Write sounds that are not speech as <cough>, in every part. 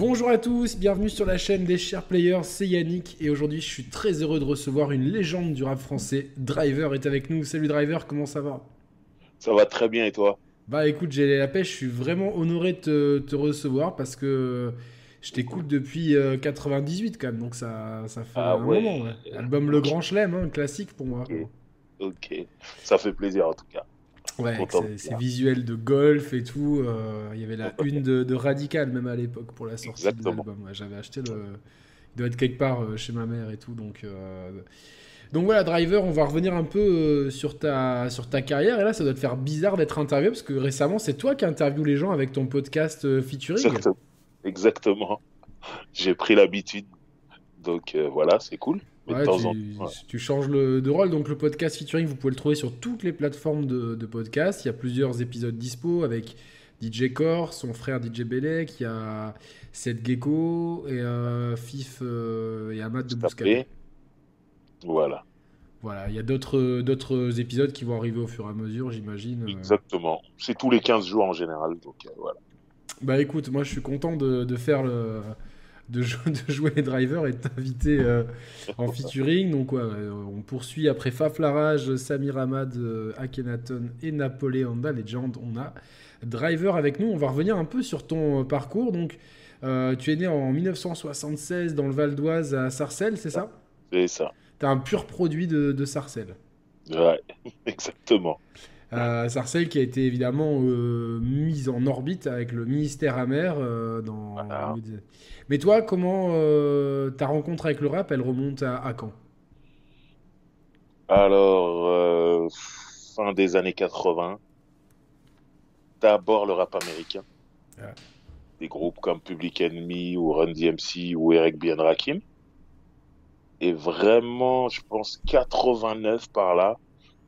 Bonjour à tous, bienvenue sur la chaîne des chers players, c'est Yannick et aujourd'hui je suis très heureux de recevoir une légende du rap français. Driver est avec nous. Salut Driver, comment ça va? Ça va très bien et toi? Bah écoute, j'ai la pêche, je suis vraiment honoré de te, recevoir parce que je t'écoute depuis 98 euh, quand même, donc ça, ça fait ah un moment. Album Le Grand Chelem, hein, classique pour moi. ok, ça fait plaisir en tout cas. Ouais, c'est visuel de golf et tout. Euh, il y avait la une de, Radical même à l'époque pour la sortie de l'album. J'avais acheté le. Il doit être quelque part euh, chez ma mère et tout. Donc, euh, donc voilà, Driver, on va revenir un peu sur, ta, sur ta carrière. Et là, ça doit te faire bizarre d'être interviewé parce que récemment, c'est toi qui interviews les gens avec ton podcast featuring. Exactement. Exactement. J'ai pris l'habitude. Donc voilà, c'est cool tu, changes de rôle. Donc le podcast featuring, vous pouvez le trouver sur toutes les plateformes de, podcast. Il y a plusieurs épisodes dispo avec DJ Core, son frère DJ Belek, il y a Seth Gecko et euh, Fif euh, et Ahmad de Bouscapé. Voilà. Voilà, il y a d'autres, d'autres épisodes qui vont arriver au fur et à mesure, j'imagine. Exactement. C'est tous les 15 jours en général. Donc, euh, voilà. Bah écoute, moi je suis content de, de faire le, <laughs> de, jouer les drivers et de t'inviter euh, en featuring. Donc, euh, on poursuit après Faflarage, Samir Ahmad, euh, Akhenaton et Napoléon da Legend. On a Driver avec nous. On va revenir un peu sur ton parcours. Donc, tu es né en 1976 dans le Val d'Oise à Sarcelles, c'est ça? C'est ça. Tu un pur produit de, de Sarcelles. Ouais, <laughs> exactement. Euh, Sarcelles qui a été évidemment euh, mise en orbite avec le ministère amer. Euh, dans... Mais toi, comment ta rencontre avec le rap, elle remonte à, quand? Alors, fin des années 80. D'abord le rap américain. Ah. Des groupes comme Public Enemy ou Run DMC ou Eric Bien Rakim. Et vraiment, je pense 89 par là,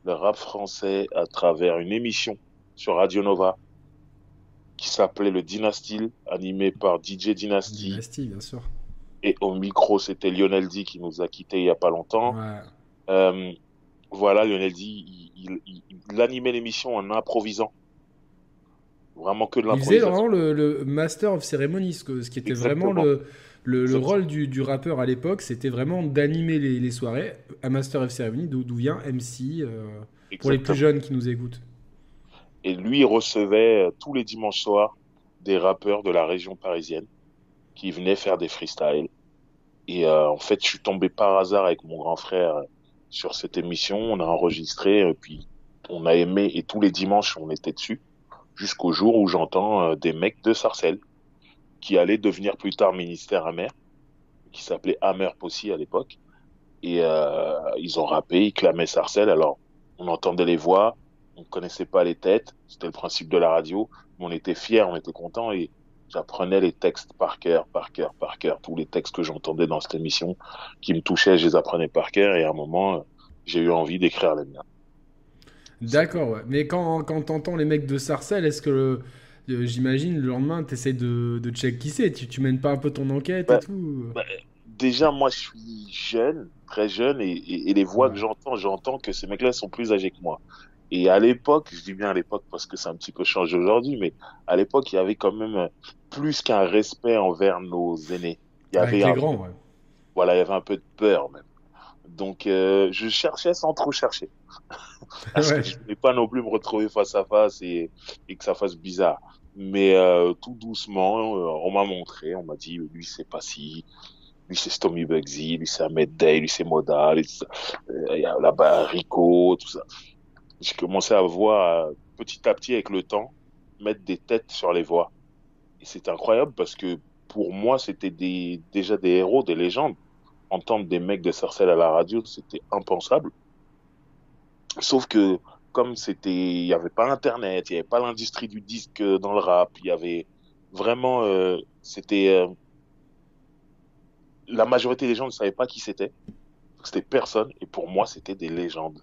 le rap français à travers une émission sur Radio Nova qui s'appelait le Dynasty, animé par DJ Dynasty. Dynasty, bien sûr. Et au micro, c'était Lionel D qui nous a quittés il y a pas longtemps. Euh, voilà, Lionel D, il, animait l'émission en improvisant. Vraiment que de l'improvisation. Il faisait vraiment le, Master of Ceremonies, ce qui était vraiment le, le, rôle du, rappeur à l'époque, c'était vraiment d'animer les, soirées à Master of Ceremony, d'où vient MC, euh, pour les plus jeunes qui nous écoutent. Et lui, il recevait euh, tous les dimanches soirs des rappeurs de la région parisienne qui venaient faire des freestyles. Et euh, en fait, je suis tombé par hasard avec mon grand frère sur cette émission. On a enregistré, et puis on a aimé, et tous les dimanches, on était dessus, jusqu'au jour où j'entends des mecs de Sarcelles qui allait devenir plus tard ministère amer, qui s'appelait Amer Possi à l'époque. Et euh, ils ont rappé, ils clamaient Sarcelles. Alors, on entendait les voix, on ne connaissait pas les têtes, c'était le principe de la radio, mais on était fiers, on était contents et j'apprenais les textes par cœur, par cœur, par cœur. Tous les textes que j'entendais dans cette émission qui me touchaient, je les apprenais par cœur et à un moment, j'ai eu envie d'écrire les miens. D'accord, ouais. mais quand, quand t'entends les mecs de Sarcelles, est-ce que le, euh, j'imagine, le lendemain, tu essaies de, de check qui c'est. Tu, tu mènes pas un peu ton enquête et tout bah, Déjà, moi, je suis jeune, très jeune, et, et, les voix que j'entends, j'entends que ces mecs-là sont plus âgés que moi. Et à l'époque, je dis bien à l'époque parce que c'est un petit peu changé aujourd'hui, mais à l'époque, il y avait quand même plus qu'un respect envers nos aînés. Il y avait les grands, ouais. Voilà, il y avait un peu de peur même. Donc, euh, je cherchais sans trop chercher. <laughs> Parce que je voulais pas non plus me retrouver face à face et, et que ça fasse bizarre. Mais euh, tout doucement, euh, on m'a montré, on m'a dit, lui c'est pas si, lui c'est Stomy Bugsy, lui c'est Ahmed Day, lui c'est Modal, il y a là-bas Rico, tout ça. J'ai commencé à voir petit à petit avec le temps mettre des têtes sur les voix. Et c'est incroyable parce que pour moi c'était des, déjà des héros, des légendes. Entendre des mecs de Sarcelles à la radio, c'était impensable. Sauf que comme c'était, il n'y avait pas Internet, il n'y avait pas l'industrie du disque dans le rap, il y avait vraiment, euh, c'était, euh, la majorité des gens ne savaient pas qui c'était. C'était personne, et pour moi, c'était des légendes.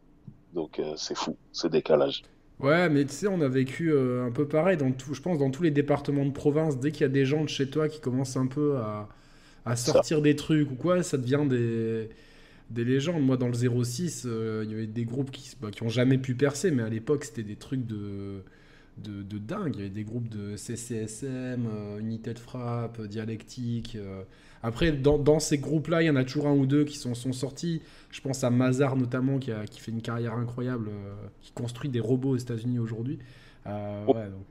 Donc euh, c'est fou, ce décalage. Ouais, mais tu sais, on a vécu un peu pareil, dans tout, je pense, dans tous les départements de province, dès qu'il y a des gens de chez toi qui commencent un peu à, à sortir des trucs ou quoi, ça devient des des légendes. Moi, dans le 06, euh, il y avait des groupes qui, bah, qui ont jamais pu percer, mais à l'époque, c'était des trucs de, de, de dingue. Il y avait des groupes de CCSM, euh, United Frappe, Dialectique. euh. Après, dans, dans ces groupes-là, il y en a toujours un ou deux qui sont, sont sortis. Je pense à Mazar notamment, qui, a, qui fait une carrière incroyable, qui construit des robots aux États-Unis aujourd'hui. Ouais, donc-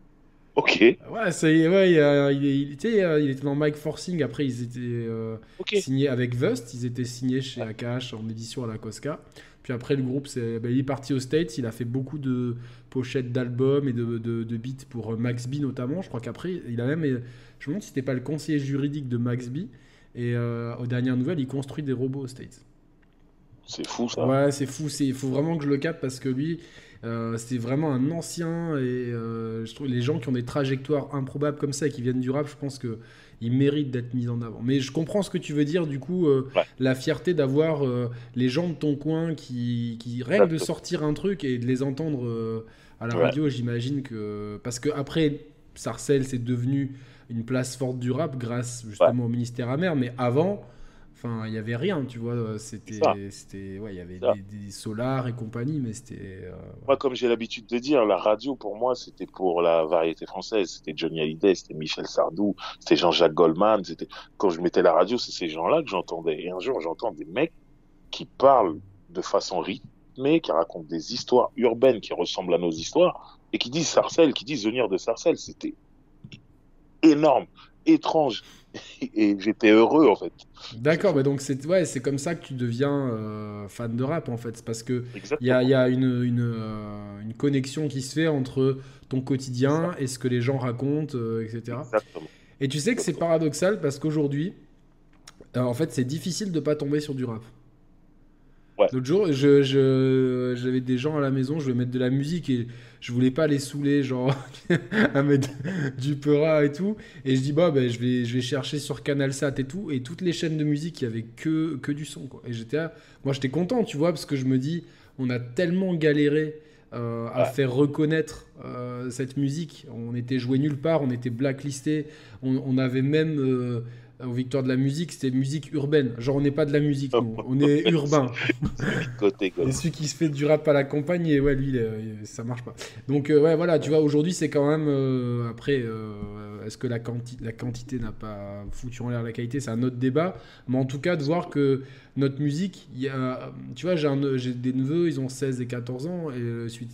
Ok, ouais, c'est- ouais, il, il était, euh, il était dans Mike Forcing. Après, ils étaient euh, signés avec Vust. Ils étaient signés chez AKH en édition à la Cosca. Puis après, le groupe, c'est, ben, il est parti aux States. Il a fait beaucoup de pochettes d'albums et de, de, de beats pour euh, Max B notamment. Je crois qu'après, il a même. Je me demande si c'était pas le conseiller juridique de Max B. Et aux dernières nouvelles, il construit des robots aux States. C'est fou ça. Ouais, c'est fou. Il faut vraiment que je le capte parce que lui, euh, c'est vraiment un ancien. Et euh, je trouve les gens qui ont des trajectoires improbables comme ça et qui viennent du rap, je pense que ils méritent d'être mis en avant. Mais je comprends ce que tu veux dire. Du coup, euh, Ouais. la fierté d'avoir les gens de ton coin qui, qui rêvent de sortir un truc et de les entendre à la Ouais. radio. J'imagine que parce que après, Sarcelles, c'est devenu une place forte du rap grâce justement au ministère amer. Mais avant. Enfin, il y avait rien, tu vois. C'était, ça. c'était, ouais, il y avait des, des solars et compagnie, mais c'était. euh, Moi, comme j'ai l'habitude de dire, la radio, pour moi, c'était pour la variété française. C'était Johnny Hallyday, c'était Michel Sardou, c'était Jean-Jacques Goldman. C'était quand je mettais la radio, c'est ces gens-là que j'entendais. Et un jour, j'entends des mecs qui parlent de façon rythmée, qui racontent des histoires urbaines qui ressemblent à nos histoires, et qui disent Sarcelles, qui disent venir de Sarcelles. C'était énorme, étrange, et j'étais heureux en fait. D'accord, bah donc c'est ouais, c'est comme ça que tu deviens euh, fan de rap en fait. C'est parce que il y a, y a une, une, euh, une connexion qui se fait entre ton quotidien et ce que les gens racontent, euh, etc. Exactement. Et tu sais que c'est paradoxal parce qu'aujourd'hui, en fait, c'est difficile de pas tomber sur du rap. Ouais. L'autre jour, je, je- j'avais des gens à la maison, je voulais mettre de la musique et je voulais pas les saouler, genre <laughs> à mettre du Peura et tout. Et je dis, bah, ben, je, vais, je vais chercher sur CanalSat et tout. Et toutes les chaînes de musique, il y avait que, que du son. Quoi. Et j'étais moi, j'étais content, tu vois, parce que je me dis, on a tellement galéré euh, à Ouais. faire reconnaître euh, cette musique. On était joué nulle part, on était blacklisté. On, on avait même euh, aux Victoires de la musique, c'était musique urbaine. Genre, on n'est pas de la musique, nous. on est <laughs> urbain. Côté Et celui qui se fait du rap à la campagne, et ouais, lui, il, euh, ça marche pas. Donc, euh, ouais, voilà, tu vois, aujourd'hui, c'est quand même. euh, après, euh, est-ce que la, quanti- la quantité n'a pas foutu en l'air la qualité? C'est un autre débat. Mais en tout cas, de voir que notre musique, y a. Tu vois, j'ai des neveux, ils ont 16 et 14 ans, et euh, suite.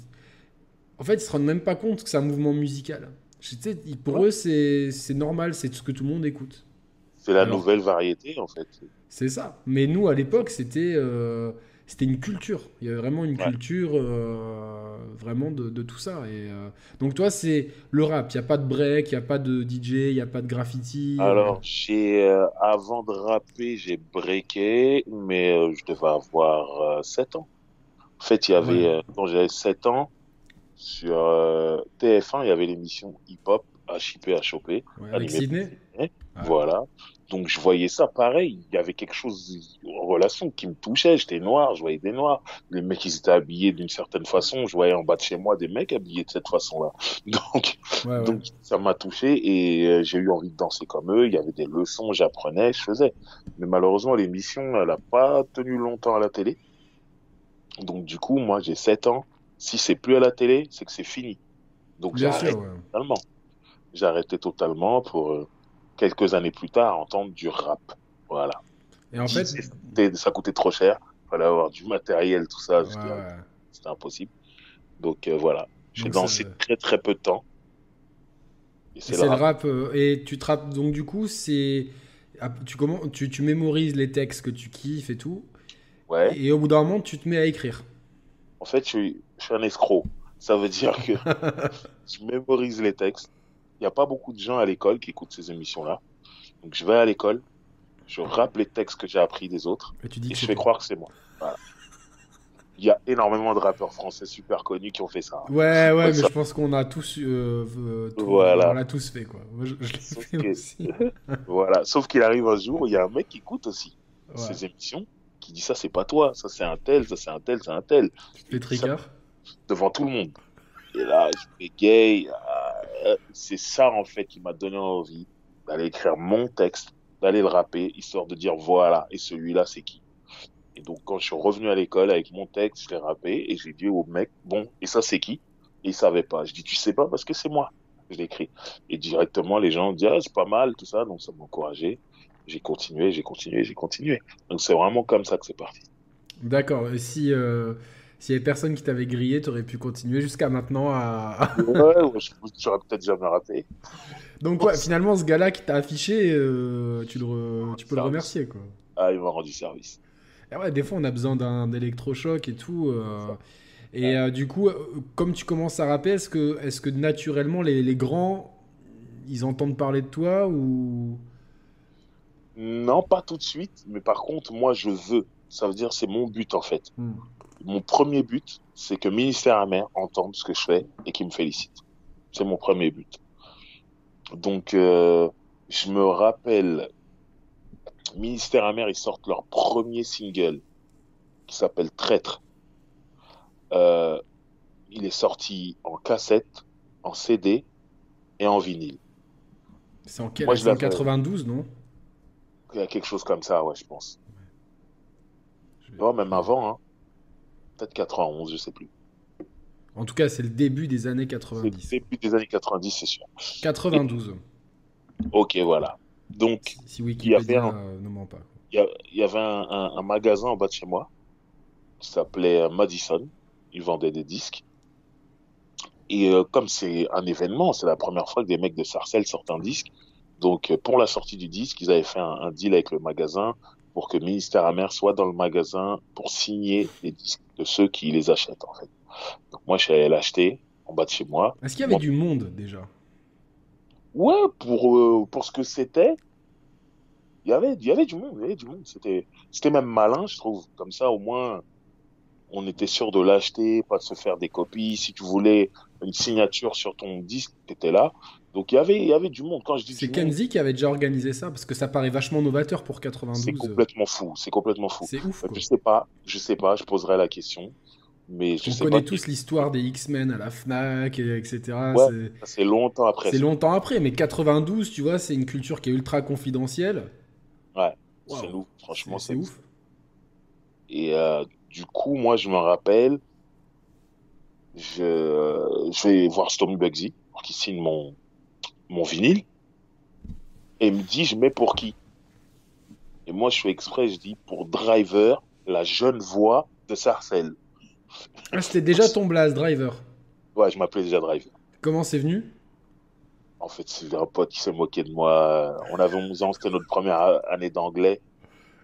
En fait, ils se rendent même pas compte que c'est un mouvement musical. Tu sais, pour Ouais. eux, c'est normal, c'est ce que tout le monde écoute. C'est la Alors- nouvelle variété en fait. C'est ça. Mais nous, à l'époque, c'était euh, c'était une culture. Il y avait vraiment une Ouais. culture euh, vraiment de, de tout ça. Et, euh, donc toi, c'est le rap. Il n'y a pas de break, il n'y a pas de DJ, il n'y a pas de graffiti. Alors, j'ai avant de rapper, j'ai breaké, mais je devais avoir euh, 7 ans. En fait, il y avait Ouais. quand j'avais 7 ans sur euh, TF1, il y avait l'émission Hip Hop HIP HOP Ouais, avec Sydney. Voilà. Donc je voyais ça pareil, il y avait quelque chose en relation qui me touchait, j'étais noir, je voyais des noirs, les mecs ils étaient habillés d'une certaine façon, je voyais en bas de chez moi des mecs habillés de cette façon-là. <laughs> Donc Ouais, ouais. donc ça m'a touché et euh, j'ai eu envie de danser comme eux. Il y avait des leçons, j'apprenais, je faisais. Mais malheureusement, l'émission, elle a pas tenu longtemps à la télé. Donc du coup, moi j'ai 7 ans. Si c'est plus à la télé, c'est que c'est fini. Donc j'ai arrêté ouais. totalement. J'ai arrêté totalement pour euh, quelques années plus tard entendre du rap. Voilà. Et en fait, ça coûtait trop cher. Fallait avoir du matériel, tout ça. ouais, C'était impossible. Donc euh, voilà. J'ai dansé ça- très très peu de temps. Et c'est le le rap. euh, et tu te rappes. Donc du coup, c'est. ah, Tu, comment, tu, tu mémorises les textes que tu kiffes et tout. Ouais. Et au bout d'un moment, tu te mets à écrire. En fait, je suis, je suis un escroc. Ça veut dire que <laughs> je mémorise les textes. Il n'y a pas beaucoup de gens à l'école qui écoutent ces émissions-là. Donc, je vais à l'école, je rappe les textes que j'ai appris des autres Et tu dis et que je fais croire que c'est moi. Voilà. Il y a énormément de rappeurs français super connus qui ont fait ça. Ouais, ouais, Ouais, mais ça- je pense qu'on a tous, euh, euh, tout- Voilà. on l'a tous fait, quoi. Moi, je, je l'ai Sauf fait que- aussi. <laughs> Voilà. Sauf qu'il arrive un jour où il y a un mec qui écoute aussi Ouais. ces émissions, qui dit ça, c'est pas toi, ça c'est un tel, ça c'est un tel, c'est un tel, Tu te fais tricard. devant tout le monde. Et là, je fais gay. Euh, c'est ça, en fait, qui m'a donné envie d'aller écrire mon texte, d'aller le rapper, histoire de dire voilà, et celui-là, c'est qui. Et donc, quand je suis revenu à l'école avec mon texte, je l'ai rappé et j'ai dit au mec, bon, et ça, c'est qui? Et il savait pas. Je dis, tu sais pas parce que c'est moi. Je l'écris. Et directement, les gens disent, ah, c'est pas mal, tout ça. Donc, ça m'a encouragé. J'ai continué, j'ai continué, j'ai continué. Donc, c'est vraiment comme ça que c'est parti. D'accord. Si, euh, s'il y avait personne qui t'avait grillé, tu aurais pu continuer jusqu'à maintenant à. ouais, je n'aurais peut-être jamais raté. Donc, ouais, finalement, ce gars-là qui t'a affiché, euh, tu, le tu peux le remercier, quoi. Ah, il m'a rendu service. Et ouais, des fois, on a besoin d'un électrochoc et tout. Euh, et euh, du coup, comme tu commences à rapper, est-ce que, est que naturellement, les, les, grands, ils entendent parler de toi ou? Non, pas tout de suite. Mais par contre, moi, je veux. Ça veut dire, c'est mon but, en fait. Hmm. Mon premier but, c'est que Ministère Amer entende ce que je fais et qu'il me félicite. C'est mon premier but. Donc, euh, je me rappelle, Ministère Amer, ils sortent leur premier single qui s'appelle Traître. Euh, il est sorti en cassette, en CD et en vinyle. C'est en, quel... en 92, non? Il y a quelque chose comme ça, ouais, je pense. Non, même avant, hein. Peut-être 91, je sais plus. En tout cas, c'est le début des années 90. Le début des années 90, c'est sûr. 92. Ok, voilà. Donc, si il y avait un, ne ment pas. Il y, avait un, magasin en bas de chez moi qui s'appelait euh, Madison. Ils vendaient des disques. Et euh, comme c'est un événement, c'est la première fois que des mecs de Sarcelles sortent un disque. Donc, euh, pour la sortie du disque, ils avaient fait un, deal avec le magasin pour que Ministère Amer soit dans le magasin pour signer les disques de ceux qui les achètent, en fait. Donc moi, je suis allé l'acheter en bas de chez moi. Est-ce qu'il y avait du monde déjà? Ouais, pour, euh, pour ce que c'était, il y avait, il y avait du monde, il y avait du monde. C'était, c'était même malin, je trouve. Comme ça, au moins, on était sûr de l'acheter, pas de se faire des copies. Si tu voulais une signature sur ton disque, t'étais là. Donc il y avait, il y avait du monde. Quand je dis c'est Kenzie qui avait déjà organisé ça parce que ça paraît vachement novateur pour 92. C'est complètement fou, c'est complètement fou. C'est ouf. Je sais pas, je sais pas, je poserai la question. Mais on connaît tous l'histoire des X-Men à la Fnac, etc. c'est longtemps après. C'est longtemps après, mais 92, tu vois, c'est une culture qui est ultra confidentielle. Ouais, c'est ouf, franchement, c'est ouf. Et euh, du coup, moi, je me rappelle, je, je vais voir Stormy Bugsy pour qu'il signe mon, mon vinyle. Et il me dit, je mets pour qui? Et moi, je fais exprès, je dis pour Driver, la jeune voix de Sarcelles. Ah, c'était déjà ton blast, Driver Ouais, je m'appelais déjà Driver. Comment c'est venu? En fait, c'est un pote qui s'est moqué de moi. On avait 11 ans, c'était notre première année d'anglais.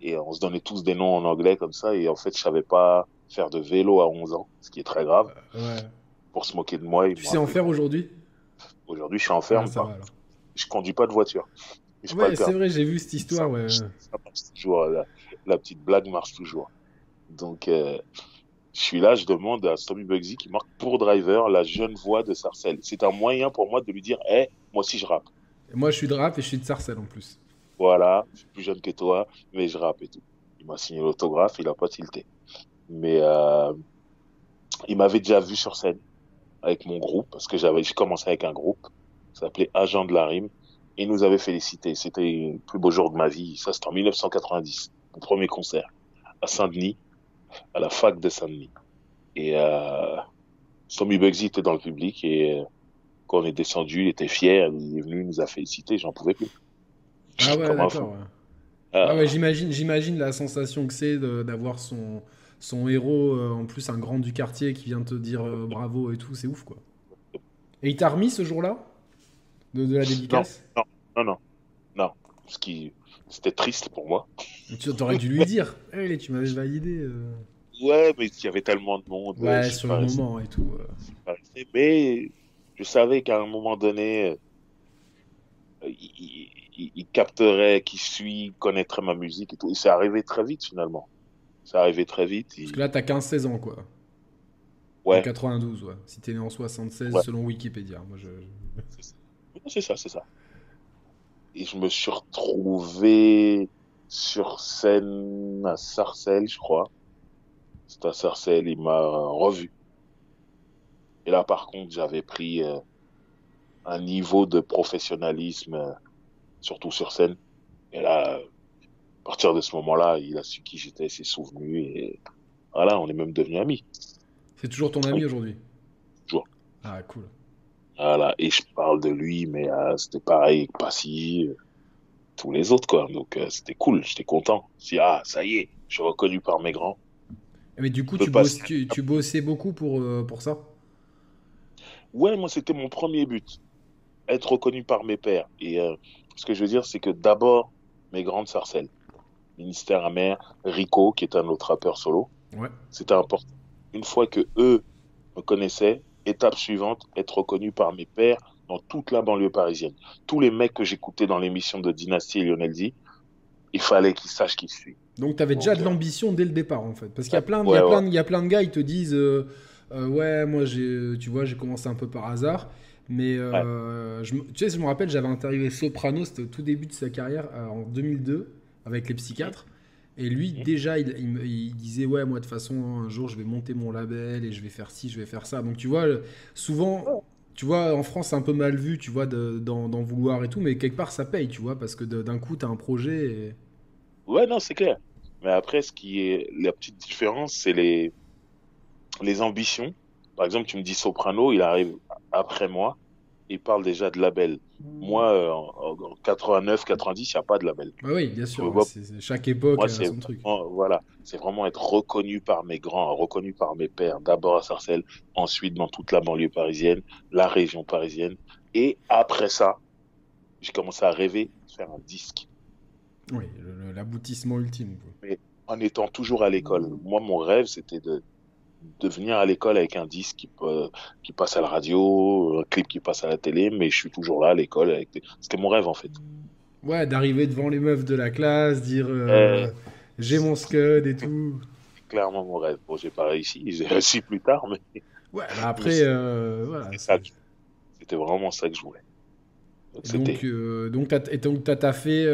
Et on se donnait tous des noms en anglais comme ça. Et en fait, je savais pas faire de vélo à 11 ans, ce qui est très grave. Ouais. Pour se moquer de moi. Tu sais en faire aujourd'hui? Aujourd'hui, je suis en ferme. Ah, je conduis pas de voiture. Ouais, c'est vrai, j'ai vu cette histoire. ouais. toujours, la, petite blague marche toujours. Donc, euh, je suis là, je demande à Tommy Bugsy qui marque pour driver la jeune voix de Sarcelle. C'est un moyen pour moi de lui dire, hé, moi aussi je rappe. moi je suis de rap et je suis de Sarcelle en plus. Voilà, je suis plus jeune que toi, mais je rappe et tout. Il m'a signé l'autographe, il a pas tilté. Mais euh, il m'avait déjà vu sur scène avec mon groupe, parce que j'avais, j'ai commencé avec un groupe, ça s'appelait Agent de la Rime, il nous avait félicité. C'était le plus beau jour de ma vie. Ça, c'était en 1990, mon premier concert à Saint-Denis à la fac de Saint-Denis. Et euh, Tommy Bugsy était dans le public et euh, quand on est descendu, il était fier, il est venu, il nous a félicité, j'en pouvais plus. Ah ouais, d'accord. Ah. ah ouais, j'imagine, j'imagine la sensation que c'est d'avoir son, son héros, euh, en plus un grand du quartier qui vient te dire euh, bravo et tout, c'est ouf quoi. Et il t'a remis ce jour-là? De, de, la dédicace? Non, non, non, non. Ce qui, c'était triste pour moi. Tu aurais dû lui dire. Hey, <laughs> tu m'avais validé. Euh. Ouais, mais il y avait tellement de monde. Ouais, sur le moment et tout. Mais je savais qu'à un moment donné, euh, il, capterait qui suis, connaîtrait ma musique et tout. Et c'est arrivé très vite finalement. C'est arrivé très vite. Parce que là, t'as 15-16 ans, quoi. Ouais. En 92, ouais. Si t'es né en 76, selon Wikipédia. Moi, je... <laughs> C'est ça, c'est ça et je me suis retrouvé sur scène à Sarcelles, je crois. C'était à Sarcelles, il m'a revu. Et là, par contre, j'avais pris euh, un niveau de professionnalisme, euh, surtout sur scène. Et là, à partir de ce moment-là, il a su qui j'étais, s'est souvenu, et voilà, on est même devenus amis. C'est toujours ton ami aujourd'hui? Toujours. Ah, cool. Voilà, et je parle de lui, mais euh, c'était pareil pas si tous les autres, quoi. Donc euh, c'était cool, j'étais content. Si, ah, ça y est, je suis reconnu par mes grands. Mais du coup, tu, bosses, tu, tu, bossais beaucoup pour, euh, pour ça? Ouais, moi, c'était mon premier but. Être reconnu par mes pairs. Et ce que je veux dire, c'est que d'abord, mes grandes sarcelles. Ministère amer, Rico, qui est un autre rappeur solo. Ouais. C'était important. Une fois que eux me connaissaient, étape suivante, être reconnu par mes pairs dans toute la banlieue parisienne. Tous les mecs que j'écoutais dans l'émission de Dynasty et Lionel D, il fallait qu'ils sachent qui je suis. Donc tu avais déjà de l'ambition dès le départ en fait. Parce qu'il y, a plein, ouais, il y, a plein, il y a plein de gars, ils te disent euh, euh, Ouais, moi tu vois, j'ai commencé un peu par hasard. Mais euh, je, tu sais, je me rappelle, j'avais interviewé Soprano, c'était au tout début de sa carrière, en 2002, avec les psychiatres. Et lui, déjà, il, il, disait Ouais, moi, de toute façon, un jour, je vais monter mon label et je vais faire ci, je vais faire ça. Donc, tu vois, souvent, tu vois, en France, c'est un peu mal vu, tu vois, d'en vouloir et tout, mais quelque part, ça paye, tu vois, parce que d'un coup, tu as un projet. Et... Ouais, non, c'est clair. Mais après, ce qui est la petite différence, c'est les, les ambitions. Par exemple, tu me dis Soprano, il arrive après moi il parle déjà de label. Moi, euh, en, 89, 90, il n'y a pas de label. Bah oui, bien sûr. chaque époque a son truc. Voilà, c'est vraiment être reconnu par mes grands, reconnu par mes pères. D'abord à Sarcelles, ensuite dans toute la banlieue parisienne, la région parisienne. Et après ça, j'ai commencé à rêver de faire un disque. Oui, l'aboutissement ultime. Mais en étant toujours à l'école. Moi, mon rêve, c'était de de venir à l'école avec un disque qui, passe à la radio, un clip qui passe à la télé, mais je suis toujours là à l'école. Avec C'était mon rêve en fait. Ouais, d'arriver devant les meufs de la classe, dire euh, j'ai mon scud et tout. <laughs> Clairement mon rêve. Bon, j'ai pas réussi, <laughs> j'ai réussi plus tard, mais. Ouais, bah après, euh, voilà. C'était vraiment ça que je voulais. Donc, euh, donc, et donc, t'as fait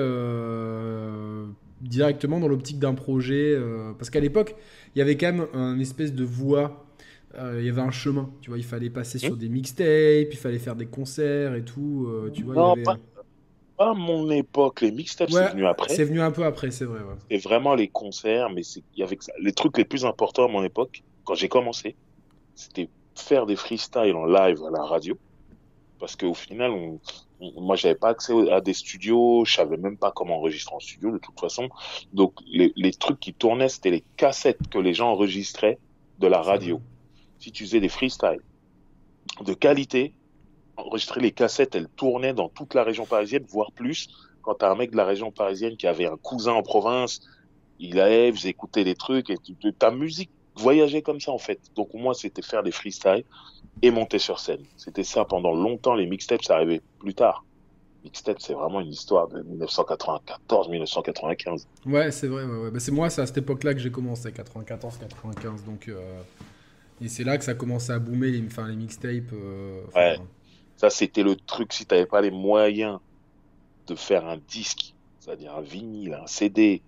directement dans l'optique d'un projet, parce qu'à l'époque, il y avait quand même un espèce de voie. Euh, il y avait un chemin, tu vois, il fallait passer sur des mixtapes, il fallait faire des concerts et tout, euh, tu vois. Non, pas, à mon époque, les mixtapes, c'est venu après. C'est venu un peu après, c'est vrai. Et vraiment les concerts, mais il y avait les trucs les plus importants à mon époque, quand j'ai commencé, c'était faire des freestyles en live à la radio. Parce qu'au final, on, moi j'avais pas accès à des studios, je savais même pas comment enregistrer en studio de toute façon. Donc les, les trucs qui tournaient, c'était les cassettes que les gens enregistraient de la radio. Si tu faisais des freestyles de qualité, enregistrer les cassettes, elles tournaient dans toute la région parisienne, voire plus. Quand t'as un mec de la région parisienne qui avait un cousin en province, il allait, faisait écouter des trucs et ta musique voyageait comme ça en fait. Donc moi c'était faire des freestyles et monter sur scène. C'était ça pendant longtemps. Les mixtapes, ça arrivait plus tard. Mixtape, c'est vraiment une histoire de 1994-1995. Ouais, c'est vrai. Ouais, ouais. Bah, c'est moi, c'est à cette époque-là que j'ai commencé, 94-95. Donc, euh... et c'est là que ça commençait à boomer les, enfin, les mixtapes. Euh... ouais. Ça, c'était le truc. Si t'avais pas les moyens de faire un disque, c'est-à-dire un vinyle, un CD,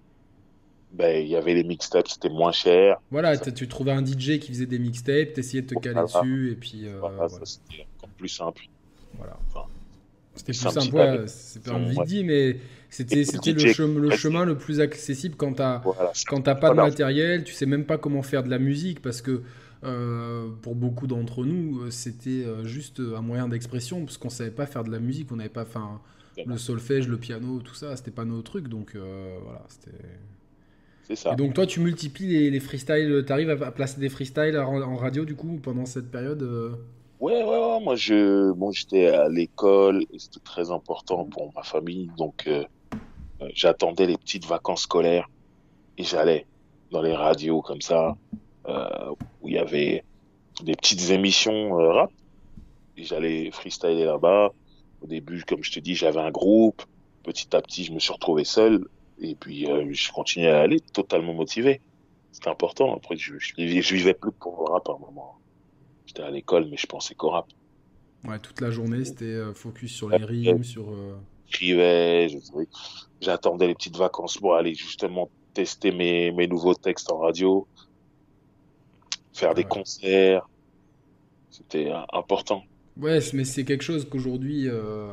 ben, il y avait les mixtapes, c'était moins cher. Voilà, tu trouvais un DJ qui faisait des mixtapes, t'essayais de te caler dessus, et puis. Euh, voilà, voilà. c'était encore plus simple. Voilà. Enfin, c'était plus simple, ouais, c'est pas envie dit, mais c'était le, chemin, le chemin le plus accessible quand t'as voilà, pas de matériel, tu sais même pas comment faire de la musique, parce que euh, pour beaucoup d'entre nous, euh, c'était euh, juste un moyen d'expression, parce qu'on savait pas faire de la musique, on n'avait pas, enfin, le solfège, le piano, tout ça, c'était pas nos trucs, donc euh, voilà, c'était. Ça. Et donc toi, tu multiplies les, les freestyles, tu arrives à placer des freestyles en, en, radio du coup pendant cette période euh... Ouais, ouais, ouais, moi je, bon, j'étais à l'école et c'était très important pour ma famille, donc euh, j'attendais les petites vacances scolaires et j'allais dans les radios comme ça euh, où il y avait des petites émissions euh, rap et j'allais freestyler là-bas. Au début, comme je te dis, j'avais un groupe. Petit à petit, je me suis retrouvé seul. Et puis, euh, je continuais à aller totalement motivé. C'était important. Après, je, je, je, vivais plus pour le rap à un moment. J'étais à l'école, mais je pensais qu'au rap. Ouais, toute la journée, c'était euh, focus sur les rimes, sur. Euh... J'écrivais, j'attendais les petites vacances pour aller justement tester mes, mes nouveaux textes en radio, faire ouais. des concerts. C'était important. Ouais, mais c'est quelque chose qu'aujourd'hui, euh,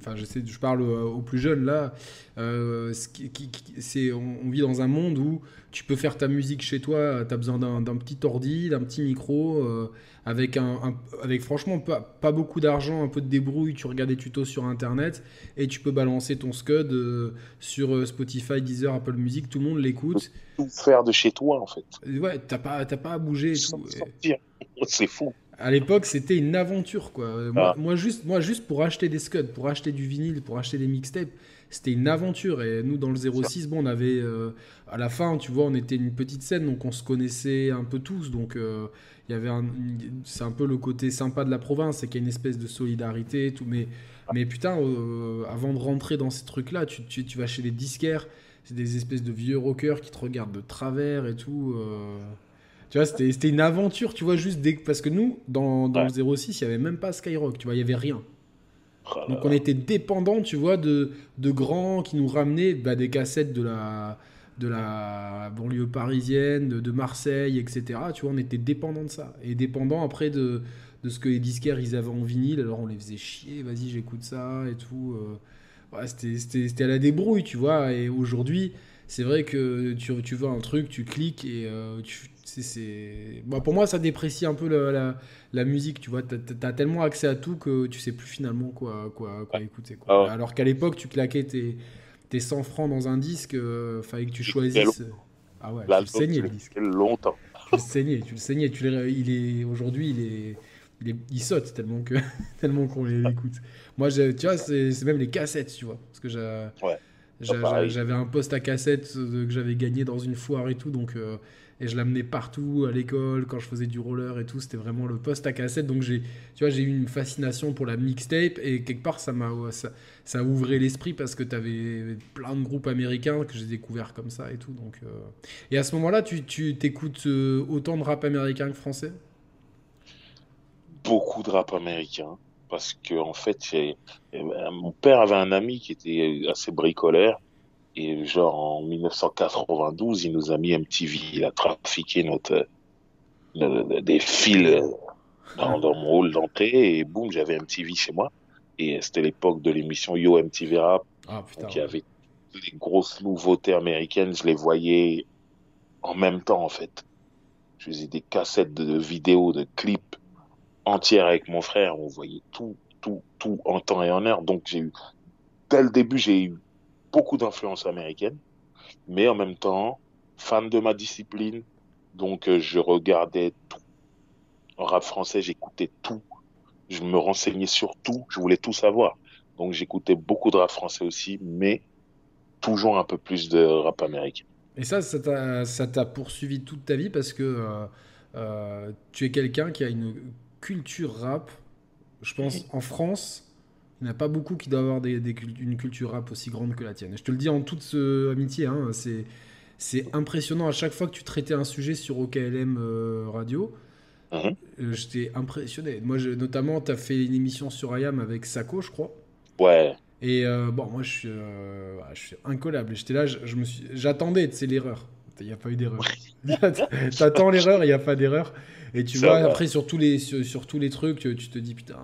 enfin, je, sais, je parle aux, plus jeunes là, euh, c'est, on, vit dans un monde où tu peux faire ta musique chez toi, tu as besoin d'un, petit ordi, d'un petit micro, euh, avec, un, avec franchement pas, pas beaucoup d'argent, un peu de débrouille, tu regardes des tutos sur internet et tu peux balancer ton Scud euh, sur Spotify, Deezer, Apple Music, tout le monde l'écoute. Tout faire de chez toi en fait. Ouais, t'as pas, pas à bouger tout. <laughs> C'est fou à l'époque, c'était une aventure, quoi. Ah. Moi, juste, moi, juste pour acheter des scuds, pour acheter du vinyle, pour acheter des mixtapes, c'était une aventure. Et nous, dans le 06, bon, on avait, euh, à la fin, tu vois, on était une petite scène, donc on se connaissait un peu tous. Donc, euh, il y avait un, c'est un peu le côté sympa de la province, c'est qu'il y a une espèce de solidarité, tout. Mais, mais putain, euh, avant de rentrer dans ces trucs-là, tu, tu, tu vas chez les disquaires, c'est des espèces de vieux rockers qui te regardent de travers et tout. Tu vois, c'était une aventure, tu vois, juste dès... parce que nous, dans, dans le 06, il n'y avait même pas Skyrock, tu vois, il n'y avait rien. Oh Donc on était dépendant, tu vois, de, de grands qui nous ramenaient bah, des cassettes de la, de la banlieue parisienne, de, Marseille, etc. Tu vois, on était dépendant de ça. Et dépendant après de, de ce que les disquaires ils avaient en vinyle, alors on les faisait chier, vas-y, j'écoute ça et tout. Euh. Ouais, c'était à la débrouille, tu vois. Et aujourd'hui, c'est vrai que tu, tu vois un truc, tu cliques et euh, tu, c'est bon, pour moi ça déprécie un peu la, la, musique tu vois. T'as as tellement accès à tout que tu sais plus finalement quoi quoi, quoi écouter quoi. Ah alors qu'à l'époque tu claquais tes, tes 100 francs dans un disque euh, fallait que tu choisisses ah ouais tu le saignais le disque. longtemps. Tu le saignais tu le saignais tu il est aujourd'hui il est il, est, il saute tellement que <laughs> tellement qu'on l'écoute moi tu vois c'est même les cassettes tu vois parce que j'avais un poste à cassette euh, que j'avais gagné dans une foire et tout donc euh, et je l'amenais partout à l'école quand je faisais du roller et tout. C'était vraiment le poste à cassette. Donc j'ai tu vois j'ai eu une fascination pour la mixtape et quelque part ça m'a ça, ça ouvert l'esprit parce que tu avais plein de groupes américains que j'ai découvert comme ça et tout. Donc euh. et à ce moment-là tu tu t'écoutes euh, autant de rap américain que français? Beaucoup de rap américain parce que en fait mon père avait un ami qui était assez bricoleur et genre en 1992, il nous a mis MTV, il a trafiqué notre, des fils dans, dans mon hall d'entrée et boum, j'avais MTV chez moi. Et c'était l'époque de l'émission Yo MTV Rap. Ah, putain, il y avait les grosses nouveautés américaines, je les voyais en même temps en fait. Je faisais des cassettes de, vidéos, de clips entières avec mon frère. On voyait tout, tout, tout en temps et en heure. Donc j'ai eu, dès le début, j'ai eu beaucoup d'influence américaine, mais en même temps, fan de ma discipline, donc euh, je regardais tout. En rap français, j'écoutais tout. Je me renseignais sur tout, je voulais tout savoir. Donc j'écoutais beaucoup de rap français aussi, mais toujours un peu plus de rap américain. Et ça, ça t'a poursuivi toute ta vie parce que euh, euh, tu es quelqu'un qui a une culture rap, je pense, en France, il n'y en a pas beaucoup qui doivent avoir une culture rap aussi grande que la tienne. je te le dis en toute amitié, hein, c'est, impressionnant à chaque fois que tu traitais un sujet sur OKLM euh, Radio. Mhm. Euh, j'étais impressionné. Moi, notamment, tu as fait une émission sur IAM avec Sako, je crois. Ouais. Et euh, bon, moi, je suis, je suis incollable. J'étais là, je, me suis, j'attendais, c'est l'erreur. Il n'y a pas eu d'erreur. <laughs> T'attends l'erreur, il n'y a pas d'erreur. Et tu vois, après, sur tous, les, sur, tous les trucs, tu, te dis, putain,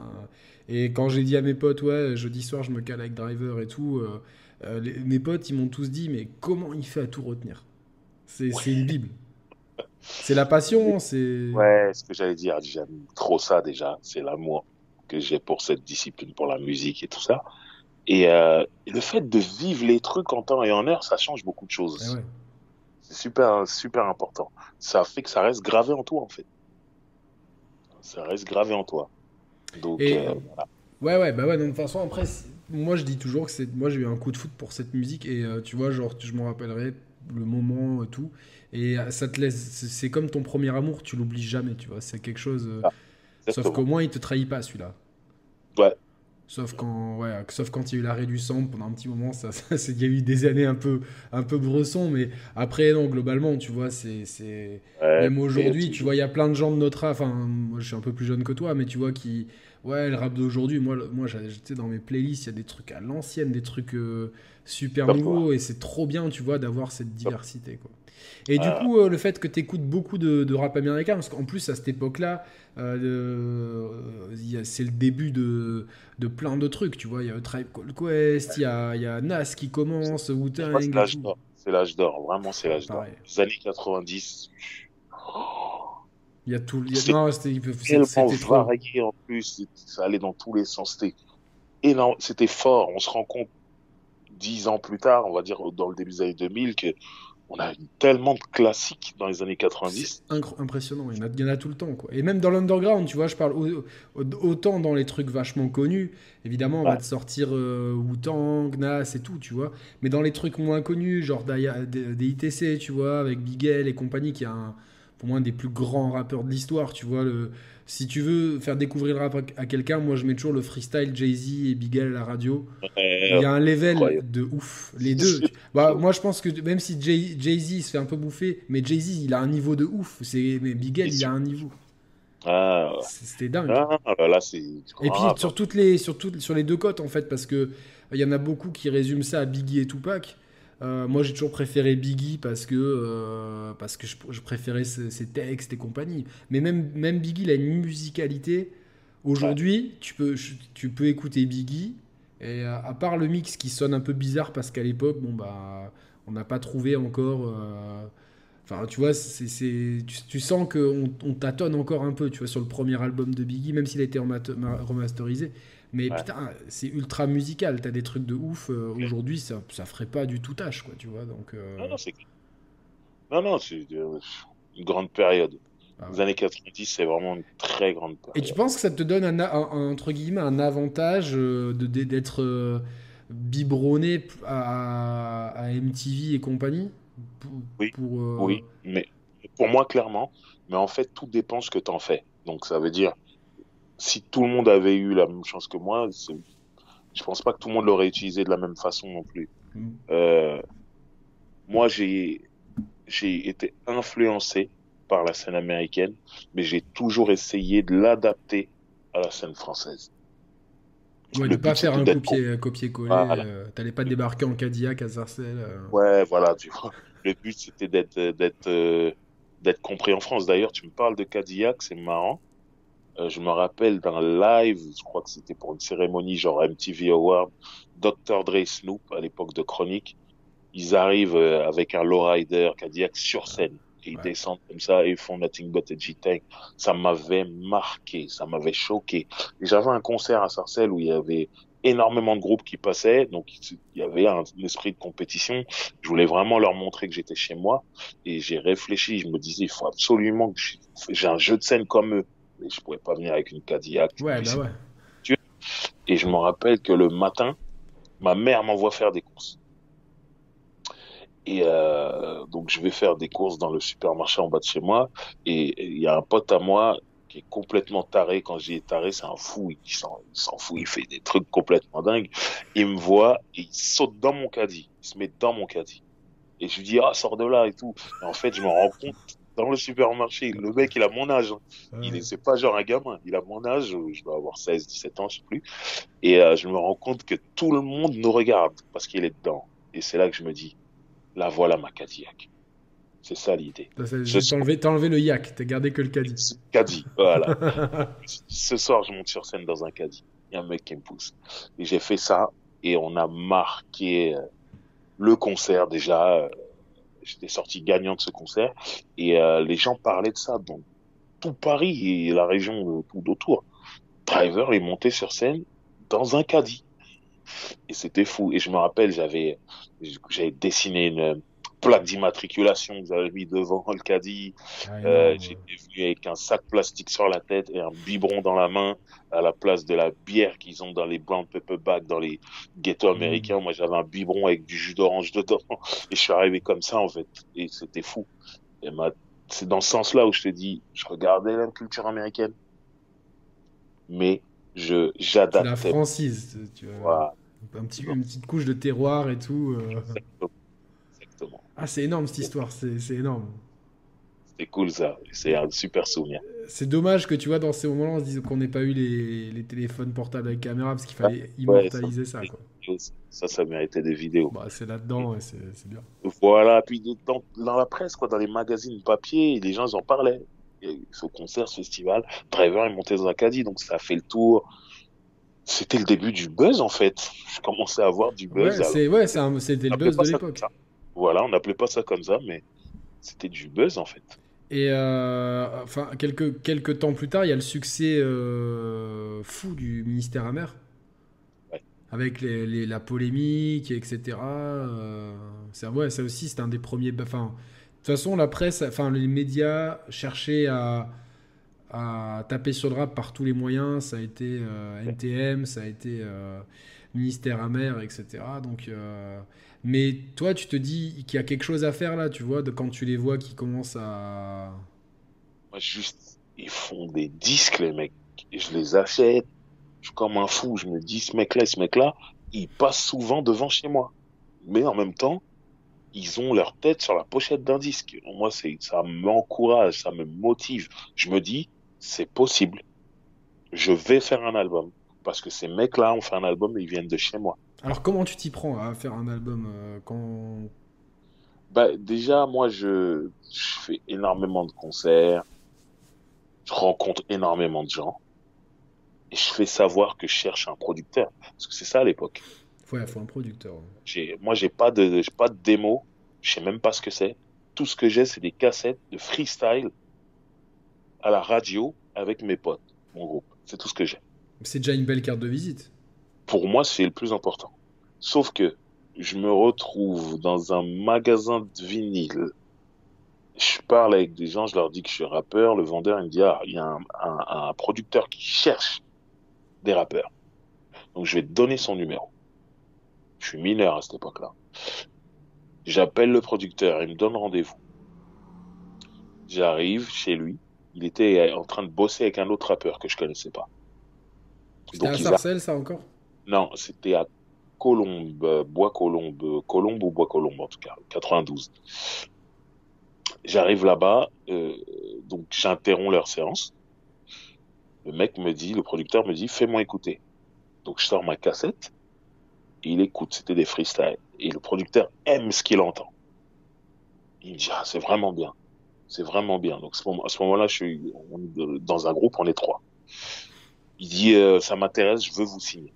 et quand j'ai dit à mes potes, ouais, jeudi soir, je me cale avec Driver et tout, euh, euh, mes potes, ils m'ont tous dit, mais comment il fait à tout retenir? C'est une Bible. C'est la passion, c'est. Ouais, ce que j'allais dire, j'aime trop ça déjà. C'est l'amour que j'ai pour cette discipline, pour la musique et tout ça. Et, euh, le fait de vivre les trucs en temps et en heure, ça change beaucoup de choses. Eh c'est super, super important. Ça fait que ça reste gravé en toi, en fait. Ça reste gravé en toi. Donc, euh, Ouais, ouais, bah ouais, de toute façon, après, moi je dis toujours que c'est. Moi j'ai eu un coup de foot pour cette musique et euh, tu vois, genre, je m'en rappellerai le moment et tout. Et euh, ça te laisse. C'est comme ton premier amour, tu l'oublies jamais, tu vois. C'est quelque chose. Ah, sauf qu'au moins il te trahit pas celui-là. Ouais. Sauf quand, ouais, sauf quand il y a eu l'arrêt du sang pendant un petit moment, ça, <laughs> ça il y a eu des années un peu, un peu bresson, mais après, non, globalement, tu vois, c'est, c'est... même aujourd'hui, tu vois, il y a plein de gens de notre âge, enfin, moi je suis un peu plus jeune que toi, mais tu vois, qui, Ouais, le rap d'aujourd'hui, moi, moi j'étais dans mes playlists, il y a des trucs à l'ancienne, des trucs euh, super nouveaux, et c'est trop bien, tu vois, d'avoir cette diversité. Quoi. Et du coup, euh, le fait que tu écoutes beaucoup de, rap américain, parce qu'en plus, à cette époque-là, euh, c'est le début de, de, plein de trucs, tu vois. Il y a Tribe Called Quest, il y a, y a, Nas qui commence, Wu-Tang. C'est l'âge d'or, vraiment, c'est l'âge d'or. Les années 90. Il y a tout. Il y a... Non, c'était varié en plus. Ça allait dans tous les sens. C'était énorme. C'était fort. On se rend compte dix ans plus tard, on va dire dans le début des années 2000, que on a tellement de classiques dans les années 90. impressionnant, il y, en a, il y, en a, tout le temps. Quoi. Et même dans l'underground, tu vois, je parle autant dans les trucs vachement connus. Évidemment, on va te sortir euh, Wu-Tang, Nas et tout, tu vois. Mais dans les trucs moins connus, genre des, ITC, tu vois, avec Bigel et compagnie, qui est un, pour moi un des plus grands rappeurs de l'histoire, tu vois. Le, si tu veux faire découvrir le rap à quelqu'un, moi je mets toujours le freestyle Jay-Z et Bigel à la radio. Il y a un level de ouf. Les deux. <laughs> bah, moi je pense que même si Jay-Z se fait un peu bouffer, mais Jay-Z il a un niveau de ouf. Mais Bigel il a un niveau. Ah, C'était dingue. Ah, là, et puis sur toutes les sur toutes sur les deux côtes en fait parce que il y en a beaucoup qui résument ça à Biggie et Tupac. Euh, moi, j'ai toujours préféré Biggie parce que, euh, parce que je, préférais ses, textes et compagnie. Mais même, même Biggie, il a une musicalité. Aujourd'hui, tu, peux, tu peux écouter Biggie. Et à, part le mix qui sonne un peu bizarre parce qu'à l'époque, bon, bah, on n'a pas trouvé encore. Euh, enfin, tu vois, c'est, tu, tu, sens qu'on on tâtonne encore un peu, tu vois, sur le premier album de Biggie, même s'il a été remasterisé. Mais putain, c'est ultra musical. T'as des trucs de ouf. Euh, aujourd'hui, ça, ça ferait pas du tout tâche, quoi, tu vois. Donc, euh, Non, non, c'est. Non, non, c'est une grande période. Ah Les années 90, c'est vraiment une très grande période. Et tu penses que ça te donne un, entre guillemets un avantage euh, de d'être biberonné à, à, MTV et compagnie? Oui. oui, mais pour moi clairement. Mais en fait, tout dépend ce que tu en fais. Donc ça veut dire si tout le monde avait eu la même chance que moi, je pense pas que tout le monde l'aurait utilisé de la même façon non plus. Mm. Euh, moi, j'ai j'ai été influencé par la scène américaine, mais j'ai toujours essayé de l'adapter à la scène française. Ouais, ne pas faire un copier, copier-coller. Euh, T'allais pas débarquer en Cadillac à Sarcelles. Euh. Ouais, voilà, tu vois. Le but, c'était d'être, d'être, euh, d'être compris en France. D'ailleurs, tu me parles de Cadillac, c'est marrant. Euh, je me rappelle d'un live, je crois que c'était pour une cérémonie genre MTV Award, Dr. Dre Snoop à l'époque de Chronique. Ils arrivent euh, avec un lowrider Cadillac sur scène. Et ils descendent comme ça et ils font Nothing But a G-Tank. Ça m'avait marqué, ça m'avait choqué. J'avais un concert à Sarcelles où il y avait énormément de groupes qui passaient, donc il y avait un, esprit de compétition. Je voulais vraiment leur montrer que j'étais chez moi, et j'ai réfléchi. Je me disais, il faut absolument que j'ai un jeu de scène comme eux mais je pouvais pas venir avec une Cadillac. Ouais, bah ouais. Et je me rappelle que le matin, ma mère m'envoie faire des courses. Et euh, donc je vais faire des courses dans le supermarché en bas de chez moi. Et il y a un pote à moi qui est complètement taré. Quand j'y ai taré, c'est un fou. Il s'en fout. Il fait des trucs complètement dingues. Il me voit et il saute dans mon caddie. Il se met dans mon caddie. Et je lui dis, ah, sors de là et tout. Et en fait, je me rends compte dans le supermarché. Le mec, il a mon âge. Hein. Il c'est pas genre un gamin. Il a mon âge. Je dois avoir 16, 17 ans, je sais plus. Et euh, je me rends compte que tout le monde nous regarde parce qu'il est dedans. Et c'est là que je me dis, la voilà ma Cadillac. C'est ça l'idée. T'as enlevé, le yak, t'as gardé que le caddie. Caddie, voilà. <laughs> Ce soir, je monte sur scène dans un caddie. Il y a un mec qui me pousse. Et j'ai fait ça et on a marqué euh, le concert déjà. Euh, j'étais sorti gagnant de ce concert et euh, les gens parlaient de ça dans tout Paris et la région d'autour. Driver est monté sur scène dans un caddie et c'était fou. Et je me rappelle, j'avais j'avais dessiné une plaque d'immatriculation que j'avais mis devant le caddie. Ah, euh, J'étais venu avec un sac plastique sur la tête et un biberon dans la main à la place de la bière qu'ils ont dans les brown pepper bags dans les ghettos mmh. américains. Moi, j'avais un biberon avec du jus d'orange dedans <laughs> et je suis arrivé comme ça en fait. Et c'était fou. Et c'est dans ce sens-là où je te dis, je regardais la culture américaine, mais je j'adaptais. La francise, tu vois. Un petit, une petite couche de terroir et tout. Euh... Ah, c'est énorme cette histoire, c'est énorme. C'est cool ça, c'est un super souvenir. c'est dommage que tu vois, dans ces moments-là, on se dise qu'on n'ait pas eu les, les téléphones portables avec caméra parce qu'il fallait Ouais, immortaliser ça. ça, quoi. ça, ça méritait des vidéos. Bah, c'est là-dedans c'est bien. Voilà, puis dans, dans la presse, quoi, dans les magazines papier, les gens ils en parlaient. Ce concert, ce festival, Driver est monté dans un caddie, donc ça a fait le tour. C'était le début du buzz en fait. Je commençais à avoir du buzz. Ouais, c'était le buzz de l'époque. Ça. Voilà, on n'appelait pas ça comme ça, mais c'était du buzz en fait. Et euh, enfin, quelques, quelques temps plus tard, il y a le succès euh, fou du ministère amer. Ouais. Avec les, les- la polémique, etc. Euh, c'est- ouais, ça aussi, c'était un des premiers. Enfin, de toute façon, la presse, enfin, les médias cherchaient à, à taper sur le rap par tous les moyens. Ça a été euh, NTM, ça a été ministère amer, etc. Donc, euh, mais toi, tu te dis qu'il y a quelque chose à faire là, tu vois, de quand tu les vois qui commencent à. Moi, juste, ils font des disques, les mecs. Et je les achète. Je suis comme un fou. Je me dis, ce mec-là et ce mec-là, ils passent souvent devant chez moi. Mais en même temps, ils ont leur tête sur la pochette d'un disque. Moi, c'est, ça m'encourage, ça me motive. Je me dis, c'est possible. Je vais faire un album. Parce que ces mecs-là ont fait un album et ils viennent de chez moi. Alors, comment tu t'y prends à faire un album euh, quand. Bah, déjà, moi, je, je fais énormément de concerts. Je rencontre énormément de gens. Et je fais savoir que je cherche un producteur. Parce que c'est ça à l'époque. Ouais, il faut un producteur. J'ai, moi, j'ai pas de, j'ai pas de démo. Je sais même pas ce que c'est. Tout ce que j'ai, c'est des cassettes de freestyle à la radio avec mes potes, mon groupe. C'est tout ce que j'ai. C'est déjà une belle carte de visite. Pour moi, c'est le plus important. Sauf que je me retrouve dans un magasin de vinyle. Je parle avec des gens, je leur dis que je suis rappeur. Le vendeur, il me dit, ah, il y a un, un- producteur qui cherche des rappeurs. Donc, je vais te donner son numéro. Je suis mineur à cette époque-là. J'appelle le producteur, il me donne rendez-vous. J'arrive chez lui. Il était en train de bosser avec un autre rappeur que je connaissais pas. C'était à a- Sarcelles, ça encore? Non, c'était à Colombe, euh, Bois-Colombe, Colombe ou Bois-Colombe en tout cas, 92. J'arrive là-bas, euh, donc j'interromps leur séance. Le mec me dit, le producteur me dit, fais-moi écouter. Donc je sors ma cassette et il écoute, c'était des freestyles. Et le producteur aime ce qu'il entend. Il me dit, ah, c'est vraiment bien. C'est vraiment bien. Donc à ce moment-là, je suis on dans un groupe, on est trois. Il dit, euh, ça m'intéresse, je veux vous signer.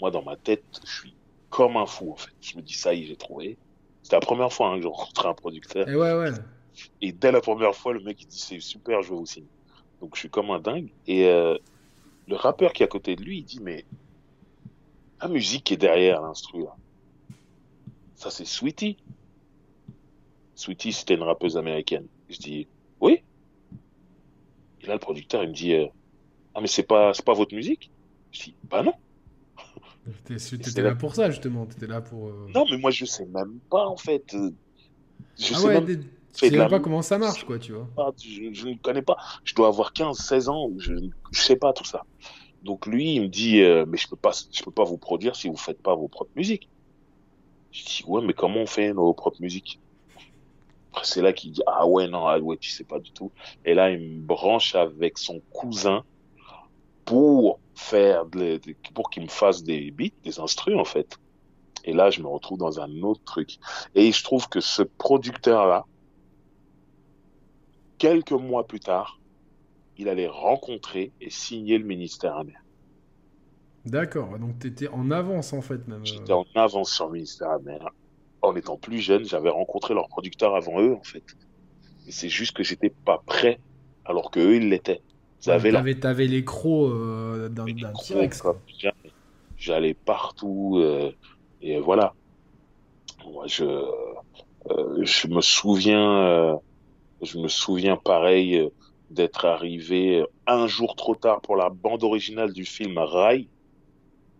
Moi, dans ma tête, je suis comme un fou, en fait. Je me dis, ça y est, j'ai trouvé. C'était la première fois hein, que j'ai rencontré un producteur. Et ouais, ouais. Et dès la première fois, le mec, il dit, c'est super, je veux vous signer. Donc, je suis comme un dingue. Et euh, le rappeur qui est à côté de lui, il dit, mais la musique qui est derrière l'instru, là, ça, c'est Sweetie. Sweetie, c'était une rappeuse américaine. Je dis, oui. Et là, le producteur, il me dit, euh, ah, mais c'est pas, c'est pas votre musique? Je dis, bah non. T'étais là- là pour ça, justement. T'étais là pour. euh, Non, mais moi, je sais même pas, en fait. euh, Je ah sais ouais, même des- tu sais même pas comment ça marche, quoi, tu vois. pas, je, je ne connais pas. Je dois avoir 15, 16 ans, je ne sais pas tout ça. Donc lui, il me dit, euh, mais je peux pas, je peux pas vous produire si vous faites pas vos propres musiques. Je dis, ouais, mais comment on fait nos propres musiques? Après, c'est là qu'il dit, ah ouais, non, ah ouais, tu sais pas du tout. Et là, il me branche avec son cousin pour faire, de- de- pour qu'il me fasse des beats, des instrus, en fait. Et là, je me retrouve dans un autre truc. Et je trouve que ce producteur-là, quelques mois plus tard, il allait rencontrer et signer le ministère amer. D'accord, donc t'étais en avance, en fait, même. J'étais en avance sur le ministère amer. En étant plus jeune, j'avais rencontré leur producteur avant eux, en fait. Et c'est juste que j'étais pas prêt, alors que eux, ils l'étaient. Avaient la T'avais t'avais les crocs euh, d'un T-Rex. J'allais- partout euh, et voilà. Moi, je euh, je me souviens, euh, je me souviens pareil euh, d'être arrivé un jour trop tard pour la bande originale du film Rai.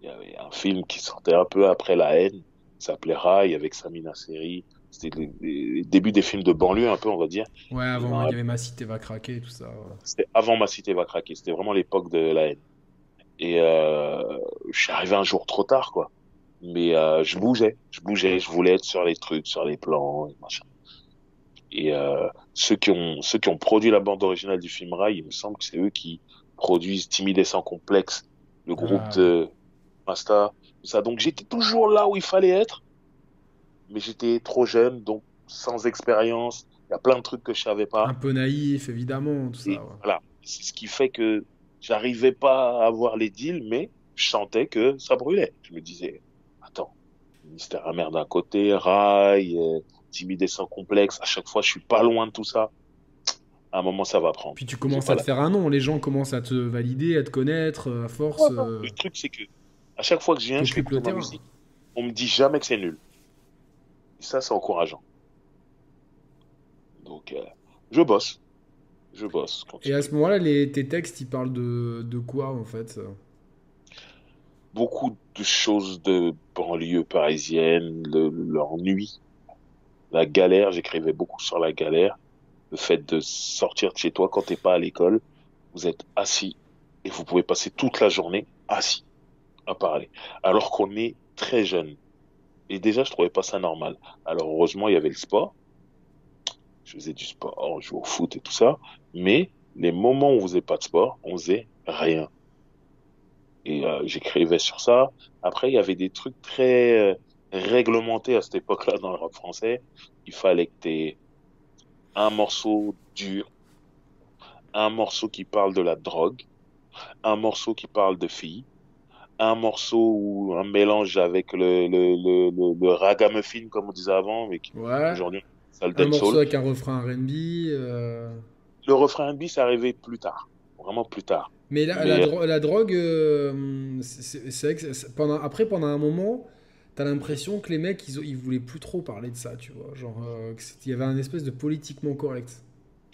Il y avait un film qui sortait un peu après La haine, s'appelait Rai avec Samina Seri. C'était le, le début des films de banlieue un peu, on va dire. Ouais, avant, il y avait Ma Cité va craquer, tout ça. ouais. C'était avant Ma Cité va craquer. C'était vraiment l'époque de la haine. Et euh, je suis arrivé un jour trop tard, quoi. Mais euh, je bougeais, je bougeais, je voulais être sur les trucs, sur les plans, et machin. Et euh, ceux qui ont ceux qui ont produit la bande originale du film Rai, il me semble que c'est eux qui produisent Timide et sans complexe, le groupe Ah. de Masta, tout ça. Donc j'étais toujours là où il fallait être, mais j'étais trop jeune, donc sans expérience. Il y a plein de trucs que je savais pas. Un peu naïf, évidemment, tout ça. Et ouais. voilà, c'est ce qui fait que j'arrivais pas à avoir les deals, mais je sentais que ça brûlait. Je me disais, attends, ministère amer d'un côté, rail, euh, timide et sans complexe, à chaque fois je suis pas loin de tout ça. À un moment ça va prendre. Puis tu commences à te faire un nom, les gens commencent à te valider, à te connaître, euh, à force. Ouais, euh, Le truc c'est que à chaque fois que je viens, je fais ma terrain. musique, on me dit jamais que c'est nul. Ça c'est encourageant. Donc euh, je bosse, je bosse. Et à ce moment-là, les, tes textes, ils parlent de, de quoi, en fait? Beaucoup de choses de banlieue parisienne, le- l'ennui, la galère. J'écrivais beaucoup sur la galère, le fait de sortir de chez toi quand t'es pas à l'école. Vous êtes assis et vous pouvez passer toute la journée assis à parler, alors qu'on est très jeune. Et déjà, je trouvais pas ça normal. Alors heureusement, il y avait le sport. Je faisais du sport, je jouais au foot et tout ça. Mais les moments où on faisait pas de sport, on faisait rien. Et euh, j'écrivais sur ça. Après, il y avait des trucs très euh, réglementés à cette époque-là dans le rap français. Il fallait que t'aies un morceau dur, un morceau qui parle de la drogue, un morceau qui parle de filles, un morceau ou un mélange avec le, le, le, le, le ragamuffin, comme on disait avant, mais qui Ouais. aujourd'hui, c'est le Un morceau dancehall. avec un refrain R&B. euh, Le refrain B, c'est arrivé plus tard. Vraiment plus tard. Mais la, Mais- la, dro- la drogue, euh, c'est vrai que pendant, après, pendant un moment, t'as l'impression que les mecs, ils, ils voulaient plus trop parler de ça, tu vois. Genre, euh, il y avait un espèce de politiquement correct.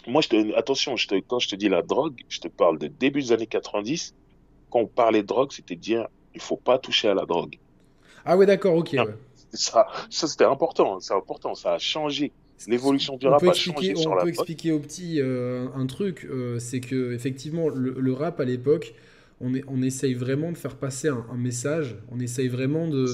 Moi, je te, attention, je te, quand je te dis la drogue, je te parle de début des années 90. Quand on parlait de drogue, c'était dire, il faut pas toucher à la drogue. Ah ouais, d'accord, ok. Ouais. Ça, ça c'était important. C'est important. Ça a changé. L'évolution du On rap peut a changé on peut expliquer aux petits euh, un truc, euh, c'est que effectivement le, le rap à l'époque, on, est, on essaye vraiment de faire passer un, un message, on essaye vraiment de,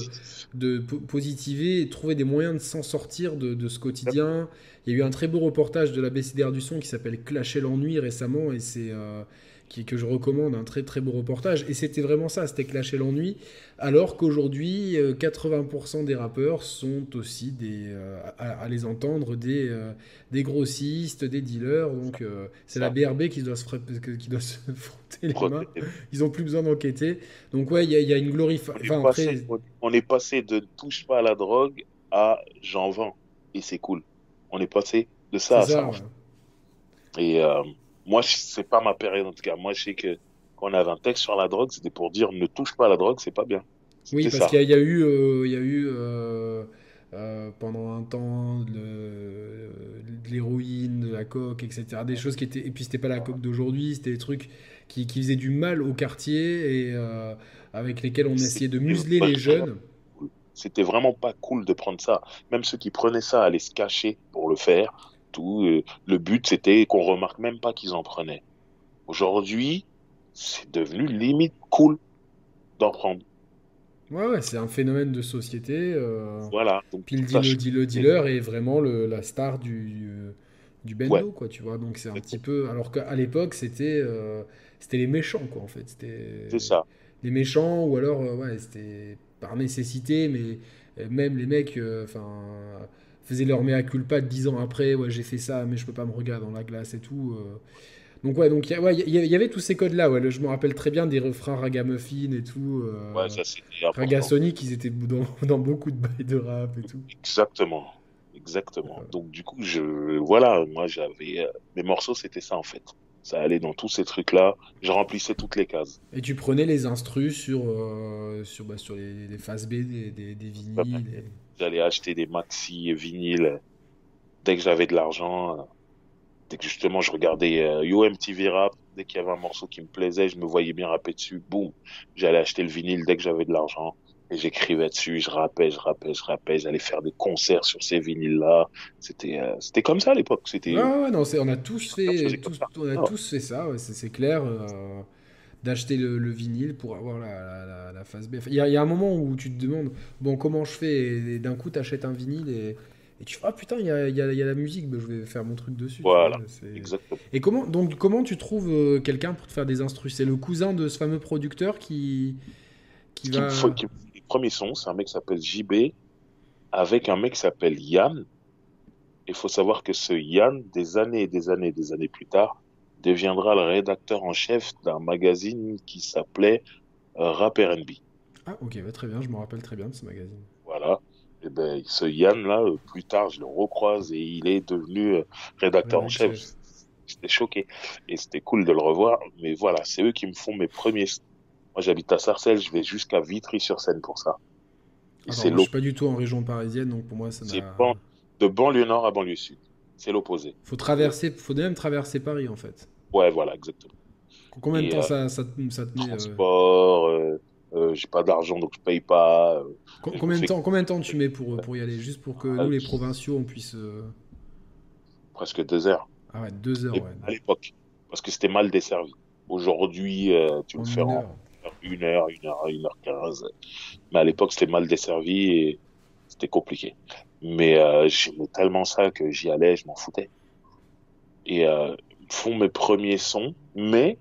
de po- positiver et trouver des moyens de s'en sortir de, de ce quotidien. Il y a eu un très beau reportage de la BCDR du son qui s'appelle Clasher l'ennui récemment et c'est euh, qui, que je recommande, un très très beau reportage. Et c'était vraiment ça, c'était Clasher l'ennui. Alors qu'aujourd'hui, euh, 80% des rappeurs sont aussi des, euh, à, à les entendre, des, euh, des grossistes, des dealers. Donc euh, c'est la BRB qui doit se, qui doit <laughs> se frotter les mains. Ils ont plus besoin d'enquêter. Donc ouais, il y, a- il y a une glorif... On est Enfin, passé- après, on- on est passé de touche pas à la drogue à j'en vends et c'est cool. On est passé de ça à ça. Et euh, moi, c'est pas ma période en tout cas. Moi, je sais que quand on avait un texte sur la drogue, c'était pour dire ne touche pas à la drogue, c'est pas bien. Oui, parce qu'il y, a- il y a eu, euh, il y a eu euh, euh, pendant un temps le- de l'héroïne, de la coke, etc. Des choses qui étaient. Et puis c'était pas la coke d'aujourd'hui, c'était des trucs qui, qui faisaient du mal au quartier et euh, avec lesquels on essayait de museler les jeunes. C'était vraiment pas cool de prendre ça. Même ceux qui prenaient ça allaient se cacher pour le faire. Tout, euh, le but, c'était qu'on remarque même pas qu'ils en prenaient. Aujourd'hui, c'est devenu limite cool d'en prendre. Ouais, ouais, c'est un phénomène de société. euh, Voilà. Donc, Puis le, ça, deal- je- le deal- le dealer est vraiment le- la star du, du bendo, Ouais. quoi, tu vois. Donc c'est un petit peu. Alors qu'à l'époque, c'était euh, c'était les méchants, quoi, en fait. C'était C'est ça. les méchants, ou alors, euh, ouais, c'était par nécessité, mais euh, même les mecs, euh, enfin, faisaient leur mea culpa dix ans après, ouais, j'ai fait ça, mais je peux pas me regarder dans la glace et tout. euh. Donc ouais, donc il ouais, y y avait tous ces codes-là, ouais. je me rappelle très bien des refrains ragamuffin et tout. euh, Ouais, ça, c'était important. Ragasonic, ils étaient dans, <laughs> dans beaucoup de bails de rap et tout. Exactement. Exactement. Ouais. Donc, du coup, je, voilà, moi, j'avais, euh, mes morceaux, c'était ça, en fait. Ça allait dans tous ces trucs-là. Je remplissais toutes les cases. Et tu prenais les instrus sur, euh, sur, bah, sur les, les faces B des, des, des vinyles. J'allais acheter des maxi vinyles dès que j'avais de l'argent. Dès que justement je regardais euh, Yo MTV Rap, dès qu'il y avait un morceau qui me plaisait, je me voyais bien rapper dessus, boum, j'allais acheter le vinyle dès que j'avais de l'argent et j'écrivais dessus, je rappais, je rappais, je rappais, j'allais faire des concerts sur ces vinyles-là. C'était euh, c'était comme ça à l'époque, c'était Ouais, ouais, non, on a tous fait, tous, on a Ah. tous fait ça, ouais, c'est clair, euh, d'acheter le, le vinyle pour avoir la, la, face B. Enfin, Il y, a- il y a un moment où tu te demandes, bon, comment je fais Et d'un coup, tu achètes un vinyle et, Et tu fais, ah putain, il y a, y a- y a la musique, bah, je vais faire mon truc dessus. Voilà, Exactement. Et comment, donc, comment tu trouves euh, quelqu'un pour te faire des instrus? C'est le cousin de ce fameux producteur qui, qui Qui va. faut- qui les premiers sons, c'est un mec qui s'appelle JB avec un mec qui s'appelle Yann. Il faut savoir que ce Yann, des années et des années et des années plus tard, deviendra le rédacteur en chef d'un magazine qui s'appelait euh, Rap R&B. Ah, ok, bah, très bien, je me rappelle très bien de ce magazine. Voilà. Et ben, ce Yann là, euh, plus tard, je le recroise et il est devenu euh, rédacteur en chef. J'étais choqué et c'était cool de le revoir. Mais voilà, c'est eux qui me font mes premiers. Moi, j'habite à Sarcelles, je vais jusqu'à Vitry-sur-Seine pour ça. Et Alors, c'est moi, je l'op- suis pas du tout en région parisienne, donc pour moi, ça c'est ban- de banlieue nord à banlieue sud. C'est l'opposé. Faut traverser, faut même traverser Paris en fait. Ouais, voilà, exactement. Combien de temps euh, ça, ça, te- ça te met euh, Transport, euh, j'ai pas d'argent donc je paye pas. je combien, de fais- temps, combien de temps tu mets pour, pour y aller? Juste pour que Ah, nous, les provinciaux, on puisse. presque deux heures. Ah ouais, deux heures, Et- ouais. À l'époque. Parce que c'était mal desservi. Aujourd'hui, euh, tu le fais en une heure, une heure, une heure quinze. Mais à l'époque, c'était mal desservi et c'était compliqué. Mais euh, j'aimais tellement ça que j'y allais, je m'en foutais. Et euh, font mes premiers sons, mais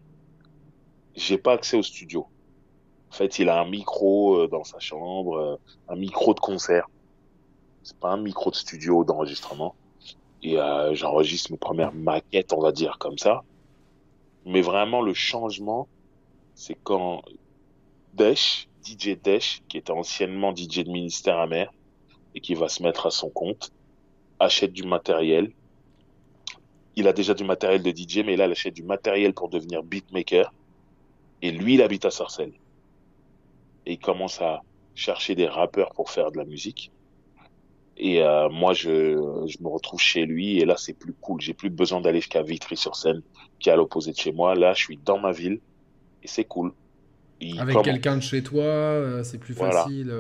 j'ai pas accès au studio. En fait, il a un micro euh, dans sa chambre, euh, un micro de concert. C'est pas un micro de studio d'enregistrement. Et euh, j'enregistre mes premières maquettes, on va dire comme ça. Mais vraiment, le changement, c'est quand Desh, DJ Desh, qui était anciennement DJ de Ministère Amer et qui va se mettre à son compte, achète du matériel. Il a déjà du matériel de DJ, mais là, il achète du matériel pour devenir beatmaker. Et lui, il habite à Sarcelles. Et il commence à chercher des rappeurs pour faire de la musique. Et euh, moi, je, je me retrouve chez lui. Et là, c'est plus cool. J'ai plus besoin d'aller jusqu'à Vitry-sur-Seine, qui est à l'opposé de chez moi. Là, je suis dans ma ville. Et c'est cool. Il Avec commence- quelqu'un de chez toi, euh, c'est plus Voilà. facile.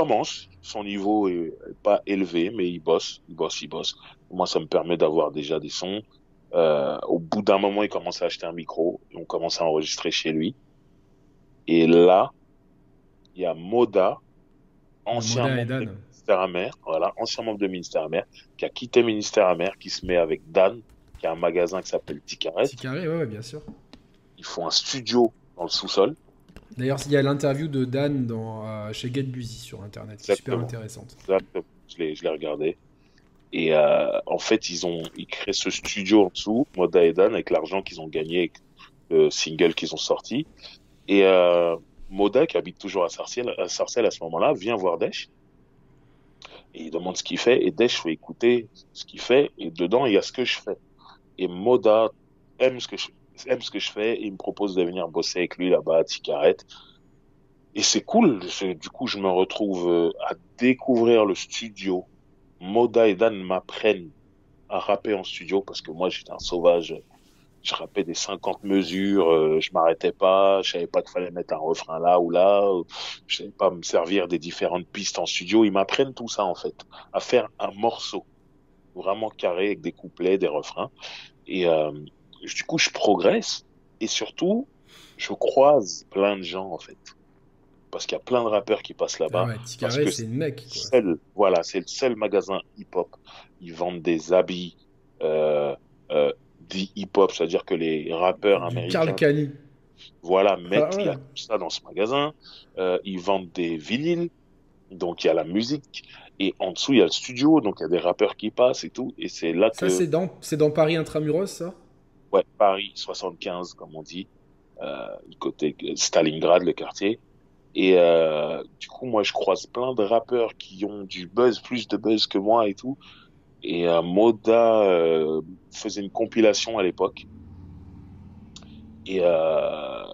Commence. Son niveau est pas élevé, mais il bosse, il bosse, il bosse. Moi, ça me permet d'avoir déjà des sons. Euh, au bout d'un moment, il commence à acheter un micro. Et on commence à enregistrer chez lui. Et là, il y a Moda, ancien Moda et membre de. Ministère Amer, voilà, ancien membre de Ministère Amer, qui a quitté Ministère Amer, qui se met avec Dan, qui a un magasin qui s'appelle Ticaret. Petit carré, ouais, ouais, bien sûr. Ils font un studio dans le sous-sol. D'ailleurs, il y a l'interview de Dan dans, euh, chez Get Busy sur internet, qui est super intéressante. Exactement. Je l'ai, je l'ai regardé. Et euh, en fait, ils ont ils créent ce studio en dessous, Moda et Dan, avec l'argent qu'ils ont gagné avec le single qu'ils ont sorti. Et euh, Moda, qui habite toujours à Sarcelles, à Sarcelles à ce moment-là, vient voir Desh. Et il demande ce qu'il fait. Et Desh fait écouter ce qu'il fait. Et dedans, il y a ce que je fais. Et Moda aime ce que je, aime ce que je fais. Il me propose de venir bosser avec lui là-bas à Ticarette. Et c'est cool. Du coup, je me retrouve euh, à découvrir le studio. Moda et Dan m'apprennent à rapper en studio parce que moi, j'étais un sauvage. Je rappais des 50 mesures, euh, je m'arrêtais pas, je savais pas qu'il fallait mettre un refrain là ou là, je savais pas me servir des différentes pistes en studio. Ils m'apprennent tout ça en fait, à faire un morceau vraiment carré avec des couplets, des refrains. Et euh, du coup, je progresse et surtout, je croise plein de gens en fait, parce qu'il y a plein de rappeurs qui passent là-bas. Ah ouais, c'est une mec. Quoi. seul, voilà, c'est le seul magasin hip-hop. Ils vendent des habits euh, euh, dits hip-hop, c'est-à-dire que les rappeurs Du américains, Carl Cani. voilà, mettent Ah ouais. il y a tout ça dans ce magasin. Euh, ils vendent des vinyles, donc il y a la musique. Et en dessous, il y a le studio, donc il y a des rappeurs qui passent et tout. Et c'est là Ça, que, c'est dans, c'est dans Paris Intramuros, ça? Ouais, Paris 75, comme on dit, euh, côté Stalingrad, le quartier. Et euh, du coup, moi, je croise plein de rappeurs qui ont du buzz, plus de buzz que moi et tout. Et euh, Moda euh, faisait une compilation à l'époque. Et euh,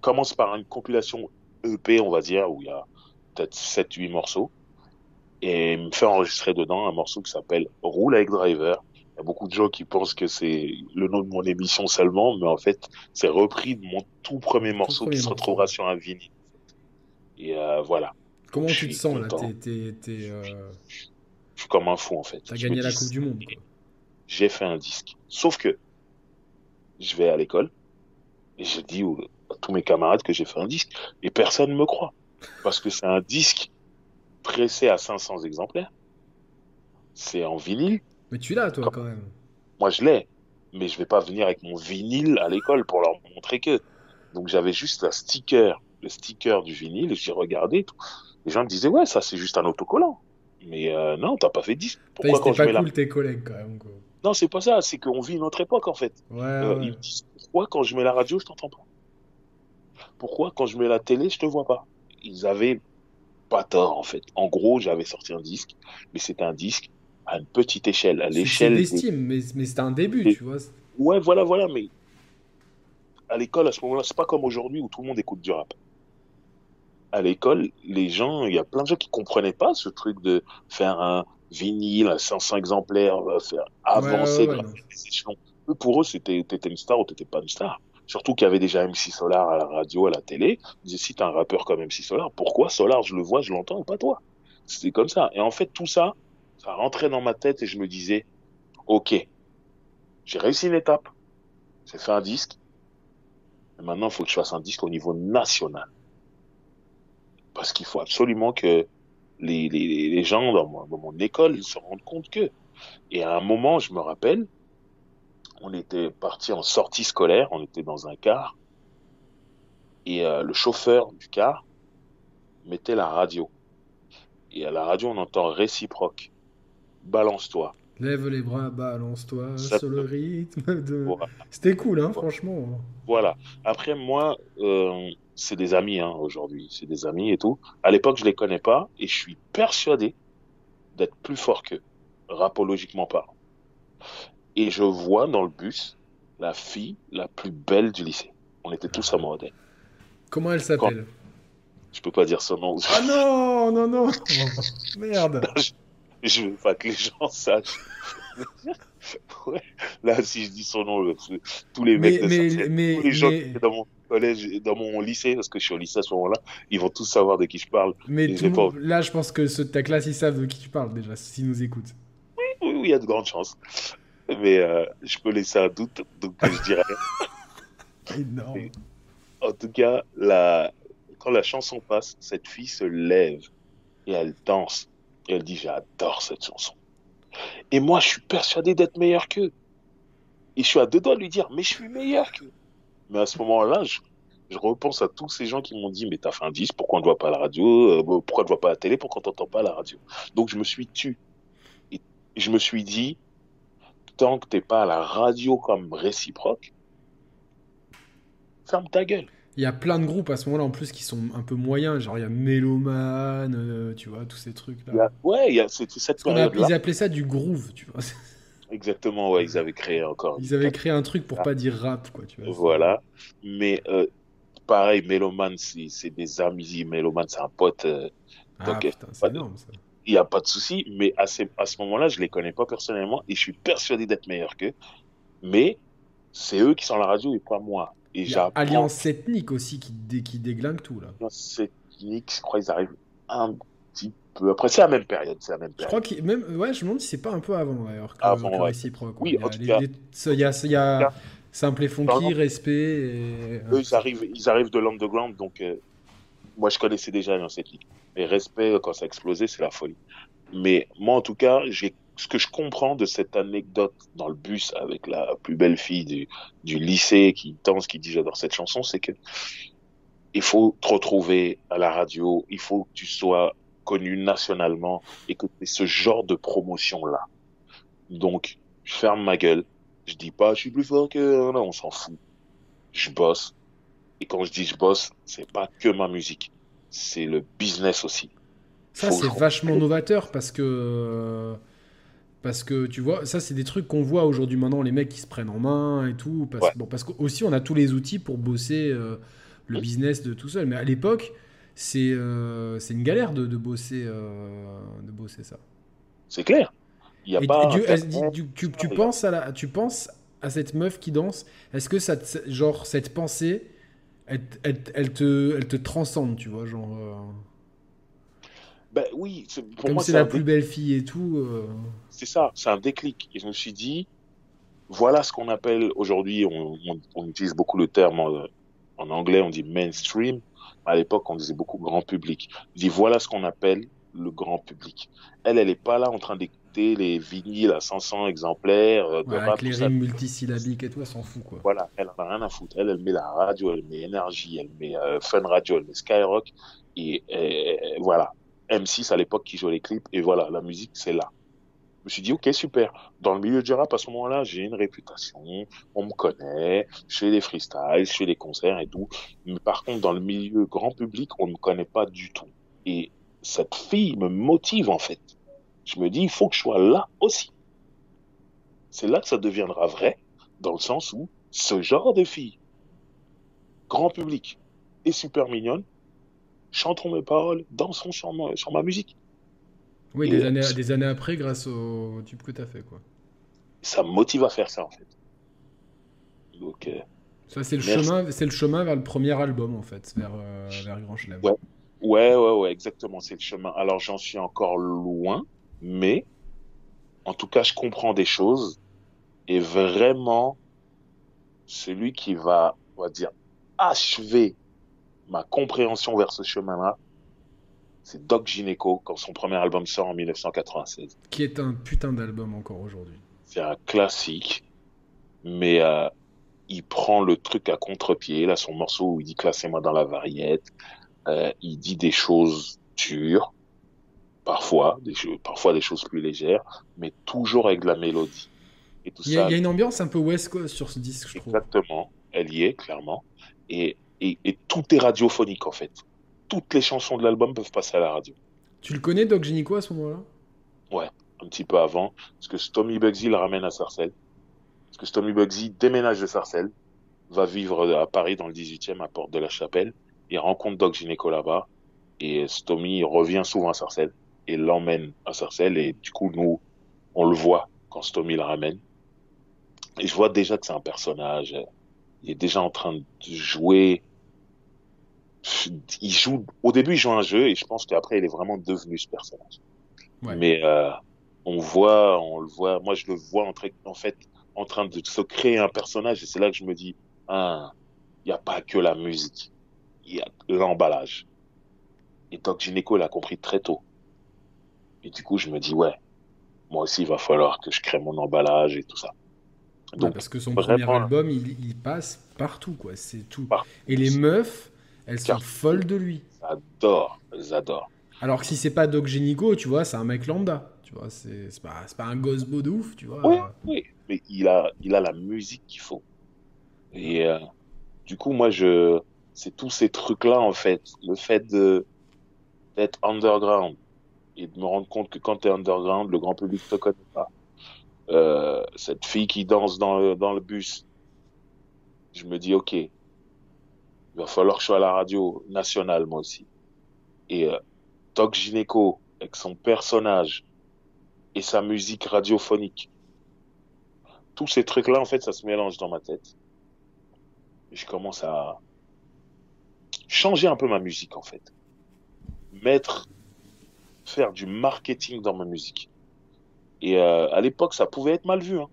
commence par une compilation EP, on va dire, où il y a peut-être 7-8 morceaux. Et il me fait enregistrer dedans un morceau qui s'appelle Roule avec Driver. Il y a beaucoup de gens qui pensent que c'est le nom de mon émission seulement, mais en fait, c'est repris de mon tout premier morceau premier qui se retrouvera sur un vinyle. Et euh, voilà, Comment Je tu te sens là. T'es- t'es- t'es, euh, je suis comme un fou en fait. T'as gagné la dis, Coupe du Monde. J'ai fait un disque. Sauf que je vais à l'école et je dis aux- à tous mes camarades que j'ai fait un disque et personne ne me croit parce que c'est un disque pressé à 500 exemplaires c'est en vinyle. Mais tu l'as, toi, quand même. Moi, je l'ai. Mais je vais pas venir avec mon vinyle à l'école pour leur montrer que. Donc, j'avais juste un sticker, le sticker du vinyle, et j'ai regardé. Tout. Les gens me disaient, ouais, ça, c'est juste un autocollant. Mais euh, non, t'as pas fait 10. Pourquoi quand je pas mets cool tes collègues, quand même. Quoi. Non, c'est pas ça. C'est qu'on vit une autre époque, en fait. Ouais, euh, Ils me disent, pourquoi quand je mets la radio, je t'entends pas? Pourquoi quand je mets la télé, je te vois pas? Ils avaient pas tort, en fait. En gros, j'avais sorti un disque, mais c'était un disque à une petite échelle, à l'échelle. d'estime, mais, mais c'était un début, tu vois. Ouais, voilà, voilà, mais à l'école, à ce moment-là, c'est pas comme aujourd'hui où tout le monde écoute du rap. À l'école, les gens, il y a plein de gens qui comprenaient pas ce truc de faire un vinyle à 500 exemplaires, faire avancer ouais, les échelons. Pour eux, c'était, t'étais une star ou t'étais pas une star. Surtout qu'il y avait déjà MC Solar à la radio, à la télé. Ils disaient, si t'es un rappeur comme MC Solar, pourquoi Solar, je le vois, je l'entends, pas toi? C'était comme ça. Et en fait, tout ça, ça rentrait dans ma tête et je me disais, ok, j'ai réussi une étape, j'ai fait un disque, maintenant il faut que je fasse un disque au niveau national. Parce qu'il faut absolument que les, gens dans mon, dans mon école se rendent compte que. Et à un moment, je me rappelle, on était parti en sortie scolaire, on était dans un car, et euh, le chauffeur du car mettait la radio. Et à la radio, on entend réciproque. Balance-toi. Lève les bras, balance-toi sur le rythme. De... <laughs> C'était cool, hein, franchement. Voilà. Après, moi, euh, c'est des amis hein, aujourd'hui. C'est des amis et tout. À l'époque, je les connais pas et je suis persuadé d'être plus fort qu'eux, rapologiquement parlant. Et je vois dans le bus la fille la plus belle du lycée. On était tous amoureux Comment elle s'appelle? Je peux pas dire son nom. Ah non, non, non. <laughs> Merde. je, <laughs> veux pas que les gens sachent. <laughs> ouais. Là, si je dis son nom, tous les mecs, mais, mais, tous les gens qui étaient dans mon collège, dans mon lycée, parce que je suis au lycée à ce moment-là, ils vont tous savoir de qui je parle. Mais tout, là, je pense que ceux de ta classe, ils savent de qui tu parles déjà, s'ils nous écoutent. Oui, oui, oui, il y a de grandes chances mais euh, je peux laisser un doute, donc je dirais. <laughs> Énorme. En tout cas, la... quand la chanson passe, cette fille se lève et elle danse. Elle dit J'adore cette chanson. Et moi, je suis persuadé d'être meilleur qu'eux. Et je suis à deux doigts de lui dire Mais je suis meilleur qu'eux. Mais à ce moment-là, je, je, repense à tous ces gens qui m'ont dit Mais t'as fait un 10, pourquoi on ne voit pas la radio euh, Pourquoi on ne voit pas la télé Pourquoi on t'entend pas la radio? Donc je me suis tu. Et je me suis dit tant que t'es pas à la radio comme réciproque, ferme ta gueule. Il y a plein de groupes à ce moment-là en plus qui sont un peu moyens, genre il y a Meloman, euh, tu vois, tous ces trucs-là. Ouais, il y a cette période Ils appelaient ça du groove, tu vois. <laughs> Exactement, ouais, ils avaient créé encore. Ils avaient créé un truc pour pas dire rap, quoi, tu vois. Voilà, mais euh, pareil, Meloman, c'est des amis, Meloman, c'est un pote. Euh, ah, putain, c'est énorme ça il n'y a pas de souci, mais à, ce, à ce moment-là, je les connais pas personnellement et je suis persuadé d'être meilleur qu'eux. Mais c'est eux qui sont à la radio et pas moi. Et il y a Alliance ethnique aussi qui, dé, qui déglingue tout là. Alliance ethnique, je crois qu'ils arrivent un petit peu. Après, c'est la même période. C'est la même période. Je crois que même, ouais, je me demande si c'est pas un peu avant d'ailleurs. Avant, que ouais. réciproque. Oui, il y en a, tout cas. il y a, il y a simple et funky, respect. Et... Eux, ils arrivent, ils arrivent de l'underground, donc euh, moi, je connaissais déjà Alliance ethnique. Mais respect, quand ça a explosé, c'est la folie. Mais moi, en tout cas, j'ai ce que je comprends de cette anecdote dans le bus avec la plus belle fille du, du lycée qui danse, qui dit j'adore cette chanson, c'est que il faut te retrouver à la radio, il faut que tu sois connu nationalement et que tu ce genre de promotion-là. Donc, je ferme ma gueule, je dis pas je suis plus fort que... Non, on s'en fout. Je bosse. Et quand je dis je bosse, c'est pas que ma musique, c'est le business aussi. Ça, c'est vachement novateur parce que. Parce que tu vois, ça, c'est des trucs qu'on voit aujourd'hui maintenant, les mecs qui se prennent en main et tout. Parce, Ouais. bon, parce qu'aussi, on a tous les outils pour bosser euh, le business de tout seul. Mais à l'époque, c'est euh, une galère de, de bosser, euh, de bosser ça. C'est clair. Il y a Et pas. tu, penses à la, tu penses à cette meuf qui danse. Est-ce que ça, genre cette pensée, elle, elle- elle te, elle te transcende, tu vois, genre. Ben oui, pour comme moi, c'est la plus belle fille et tout. euh, c'est ça, c'est un déclic. Et je me suis dit, voilà ce qu'on appelle aujourd'hui, on, on- on utilise beaucoup le terme en, en anglais, on dit mainstream. À l'époque, on disait beaucoup grand public. Je dis, voilà ce qu'on appelle le grand public. Elle, elle est pas là en train d'écouter les vinyles à 500 exemplaires. euh, de Ouais, rap, avec les ça. rimes multisyllabiques et tout, elle s'en fout quoi. Voilà, elle en a rien à foutre. Elle, elle met la radio, elle met énergie, elle met euh, Fun Radio, elle met Skyrock. Et, euh, voilà, M6 à l'époque qui jouait les clips. Et voilà, la musique, c'est là. Je me suis dit, ok, super. Dans le milieu du rap, à ce moment-là, j'ai une réputation, on me connaît, je fais des freestyles, je fais des concerts et tout. Mais par contre, dans le milieu grand public, on ne me connaît pas du tout. Et cette fille me motive, en fait. Je me dis, il faut que je sois là aussi. C'est là que ça deviendra vrai, dans le sens où ce genre de fille, grand public et super mignonne, chanteront mes paroles, danseront sur ma, sur ma musique. Oui, des années, des années après, grâce au tube que t'as fait quoi. Ça me motive à faire ça, en fait. Donc, euh, Ça, c'est le chemin, c'est le chemin vers le premier album en fait, vers, euh, vers Grand Chelem. Ouais. ouais, ouais, ouais, exactement, c'est le chemin. Alors, j'en suis encore loin, mais en tout cas, je comprends des choses. Et vraiment, celui qui va, on va dire, achever ma compréhension vers ce chemin-là, c'est Doc Gineco quand son premier album sort en 1996. Qui est un putain d'album encore aujourd'hui. C'est un classique, mais euh, il prend le truc à contre-pied. Là, son morceau où il dit classez-moi dans la variette, euh, il dit des choses dures, parfois des, choses, parfois des choses plus légères, mais toujours avec de la mélodie. Et tout Il y, a, ça, il y a une ambiance un peu West Coast sur ce disque, je trouve. exactement, elle y est clairement, et, et, et tout est radiophonique en fait. Toutes les chansons de l'album peuvent passer à la radio. Tu le connais, Doc Gynéco, à ce moment-là? Un petit peu avant, parce que Stomy Bugsy le ramène à Sarcelles. Parce que Stomy Bugsy déménage de Sarcelles, va vivre à Paris dans le 18e à Porte de la Chapelle, il rencontre Doc Gynéco là-bas, et Stomy revient souvent à Sarcelles, et l'emmène à Sarcelles, et du coup, nous, on le voit quand Stomy le ramène. Et je vois déjà que c'est un personnage, euh, il est déjà en train de jouer, il joue, au début, il joue un jeu, et je pense qu'après, il est vraiment devenu ce personnage. Ouais. Mais euh, on voit, on le voit. Moi, je le vois en, fait en train de se créer un personnage, et c'est là que je me dis, ah, il n'y a pas que la musique, il y a l'emballage. Et Doc Gineco l'a compris très tôt. Et du coup, je me dis, ouais, moi aussi, il va falloir que je crée mon emballage et tout ça. Ouais, Parce que son premier album, il, il passe partout, quoi. C'est tout. Partout. Et les meufs, elles sont folles de lui. j'adore, j'adore. Alors que si c'est pas Doc Gynéco, tu vois, c'est un mec lambda. Tu vois, c'est pas, pas un gosse beau de ouf, tu vois. Oui, oui, mais il a, il a la musique qu'il faut. Et euh, du coup, moi, je, c'est tous ces trucs-là, en fait, le fait de d'être underground et de me rendre compte que quand t'es underground, le grand public te connaît pas. Euh, cette fille qui danse dans le, dans le bus, je me dis, ok, il va falloir que je sois à la radio nationale, moi aussi. Et euh, Doc Gineco, avec son personnage et sa musique radiophonique, tous ces trucs-là, en fait, ça se mélange dans ma tête. Je commence à changer un peu ma musique, en fait. Mettre, faire du marketing dans ma musique. Et euh, à l'époque, ça pouvait être mal vu. Hein.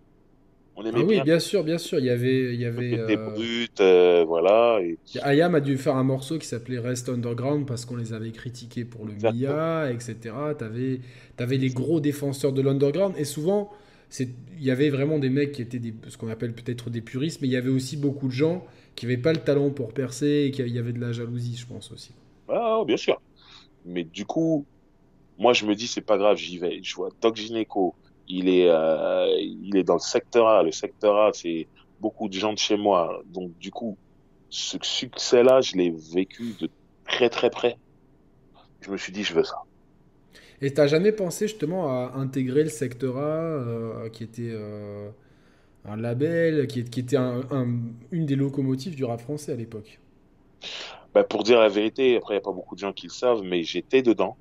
On aimait Ah oui, bien bien sûr, bien sûr. Il y avait, il y avait. des euh, brutes, euh, voilà. Et... Ayam a dû faire un morceau qui s'appelait Rest Underground parce qu'on les avait critiqués pour le Exactement. MIA, etc. T'avais, t'avais les gros défenseurs de l'underground et souvent, il y avait vraiment des mecs qui étaient des, ce qu'on appelle peut-être des puristes, mais il y avait aussi beaucoup de gens qui n'avaient pas le talent pour percer et qui y avait de la jalousie, je pense aussi. Ah, bien sûr. Mais du coup, moi, je me dis, c'est pas grave, j'y vais. Je vois Doc Gineco, il est, euh, il est dans le secteur A. Le secteur A, c'est beaucoup de gens de chez moi. Donc, du coup, ce succès-là, je l'ai vécu de très, très près. Je me suis dit, je veux ça. Et t'as jamais pensé justement à intégrer le secteur A, euh, qui était euh, un label, qui, était un- un- une des locomotives du rap français à l'époque? Bah, pour dire la vérité, après, il n'y a pas beaucoup de gens qui le savent, mais j'étais dedans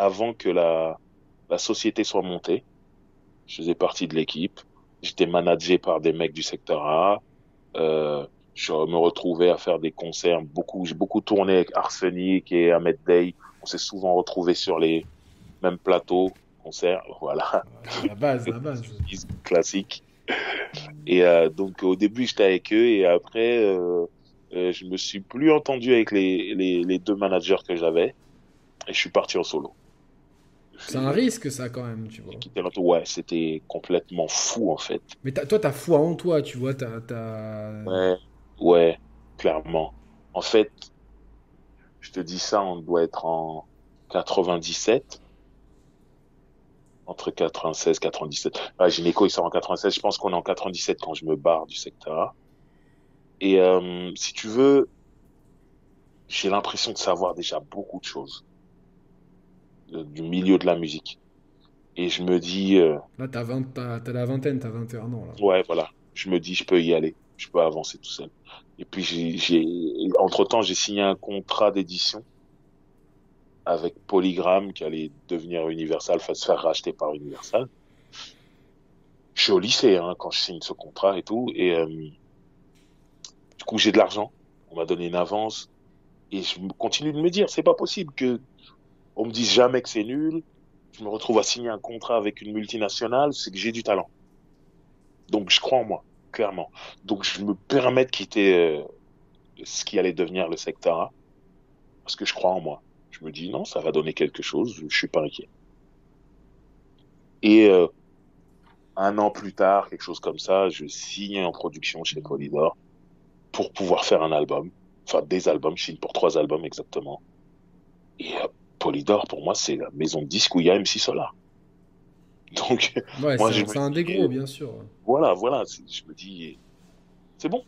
avant que la, la société soit montée. Je faisais partie de l'équipe. J'étais managé par des mecs du secteur A. Euh, je me retrouvais à faire des concerts. Beaucoup, j'ai beaucoup tourné avec Arsenic et Ahmed Day. On s'est souvent retrouvés sur les mêmes plateaux, concerts. <laughs> Voilà, La base, la base. <laughs> classique. Et euh, donc au début j'étais avec eux et après euh, euh, je me suis plus entendu avec les, les, les deux managers que j'avais et je suis parti en solo. C'est un risque, ça, quand même, tu vois. Ouais, c'était complètement fou, en fait. Mais toi, t'as foi en toi, tu vois. As, Ouais, ouais, clairement. En fait, je te dis ça, on doit être en 97. Entre 96 et 97. Ah, Gynéco, il sort en 96. Je pense qu'on est en 97 quand je me barre du secteur Et euh, si tu veux, j'ai l'impression de savoir déjà beaucoup de choses du milieu de la musique. Et je me dis... Euh, là, t'as, 20, t'as, la vingtaine, t'as 21 ans. Là. Ouais, voilà. Je me dis, je peux y aller. Je peux avancer tout seul. Et puis, j'ai, j'ai... entre-temps, j'ai signé un contrat d'édition avec Polygram qui allait devenir Universal, enfin se faire racheter par Universal. Je suis au lycée hein, quand je signe ce contrat et tout. Et euh, du coup, j'ai de l'argent. On m'a donné une avance. Et je continue de me dire, c'est pas possible que on me dise jamais que c'est nul. Je me retrouve à signer un contrat avec une multinationale, c'est que j'ai du talent. Donc je crois en moi, clairement. Donc je me permets de quitter euh, ce qui allait devenir le secteur A, parce que je crois en moi. Je me dis non, ça va donner quelque chose, je suis pas inquiet. Et euh, un an plus tard, quelque chose comme ça, je signe en production chez Polydor pour pouvoir faire un album enfin des albums, je signe pour trois albums exactement. Et Polydor, pour moi, c'est la maison de disque où il y a MC Solar. Donc, ouais, c'est un des gros, bien sûr. Voilà, voilà, je me dis, c'est bon.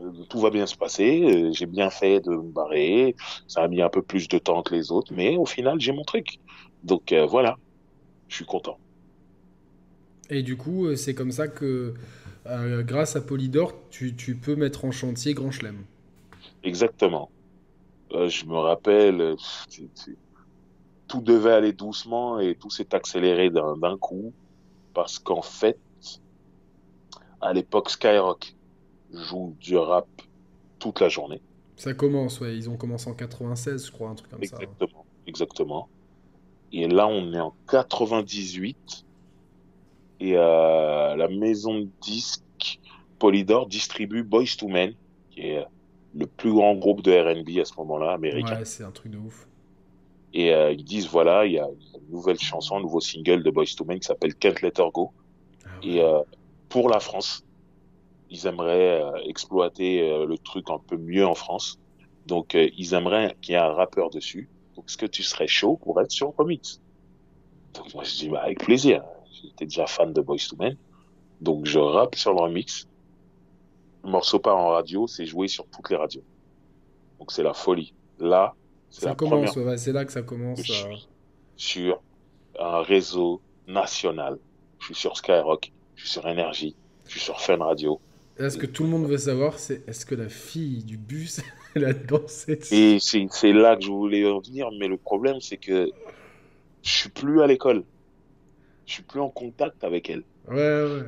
Euh, tout va bien se passer, euh, j'ai bien fait de me barrer, ça a mis un peu plus de temps que les autres, mais au final, j'ai mon truc. Donc voilà, je suis content. Et du coup, c'est comme ça que, grâce à Polydor, tu, tu, peux mettre en chantier Grand Chelem. Exactement. Euh, je me rappelle, tout devait aller doucement et tout s'est accéléré d'un coup parce qu'en fait, à l'époque, Skyrock joue du rap toute la journée. Ça commence, ouais. Ils ont commencé en 96, je crois, un truc comme ça. Exactement, exactement. Et là, on est en 98 et euh, la maison de disques Polydor distribue Boys to Men, qui est le plus grand groupe de R&B à ce moment-là, américain. Ouais, c'est un truc de ouf. Et euh, ils disent, voilà, il y a une nouvelle chanson, un nouveau single de Boys to Men qui s'appelle Can't Let Her Go. Ah Et euh, pour la France, ils aimeraient euh, exploiter le truc un peu mieux en France. Donc, ils aimeraient qu'il y ait un rappeur dessus. Donc, est-ce que tu serais chaud pour être sur remix? Donc, moi, je dis, bah, avec plaisir. J'étais déjà fan de Boys to Men. Donc, je rappe sur le remix le morceau part en radio, c'est joué sur toutes les radios. Donc c'est la folie. Là, c'est la commence, c'est là que ça commence. Sur un réseau national. Je suis sur Skyrock, je suis sur Énergie, je suis sur Fun Radio. Là, ce que tout le monde veut savoir, c'est est-ce que la fille du bus, <laughs> elle a dansé Et c'est là que je voulais en venir, mais le problème, c'est que je suis plus à l'école. Je suis plus en contact avec elle. Ouais, ouais.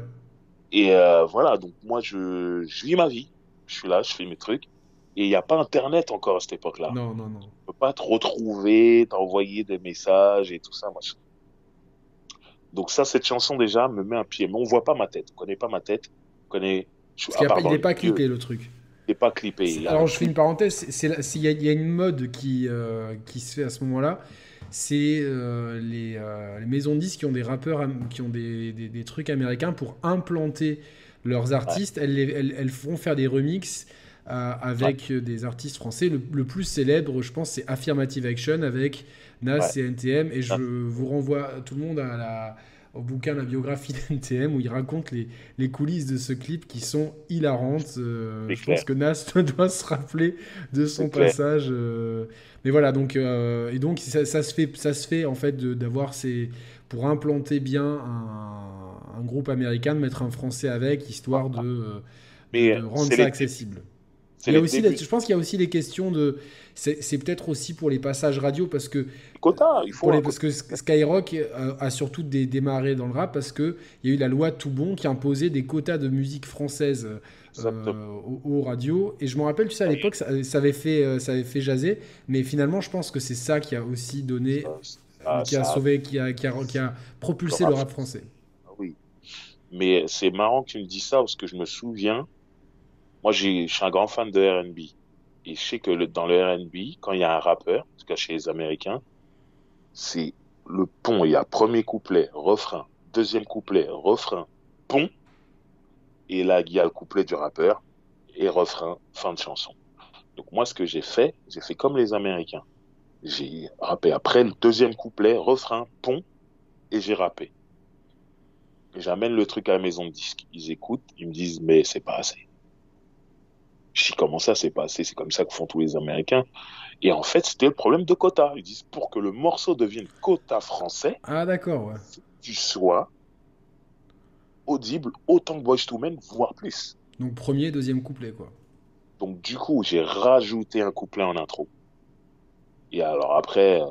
Et euh, voilà, donc moi, je, je vis ma vie. Je suis là, je fais mes trucs. Et il n'y a pas Internet encore à cette époque-là. Non, non, non. On peut pas te retrouver, t'envoyer des messages et tout ça. Machin. Donc ça, cette chanson déjà me met un pied. Mais on voit pas ma tête. On connaît pas ma tête. On connaît. Parce il n'est pas clippé le truc. Il n'est pas clippé. Alors je fais une parenthèse. Il y, y, a une mode qui, euh, qui se fait à ce moment-là c'est euh, euh, les, maisons de disques qui ont des rappeurs, qui ont des, des, trucs américains pour implanter leurs artistes. Elles, elles, font faire des remixes euh, avec des artistes français. Le, plus célèbre, je pense, c'est Affirmative Action avec Nas et NTM. Et je vous renvoie tout le monde à la, au bouquin La biographie <laughs> d'NTM où il raconte les, les, coulisses de ce clip qui sont hilarantes. je pense que Nas <laughs> doit se rappeler de son passage. Mais voilà, donc, euh, et donc ça, se fait, ça se fait en fait d'avoir ces. pour implanter bien un, groupe américain, de mettre un français avec, histoire de, euh, rendre ça accessible. Il y a aussi, je pense qu'il y a aussi les questions de. C'est peut-être aussi pour les passages radio parce que. Quota, il faut. parce que Skyrock a, surtout démarré dans le rap parce qu'il y a eu la loi tout bon qui imposait des quotas de musique française euh, aux, radios. Et je me rappelle, tu sais, à l'époque, ça, avait fait, euh, ça avait fait jaser, mais finalement, je pense que c'est ça qui a aussi donné, qui a sauvé, qui a, qui a, qui a propulsé le rap, français. Oui, mais c'est marrant que tu me dis ça parce que je me souviens, moi, je suis un grand fan de R&B. Et je sais que dans le R&B, quand il y a un rappeur, en tout cas chez les Américains, c'est le pont, il y a premier couplet, refrain, deuxième couplet, refrain, pont. Et là, il y a le couplet du rappeur et refrain, fin de chanson. Donc moi, ce que j'ai fait, j'ai fait comme les Américains. J'ai rappé après le deuxième couplet, refrain, pont, et j'ai rappé. J'amène le truc à la maison de disque. Ils écoutent, ils me disent, mais c'est pas assez. Je dis, comment ça, c'est pas assez? C'est comme ça que font tous les Américains. Et en fait, c'était le problème de quota. Ils disent, pour que le morceau devienne quota français, Ah, d'accord, ouais. tu sois audible autant que Boys to Men, voire plus. Donc, premier, deuxième couplet, quoi. Donc du coup, j'ai rajouté un couplet en intro. Et alors après,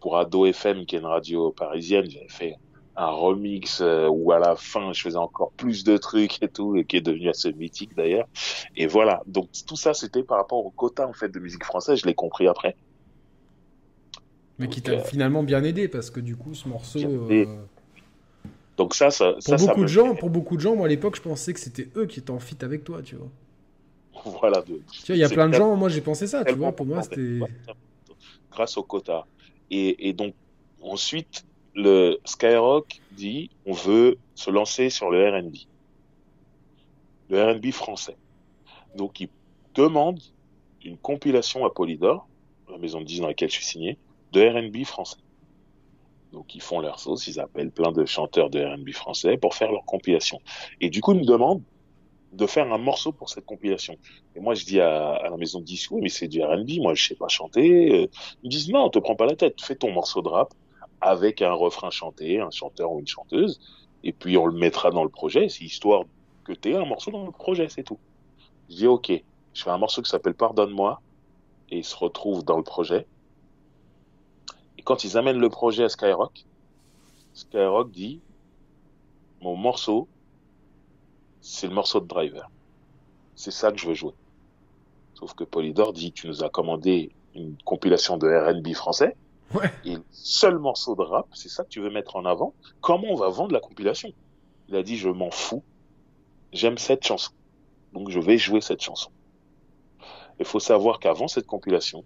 pour Ado FM, qui est une radio parisienne, j'avais fait un remix euh, où à la fin, je faisais encore plus de trucs et tout, et qui est devenu assez mythique d'ailleurs. Et voilà. Donc tout ça, c'était par rapport au quota en fait de musique française. Je l'ai compris après. Mais qui t'a euh, finalement bien aidé, parce que du coup, ce morceau. Euh. Donc ça, ça, Pour ça, beaucoup de gens, pour beaucoup de gens, moi à l'époque, je pensais que c'était eux qui étaient en fit avec toi, tu vois. <laughs> voilà. De, Tu vois, il y a plein de gens, moi j'ai pensé ça, tu vois, pour moi c'était. grâce au quota. Et, et donc ensuite, le Skyrock dit on veut se lancer sur le R&B, le R&B français. Donc il demande une compilation à Polydor, la maison de 10 dans laquelle je suis signé, de R&B français. Donc ils font leur sauce, ils appellent plein de chanteurs de R&B français pour faire leur compilation. Et du coup, ils me demandent de faire un morceau pour cette compilation. Et moi, je dis à, à la maison de disques, oui, mais c'est du R&B, moi, je sais pas chanter. Euh, Ils me disent, non, te prends pas la tête, fais ton morceau de rap avec un refrain chanté, un chanteur ou une chanteuse, et puis on le mettra dans le projet, c'est histoire que tu un morceau dans le projet, c'est tout. Je dis, ok, je fais un morceau qui s'appelle Pardonne-moi, et il se retrouve dans le projet. Et quand ils amènent le projet à Skyrock, Skyrock dit, mon morceau, c'est le morceau de Driver. C'est ça que je veux jouer. Sauf que Polydor dit, tu nous as commandé une compilation de R&B français, Ouais. et seul morceau de rap, c'est ça que tu veux mettre en avant. Comment on va vendre la compilation? Il a dit, je m'en fous. J'aime cette chanson. Donc je vais jouer cette chanson. Il faut savoir qu'avant cette compilation,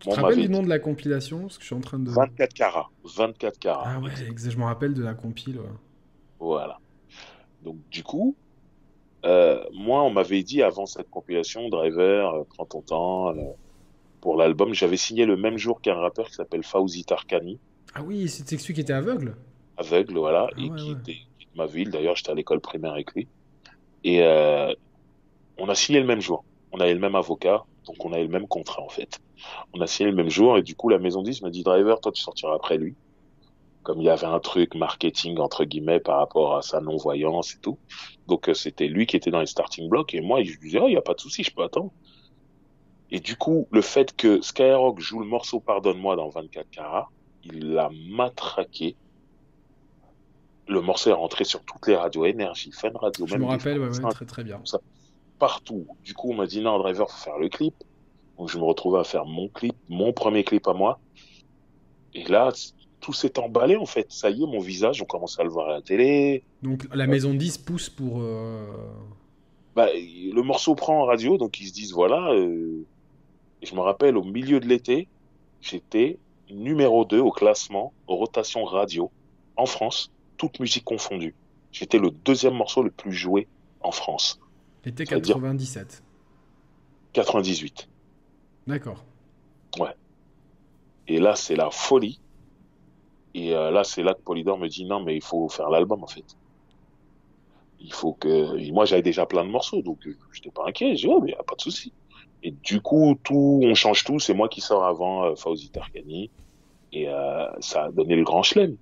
Tu te rappelles du nom de la compilation? Parce que je suis en train de. 24 carats. 24 carats. Ah ouais, je me rappelle de la compile. ouais. Voilà. Donc du coup, euh, moi on m'avait dit avant cette compilation, Driver, euh, prends ton temps. euh, pour l'album, j'avais signé le même jour qu'un rappeur qui s'appelle Fauzi Tarkani, Ah oui, c'était celui qui était aveugle aveugle, voilà, Ah et ouais, qui ouais. était qui de ma ville. D'ailleurs, j'étais à l'école primaire avec lui. Et euh, on a signé le même jour. On avait le même avocat, donc on avait le même contrat en fait. On a signé le même jour et du coup la maison 10 m'a dit Driver, toi tu sortiras après lui. Comme il y avait un truc marketing entre guillemets par rapport à sa non-voyance et tout. Donc euh, c'était lui qui était dans les starting blocks et moi je lui disais oh il y a pas de souci, je peux attendre. Et du coup le fait que Skyrock joue le morceau Pardonne-moi dans 24 carats, il l'a matraqué. Le morceau est rentré sur toutes les radios énergie, Fun Radio, Je même me des rappelle, ouais, ouais, très très bien. partout. Du coup, on m'a dit non, Driver, faut faire le clip. Donc, je me retrouvais à faire mon clip, mon premier clip à moi. Et là, tout s'est emballé, en fait. Ça y est, mon visage, on commence à le voir à la télé. Donc la maison 10 pousse pour. euh, Bah, le morceau prend en radio, donc ils se disent, voilà. euh, Et je me rappelle, au milieu de l'été, j'étais numéro 2 au classement, aux rotations radio, en France, toute musique confondue. J'étais le deuxième morceau le plus joué en France. L'été Ça veut dire- 97. 98. D'accord. Et là, c'est la folie. Et euh, là, c'est là que Polydor me dit non, mais il faut faire l'album en fait. Il faut que. et moi, j'avais déjà plein de morceaux, donc euh, j'étais pas inquiet. J'ai dit, oh, mais y a pas de souci. Et du coup, tout, on change tout. C'est moi qui sors avant euh, Fauzi Tarkani. Et euh, ça a donné le grand chelem.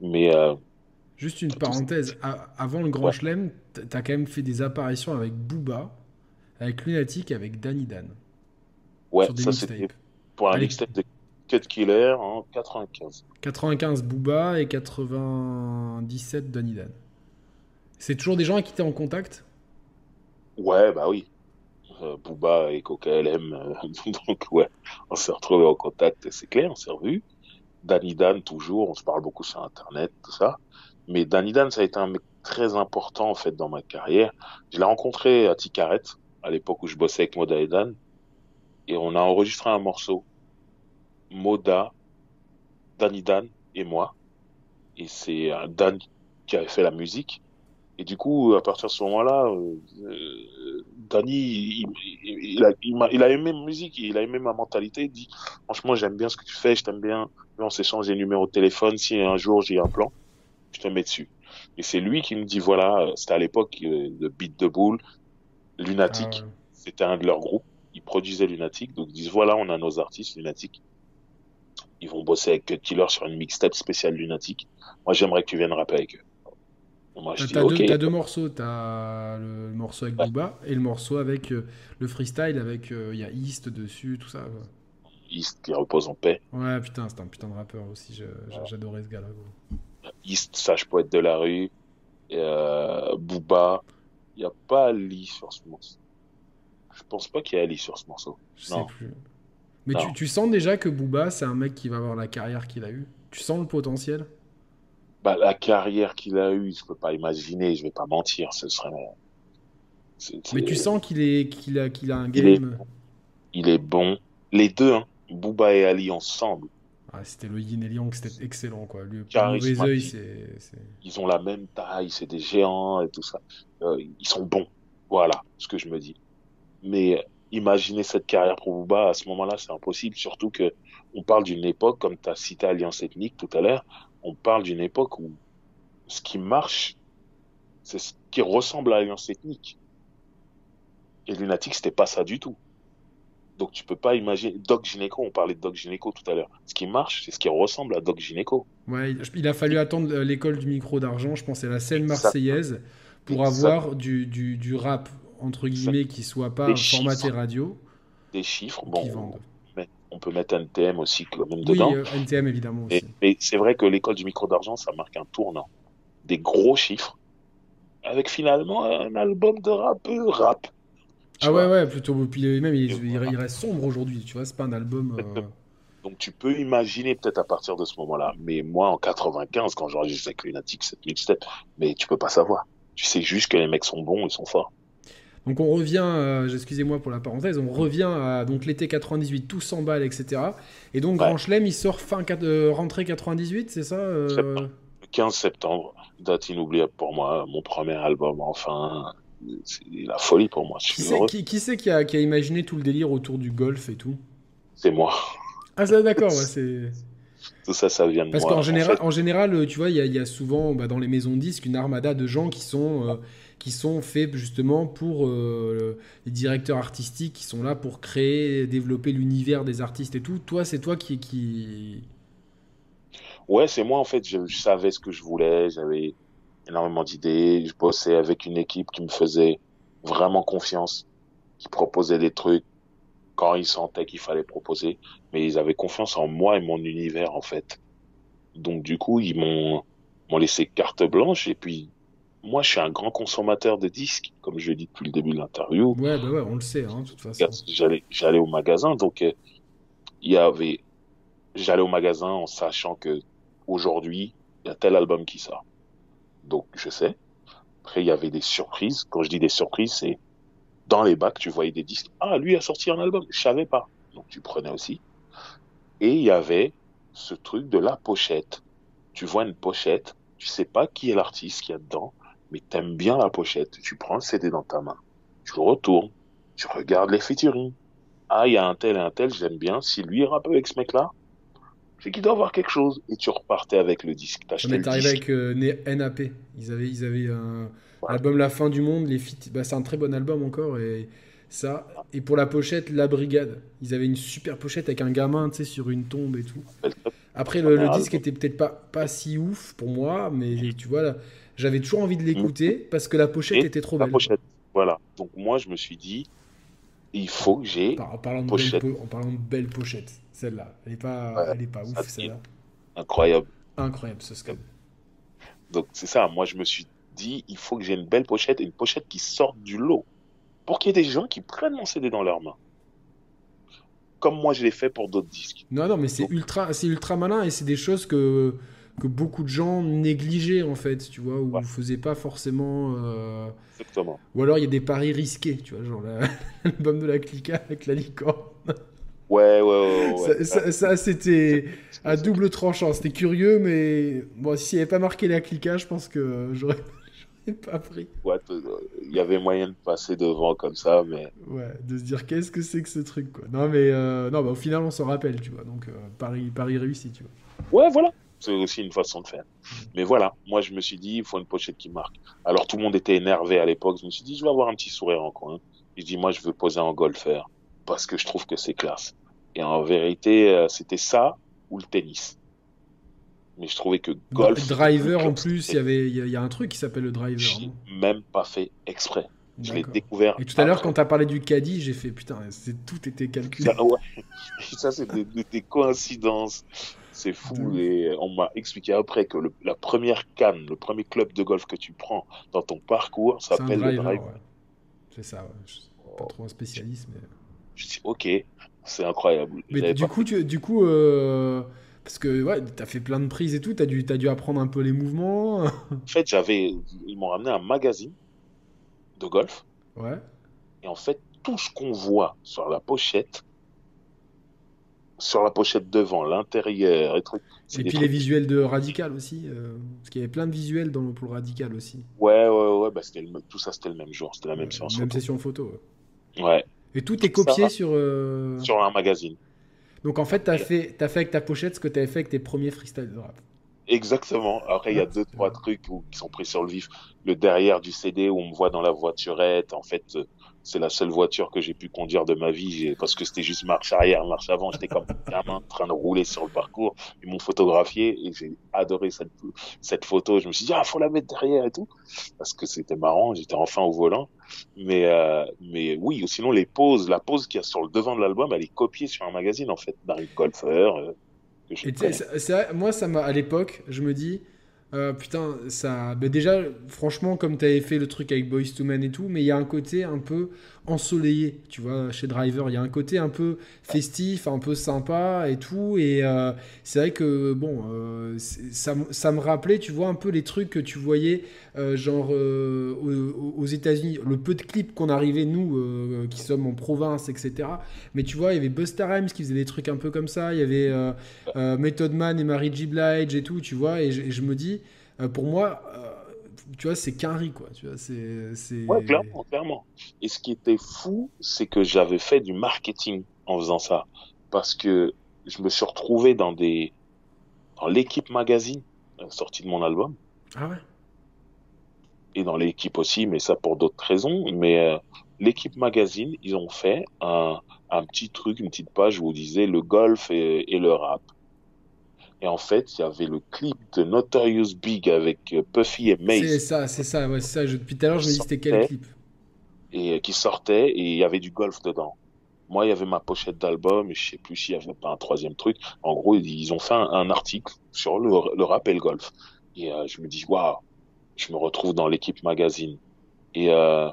Mais euh, Juste une parenthèse, avant le Grand Ouais. Chelem, t'as quand même fait des apparitions avec Booba, avec Lunatic, avec Danny Dan. ouais, ça c'était pour un mixtape de Cut Killer en 95. 95 Booba et 97 Danny Dan. C'est toujours des gens avec qui t'es en contact? Ouais, bah oui. Euh, Booba et Coca euh, <laughs> donc ouais, on s'est retrouvés en contact, c'est clair, on s'est revus. Danny Dan, toujours, on se parle beaucoup sur Internet, tout ça. Mais Danny Dan, ça a été un mec très important, en fait, dans ma carrière. Je l'ai rencontré à Ticaret, à l'époque où je bossais avec Moda et Dan, et on a enregistré un morceau. Moda, Danny Dan et moi. Et c'est Dan qui avait fait la musique. Et du coup, à partir de ce moment-là, euh, Danny, il, a, il, a, aimé ma musique, il a aimé ma mentalité. Il dit, franchement, j'aime bien ce que tu fais, je t'aime bien. On s'échange des numéros de téléphone. Si un jour j'ai un plan, je te mets dessus. Et c'est lui qui me dit, voilà, c'était à l'époque euh, de Beat de Boule, Lunatic, ah c'était un de leurs groupes. Ils produisaient Lunatic, donc ils disent, voilà, on a nos artistes Lunatic. Ils vont bosser avec Killer sur une mixtape spéciale Lunatic. Moi, j'aimerais que tu viennes rapper avec eux. Moi, t'as, deux, deux, morceaux, t'as le morceau avec Booba et le morceau avec euh, le freestyle avec euh, il y a East dessus, tout ça. East qui repose en paix. Ouais, putain, c'est un putain de rappeur aussi. J'adorais ce gars-là. East, sage poète de la rue, euh, Booba. Il n'y a pas Ali sur ce morceau. Je pense pas qu'il y ait Ali sur ce morceau. Je sais plus. Mais tu, tu, sens déjà que Booba, c'est un mec qui va avoir la carrière qu'il a eue. Tu sens le potentiel? Bah, la carrière qu'il a eue, je peux pas imaginer, je vais pas mentir, ce serait. Mais tu sens qu'il est, qu'il a, qu'il a un game. Il est, bon. Les deux, hein, Booba et Ali ensemble. Ah, c'était le yin et yang, c'était excellent quoi. Mauvais c'est. Ils ont la même taille, c'est des géants et tout ça. Euh, ils sont bons, voilà ce que je me dis. Mais imaginer cette carrière pour Booba à ce moment-là, c'est impossible. Surtout que on parle d'une époque, comme tu as cité Alliance Ethnique tout à l'heure, on parle d'une époque où ce qui marche, c'est ce qui ressemble à l'alliance ethnique. Et Lunatic, c'était pas ça du tout. Donc tu peux pas imaginer. Doc Gynéco, on parlait de Doc Gynéco tout à l'heure. Ce qui marche, c'est ce qui ressemble à Doc Gynéco. Ouais, il a fallu attendre l'école du micro d'argent, je pense, c'est la scène marseillaise, pour avoir du, du, rap, entre guillemets, qui soit pas formaté radio. Des chiffres, bon on peut mettre NTM aussi quand même dedans. Oui, euh, NTM évidemment aussi. mais c'est vrai que l'école du micro d'argent, ça marque un tournant. Des gros chiffres, avec finalement un album de rap, rap. Ah ouais, ouais, plutôt. même, il, reste sombre aujourd'hui, tu vois, c'est pas un album. Euh, <laughs> Donc tu peux imaginer peut-être à partir de ce moment-là. Mais moi, en 95, quand j'enregistre avec Lunatic, cette mixtape, mais tu peux pas savoir. Tu sais juste que les mecs sont bons, ils sont forts. Donc on revient, euh, excusez-moi pour la parenthèse, on revient à donc l'été 98, tout s'emballe, etc. Et donc Grand Chelem, il sort fin euh, rentrée 98, c'est ça euh? Le 15 septembre, date inoubliable pour moi, mon premier album, enfin, c'est la folie pour moi. Qui c'est qui, a, imaginé tout le délire autour du golf et tout? C'est moi. Ah ça d'accord, <laughs> c'est... Tout ça, ça vient de Parce moi. Parce qu'en général, en, général, tu vois, il y, a souvent bah, dans les maisons disques une armada de gens qui sont qui sont faits justement pour euh, les directeurs artistiques qui sont là pour créer, développer l'univers des artistes et tout. Toi, c'est toi qui. Ouais, c'est moi en fait. Je, savais ce que je voulais. J'avais énormément d'idées. Je bossais avec une équipe qui me faisait vraiment confiance, qui proposait des trucs quand ils sentaient qu'il fallait proposer, mais ils avaient confiance en moi et mon univers en fait. Donc du coup, ils m'ont laissé carte blanche et puis moi, je suis un grand consommateur de disques, comme je l'ai dit depuis le début de l'interview. Ouais, bah ouais, on le sait, hein, de toute façon. J'allais, au magasin, donc euh, il y avait, j'allais au magasin en sachant que aujourd'hui, il y a tel album qui sort. Donc, je sais. Après, il y avait des surprises. Quand je dis des surprises, c'est dans les bacs, tu voyais des disques. Ah, lui a sorti un album. Je savais pas. Donc, tu prenais aussi. Et il y avait ce truc de la pochette. Tu vois une pochette, tu sais pas qui est l'artiste qui y a dedans mais t'aimes bien la pochette, tu prends le CD dans ta main, tu le retournes, tu regardes les featuring. Ah, il y a un tel et un tel, j'aime bien. Si lui rappe avec ce mec-là, c'est qu'il doit avoir quelque chose. Et tu repartais avec le disque. On est arrivé avec euh, NAP. Ils avaient, ils avaient un album La fin du monde. Les bah, c'est un très bon album encore. Et ça. Et pour la pochette, La Brigade. Ils avaient une super pochette avec un gamin, tu sais, sur une tombe et tout. Après, le, le disque était peut-être pas, pas si ouf pour moi, mais tu vois, là, j'avais toujours envie de l'écouter mm. parce que la pochette était trop belle. La pochette, voilà. Donc moi, je me suis dit, il faut que j'ai. En, parlant de pochette. Belle, en parlant de belle pochette, celle-là, elle est pas, elle est pas ouf, celle-là. Incroyable. Incroyable, ce scam. Donc c'est ça, moi je me suis dit, il faut que j'ai une belle pochette et une pochette qui sorte du lot. Pour qu'il y ait des gens qui prennent mon CD dans leurs mains. Comme moi je l'ai fait pour d'autres disques. Non, non, mais c'est ultra, ultra malin et c'est des choses que que beaucoup de gens négligeaient en fait, tu vois, ou ne faisaient pas forcément. Euh, Exactement. Ou alors il y a des paris risqués, tu vois, genre l'album <laughs> de la Clica avec la licorne. Ouais, ouais, ouais. ouais. Ça, ça- ça, c'était à double tranchant. C'était curieux, mais bon, s'il n'y avait pas marqué la cliquage, je pense que <laughs> j'aurais pas pris. Ouais, t- il y avait moyen de passer devant comme ça, mais Ouais, de se dire qu'est-ce que c'est que ce truc, quoi. Non, mais euh, non, bah, au final, on s'en rappelle, tu vois. Donc, euh, Paris, Paris réussi, tu vois. ouais, voilà. C'est aussi une façon de faire. Mais voilà, moi je me suis dit, il faut une pochette qui marque. Alors tout le monde était énervé à l'époque. Je me suis dit, je vais avoir un petit sourire en coin. Je dis, moi je veux poser en golfeur parce que je trouve que c'est classe. Et en vérité, euh, c'était ça ou le tennis. Mais je trouvais que golf. Driver, en plus, il y avait, il y, a- un truc qui s'appelle le driver. J'ai même pas fait exprès. Je l'ai découvert. Et tout à l'heure, quand t'as parlé du caddie, j'ai fait putain, tout était calculé. Ça, <laughs> ouais. Ça, c'est des coïncidences. C'est fou. Et on m'a expliqué après que le- la première canne, le premier club de golf que tu prends dans ton parcours s'appelle le drive. ouais. C'est ça, ouais. Je suis pas trop un spécialiste, mais. Je dis, ok, c'est incroyable. Mais du pas- coup, tu, du coup, euh, parce que ouais, t'as fait plein de prises et tout, t'as dû, t'as dû apprendre un peu les mouvements. <laughs> En fait, j'avais, ils m'ont ramené un magazine de golf. ouais. Et en fait, tout ce qu'on voit sur la pochette, sur la pochette devant, l'intérieur, et trucs, Et puis les visuels de Radical aussi, euh, parce qu'il y avait plein de visuels dans le, pour le Radical aussi. Ouais, ouais, ouais, bah, le- tout ça, c'était le même jour, c'était la même Ouais, séance. même photo. session photo. ouais. Ouais, Et tout est copié sur. euh, sur un magazine. Donc en fait, t'as fait, t'as fait avec ta pochette ce que t'avais fait avec tes premiers freestyle de rap. Exactement. Après, il y a deux, trois trucs où- qui sont pris sur le vif. Le derrière du CD où on me voit dans la voiturette. En fait, euh, c'est la seule voiture que j'ai pu conduire de ma vie parce que c'était juste marche arrière, marche avant. J'étais comme gamin en train de rouler sur le parcours. Ils m'ont photographié et j'ai adoré cette, cette photo. Je me suis dit, ah, faut la mettre derrière et tout. Parce que c'était marrant. J'étais enfin au volant. Mais, euh, mais oui, ou sinon les poses, la pose qu'il y a sur le devant de l'album, elle est copiée sur un magazine, en fait, d'un golfeur. euh, que je Et c'est vrai, moi, ça m'a, à l'époque, je me dis, euh, putain, ça. bah déjà, franchement, comme t'avais fait le truc avec Boys to Men et tout, mais il y a un côté un peu ensoleillé, tu vois, chez Driver. Il y a un côté un peu festif, un peu sympa et tout. Et euh, c'est vrai que, bon, euh, ça, me rappelait, tu vois, un peu les trucs que tu voyais, euh, genre aux, États-Unis, le peu de clips qu'on arrivait, nous, qui sommes en province, etc. Mais tu vois, il y avait Busta Rhymes qui faisait des trucs un peu comme ça. Il y avait. Method Man et Mary J. Blige et tout, tu vois, et je, me dis, pour moi, tu vois, c'est qu'un riz, quoi, tu vois, c'est... c'est- Ouais, clairement, clairement. Et ce qui était fou, c'est que j'avais fait du marketing en faisant ça. Parce que je me suis retrouvé dans des, dans l'équipe magazine, euh, sortie de mon album, Ah ouais et dans l'équipe aussi, mais ça pour d'autres raisons. Mais euh, l'équipe magazine, ils ont fait un, un petit truc, une petite page où on disait le golf et, et le rap. Et en fait, il y avait le clip de Notorious Big avec euh, Puffy et C'est Mace ça, c'est ça, ouais, c'est ça. Je- depuis tout à l'heure, je me dis, c'était quel clip et euh, qui sortait et il y avait du golf dedans. Moi, il y avait ma pochette d'album je sais plus s'il y avait pas un troisième truc. En gros, ils- ils ont fait un, un article sur le, le rap et le golf. Et euh, je me dis, waouh, je me retrouve dans l'équipe magazine. Et euh,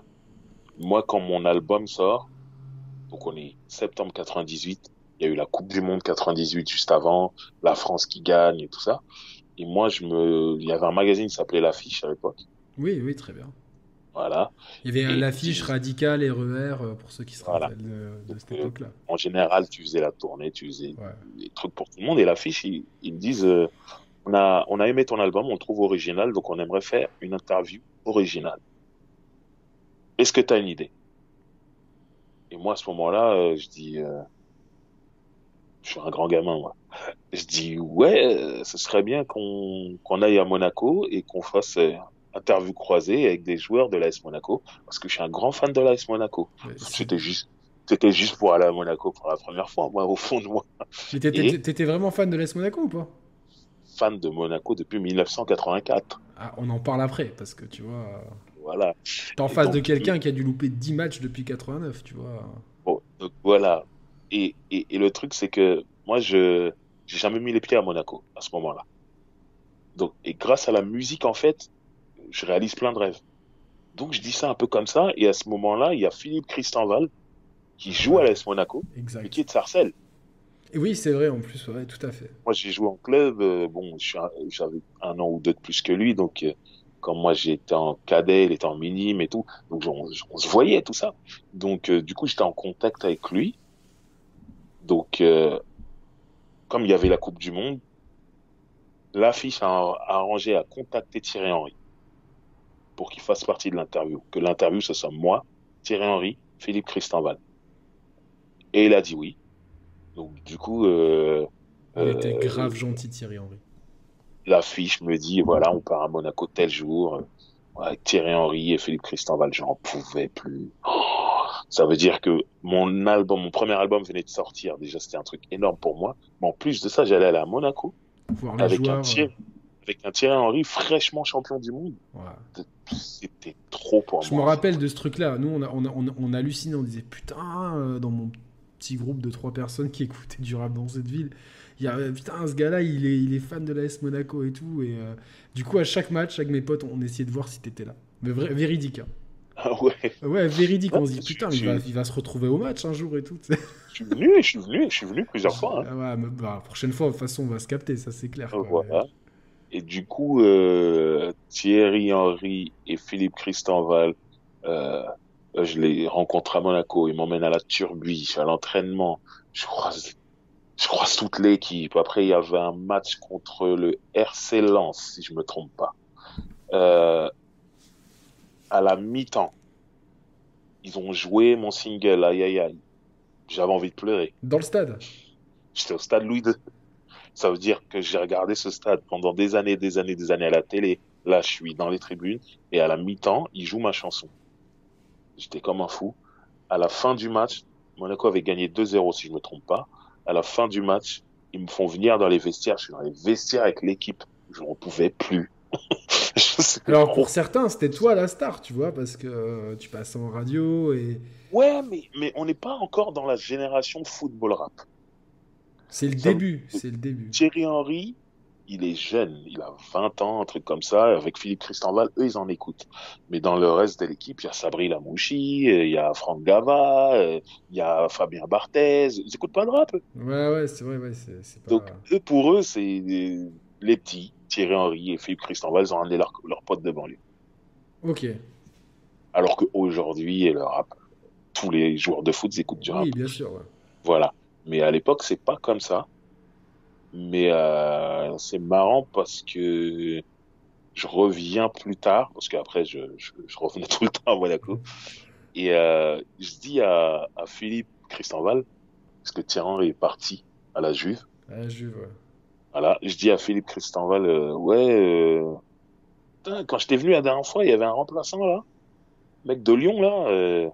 moi, quand mon album sort, donc on est septembre 98, il y a eu la Coupe du Monde 98 juste avant, la France qui gagne et tout ça. Et moi, je me, il y avait un magazine qui s'appelait L'Affiche à l'époque. Oui, oui, très bien. Voilà. Il y avait Et- l'affiche radicale RER, euh, pour ceux qui se Voilà. rappellent de, de cette euh, époque-là. En général, tu faisais la tournée, tu faisais Ouais. des trucs pour tout le monde. Et l'affiche, ils, ils disent, euh, on a, on a aimé ton album, on le trouve original, donc on aimerait faire une interview originale. Est-ce que tu as une idée? Et moi, à ce moment-là, euh, je dis, euh, je suis un grand gamin, moi. Je dis, ouais, euh, ce serait bien qu'on aille à Monaco et qu'on fasse euh, interview croisée avec des joueurs de l'AS Monaco, parce que je suis un grand fan de l'AS Monaco. Ouais, C'était juste, c'était juste pour aller à Monaco pour la première fois, moi, au fond de moi. Mais t'étais vraiment fan de l'Est Monaco ou pas? Fan de Monaco depuis 1984. ah, On en parle après, parce que tu vois, euh, Voilà. t'es en face de quelqu'un qui a dû louper 10 matchs depuis 89, tu vois. Bon, donc voilà. Et, et, et le truc, c'est que moi, je j'ai jamais mis les pieds à Monaco à ce moment-là. Donc, et grâce à la musique, en fait, je réalise plein de rêves. Donc, je dis ça un peu comme ça. Et à ce moment-là, il y a Philippe Christenval qui joue à l'AS Monaco, mais Exact. qui est de Sarcelles. Et oui, c'est vrai en plus, ouais, tout à fait. Moi, j'ai joué en club. euh, bon, j'avais un an ou deux de plus que lui, donc euh, quand moi j'étais en cadet, il était en minime et tout, donc on, on se voyait tout ça. Donc euh, du coup, j'étais en contact avec lui. Donc, euh, comme il y avait la Coupe du Monde, l'affiche a, a arrangé à contacter Thierry Henry pour qu'il fasse partie de l'interview. Que l'interview, ce soit moi, Thierry Henry, Philippe Christenval. Et il a dit oui. Donc, du coup. Euh, il était grave gentil, Thierry Henry. L'affiche me dit voilà, on part à Monaco tel jour. Avec Thierry Henry et Philippe Christenval, j'en pouvais plus. Oh, ça veut dire que mon album, mon premier album venait de sortir. Déjà, c'était un truc énorme pour moi. Mais en plus de ça, j'allais aller à Monaco. avec, un Thierry, avec un Thierry Henry fraîchement champion du monde. C'était trop pour moi. Je me rappelle de ce truc-là. Nous, on, a, on, on, on hallucinait. On disait putain, euh, dans mon petit groupe de trois personnes qui écoutaient du rap dans cette ville. Il y a, putain, ce gars-là, il est, il est fan de l'AS Monaco et tout. Et euh, du coup, à chaque match, avec mes potes, on essayait de voir si t'étais là. Mais vrai, véridique. Hein. Ah ouais Ouais, véridique. on se dit, putain, il va, il va, se retrouver au match un jour et tout. Je suis venu, je suis venu, je suis venu plusieurs fois. Hein. Ah ouais, mais bah, prochaine fois, de toute façon, on va se capter, ça c'est clair. Voilà. Et du coup, euh, Thierry Henry et Philippe Christenval, euh, je les rencontre à Monaco, ils m'emmènent à la Turbie, à l'entraînement, je croise, je croise toute l'équipe. Après, il y avait un match contre le RC Lens, si je me trompe pas. Euh, à la mi-temps, ils ont joué mon single, aïe aïe aïe. J'avais envie de pleurer. Dans le stade J'étais au stade Louis II. Ça veut dire que j'ai regardé ce stade pendant des années, des années, des années à la télé. Là, je suis dans les tribunes et à la mi-temps, ils jouent ma chanson. J'étais comme un fou. À la fin du match, Monaco avait gagné 2-0 si je me trompe pas. À la fin du match, ils me font venir dans les vestiaires. Je suis dans les vestiaires avec l'équipe. Je n'en pouvais plus. <laughs> <laughs> Alors pour certains, c'était toi la star, tu vois, parce que euh, tu passes en radio et. Ouais, mais, mais on n'est pas encore dans la génération football rap. C'est le début, c'est le début. Thierry Henry, il est jeune, il a 20 ans, un truc comme ça. Avec Philippe Christenval, eux, ils en écoutent. Mais dans le reste de l'équipe, il y a Sabri Lamouchi, il y a Franck Gava, il y a Fabien Barthez. Ils n'écoutent pas de rap. Ouais, ouais, c'est vrai, ouais, c'est pas... Donc, eux, pour eux, c'est les petits. Thierry Henry et Philippe Christenval, ils ont amené leurs leur potes de banlieue. Ok. Alors qu'aujourd'hui, le rap, tous les joueurs de foot écoutent du rap. Oui, bien sûr. Voilà. Mais à l'époque, c'est pas comme ça. Mais euh, c'est marrant parce que je reviens plus tard, parce qu'après, je, je, je, revenais tout le temps à Monaco. Et euh, je dis à, à Philippe Christenval, parce que Thierry Henry est parti à la Juve. À la Juve, ouais. Voilà, je dis à Philippe Christenval, euh, ouais, euh, putain, quand j'étais venu la dernière fois, il y avait un remplaçant là, mec de Lyon là, euh,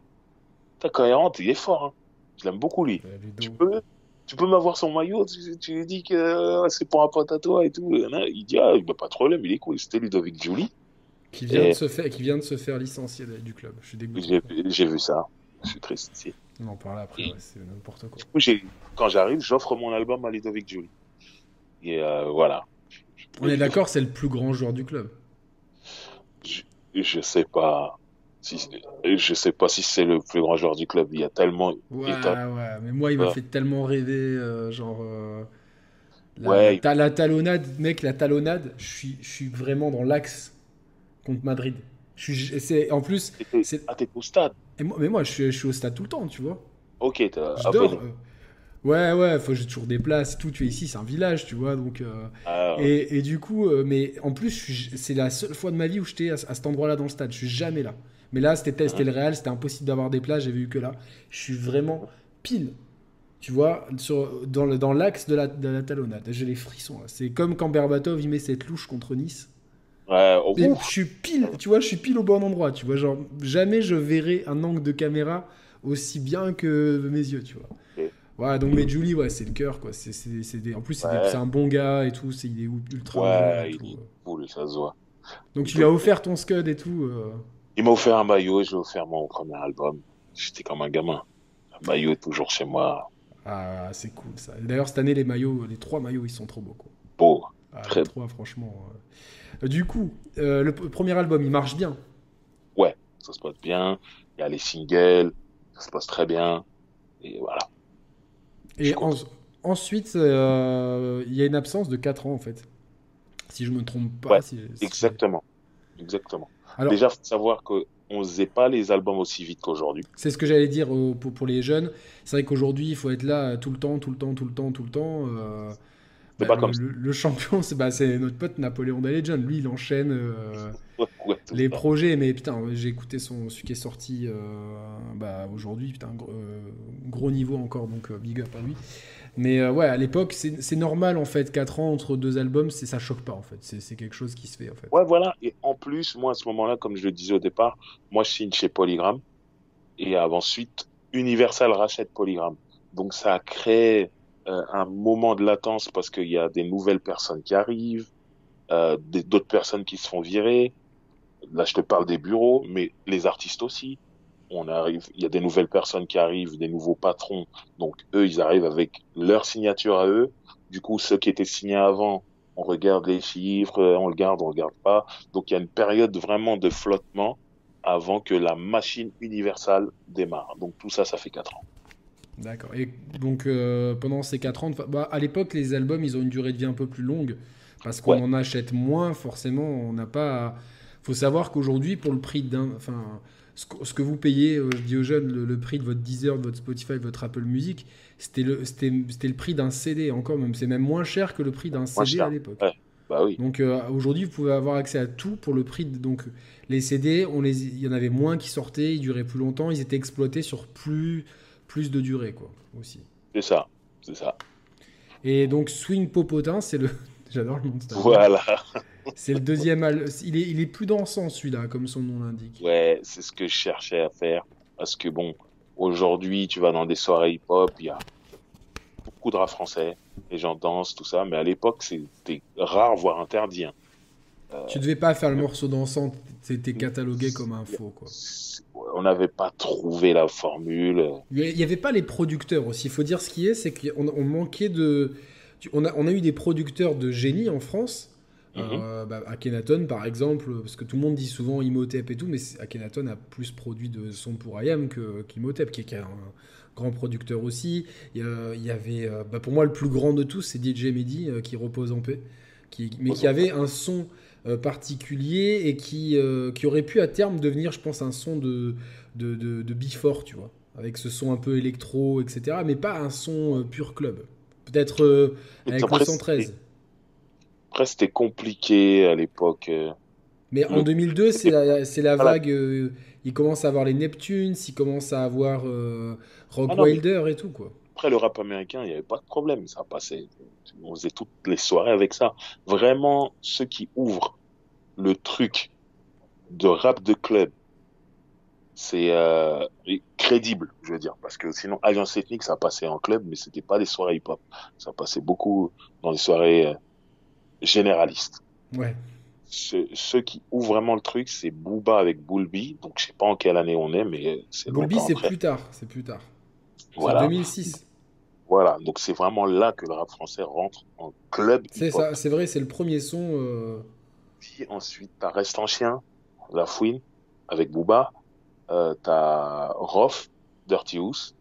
putain, quand il rentre, il est fort, hein. je l'aime beaucoup lui. Tu peux, tu peux m'avoir son maillot, tu, tu lui dis que euh, c'est pour un pote à toi et tout. Il dit, ah, bah, pas de problème, il est cool, c'était Ludovic Julie. Qui vient, et... de se faire, qui vient de se faire licencier du club, je suis dégoûté. J'ai vu ça, je suis triste. On en parle après, ouais, c'est n'importe quoi. Du coup, quand j'arrive, j'offre mon album à Ludovic Julie. Et euh, voilà. On est d'accord, c'est le plus grand joueur du club. Je, je sais pas. Si, je sais pas si c'est le plus grand joueur du club. Il y a tellement. Ouais, ouais. Mais moi, il m'a ouais. fait tellement rêver, euh, genre. Euh, la, ouais. La, la, talonnade, mec, la talonnade. Je suis, je suis vraiment dans l'axe contre Madrid. Je suis, en plus. Ah, t'es au stade. Et moi, mais moi, je suis, je suis au stade tout le temps, tu vois. Ok, t'as. Je dors. Ouais, ouais, faut j'ai toujours des places, tout. Tu es ici, c'est un village, tu vois. Donc, euh... ah, ouais. et, et, du coup, euh, mais en plus, c'est la seule fois de ma vie où j'étais à, à, cet endroit-là dans le stade. Je suis jamais là. Mais là, c'était Ah. le Real, c'était impossible d'avoir des places. J'ai vu que là. Je suis vraiment pile. Tu vois, sur, dans, l'axe de la, de la talonnade. J'ai les frissons. C'est comme quand Berbatov il met cette louche contre Nice. Ouais, oh, et je suis pile, tu vois, je suis pile au bon endroit. Tu vois, genre jamais je verrai un angle de caméra aussi bien que mes yeux, tu vois. Ouais, donc, mais Julie, ouais, c'est le cœur, quoi. C'est, c'est, c'est des... En plus, c'est, ouais. des... c'est un bon gars et tout. C'est... Il est ultra. Ouais, il est cool, ça se voit. Donc, tu lui as offert ton Scud et tout. Euh... Il m'a offert un maillot et je lui ai offert mon premier album. J'étais comme un gamin. Le maillot est toujours chez moi. Ah, c'est cool ça. D'ailleurs, cette année, les maillots, les trois maillots, ils sont trop beaux, quoi. Beau. Ah, Très les trois, franchement. Euh... Du coup, euh, le premier album, il marche bien. Ouais, ça se passe bien. Il y a les singles, ça se passe très bien. Et voilà. Et en, ensuite, euh, il y a une absence de 4 ans, en fait. Si je me trompe pas. Ouais, si, si... Exactement. Exactement. Alors... Déjà, faut savoir que on faisait pas les albums aussi vite qu'aujourd'hui. C'est ce que j'allais dire pour, pour, les jeunes. C'est vrai qu'aujourd'hui, il faut être là tout le temps, tout le temps, tout le temps, tout le temps. Euh, bah, pas le, comme le, champion, <laughs> bah, c'est notre pote Napoléon Dallejon. Lui, il enchaîne euh, <laughs> les projets. Mais putain, j'ai écouté son, celui qui est sorti euh, bah, aujourd'hui. Putain, gros, gros, niveau encore, donc big up à lui. Mais euh, ouais, à l'époque, c'est normal en fait. 4 ans entre deux albums, ça choque pas en fait. C'est quelque chose qui se fait en fait. Ouais, voilà. Et en plus, moi à ce moment-là, comme je le disais au départ, moi je signe chez Polygram. Et ensuite, Universal rachète Polygram. Donc ça a créé euh, un moment de latence parce qu'il y a des nouvelles personnes qui arrivent, euh, d'autres personnes qui se font virer. Là, je te parle des bureaux, mais les artistes aussi on arrive, il y a des nouvelles personnes qui arrivent, des nouveaux patrons. Donc eux, ils arrivent avec leur signature à eux. Du coup, ceux qui étaient signés avant, on regarde les chiffres, on le garde, on regarde pas. Donc il y a une période vraiment de flottement avant que la machine universelle démarre. Donc tout ça, ça fait 4 ans. D'accord. Et donc euh, pendant ces 4 ans, bah, à l'époque, les albums, ils ont une durée de vie un peu plus longue parce qu'on en achète moins forcément. On n'a pas. Faut savoir qu'aujourd'hui, pour le prix d'un, enfin, ce que vous payez, euh, je dis aux jeunes, le, prix de votre Deezer, de votre Spotify, de votre Apple Music, c'était le, le prix d'un CD encore même. C'est même moins cher que le prix d'un CD à l'époque. Bah oui. Donc euh, aujourd'hui, vous pouvez avoir accès à tout pour le prix. De, donc les CD, on les, il y en avait moins qui sortaient, ils duraient plus longtemps, ils étaient exploités sur plus, plus de durée quoi aussi. C'est ça, c'est ça. Et donc Swing Popotin, c'est le, <laughs> j'adore le nom. Voilà. C'est le deuxième. Il est, il est plus dansant celui-là, comme son nom l'indique. Ouais, c'est ce que je cherchais à faire. Parce que bon, aujourd'hui, tu vas dans des soirées hip-hop, il y a beaucoup de rap français, les gens dansent, tout ça. Mais à l'époque, c'était rare, voire interdit. Hein. Euh, tu devais pas faire le morceau dansant, c'était catalogué comme un faux, quoi. On n'avait pas trouvé la formule. Il n'y avait pas les producteurs aussi. Il faut dire ce qui est, c'est qu'on manquait de. On a, on a eu des producteurs de génie en France. Euh, bah, Akhenaton, par exemple, parce que tout le monde dit souvent Imhotep et tout, mais Akhenaton a plus produit de sons pour IAM qu'Imhotep, qui, est un grand producteur aussi. Il y, avait, euh, bah, pour moi, le plus grand de tous, c'est DJ Mehdi, euh, qui repose en paix, qui, mais qui avait un son particulier et qui, qui aurait pu à terme devenir, je pense, un son de, de, de, de Before, tu vois, avec ce son un peu électro, etc., mais pas un son pur club. Peut-être avec le 113 c'était compliqué à l'époque. Euh. Mais en 2002, c'est la, la, vague. Euh, il commence à avoir les Neptunes, il commence à avoir euh, Rock ah Wilder et tout, quoi. Après, le rap américain, il n'y avait pas de problème. Ça passait. On faisait toutes les soirées avec ça. Vraiment, ce qui ouvre le truc de rap de club, c'est crédible, je veux dire. Parce que sinon, Alliance Ethnique, ça passait en club, mais c'était pas des soirées hip-hop. Ça passait beaucoup dans les soirées généraliste. Ouais. ceux qui ouvrent vraiment le truc, c'est Booba avec Bulbi. Donc, je sais pas en quelle année on est, mais c'est Bulbi, c'est plus tard. C'est plus tard. Voilà. 2006. Voilà. Donc, c'est vraiment là que le rap français rentre en club. C'est ça. C'est vrai, c'est le premier son. Euh... Ensuite, t'as Reste en chien, La Fouine, avec Booba. Euh, t'as Rof, Dirty House.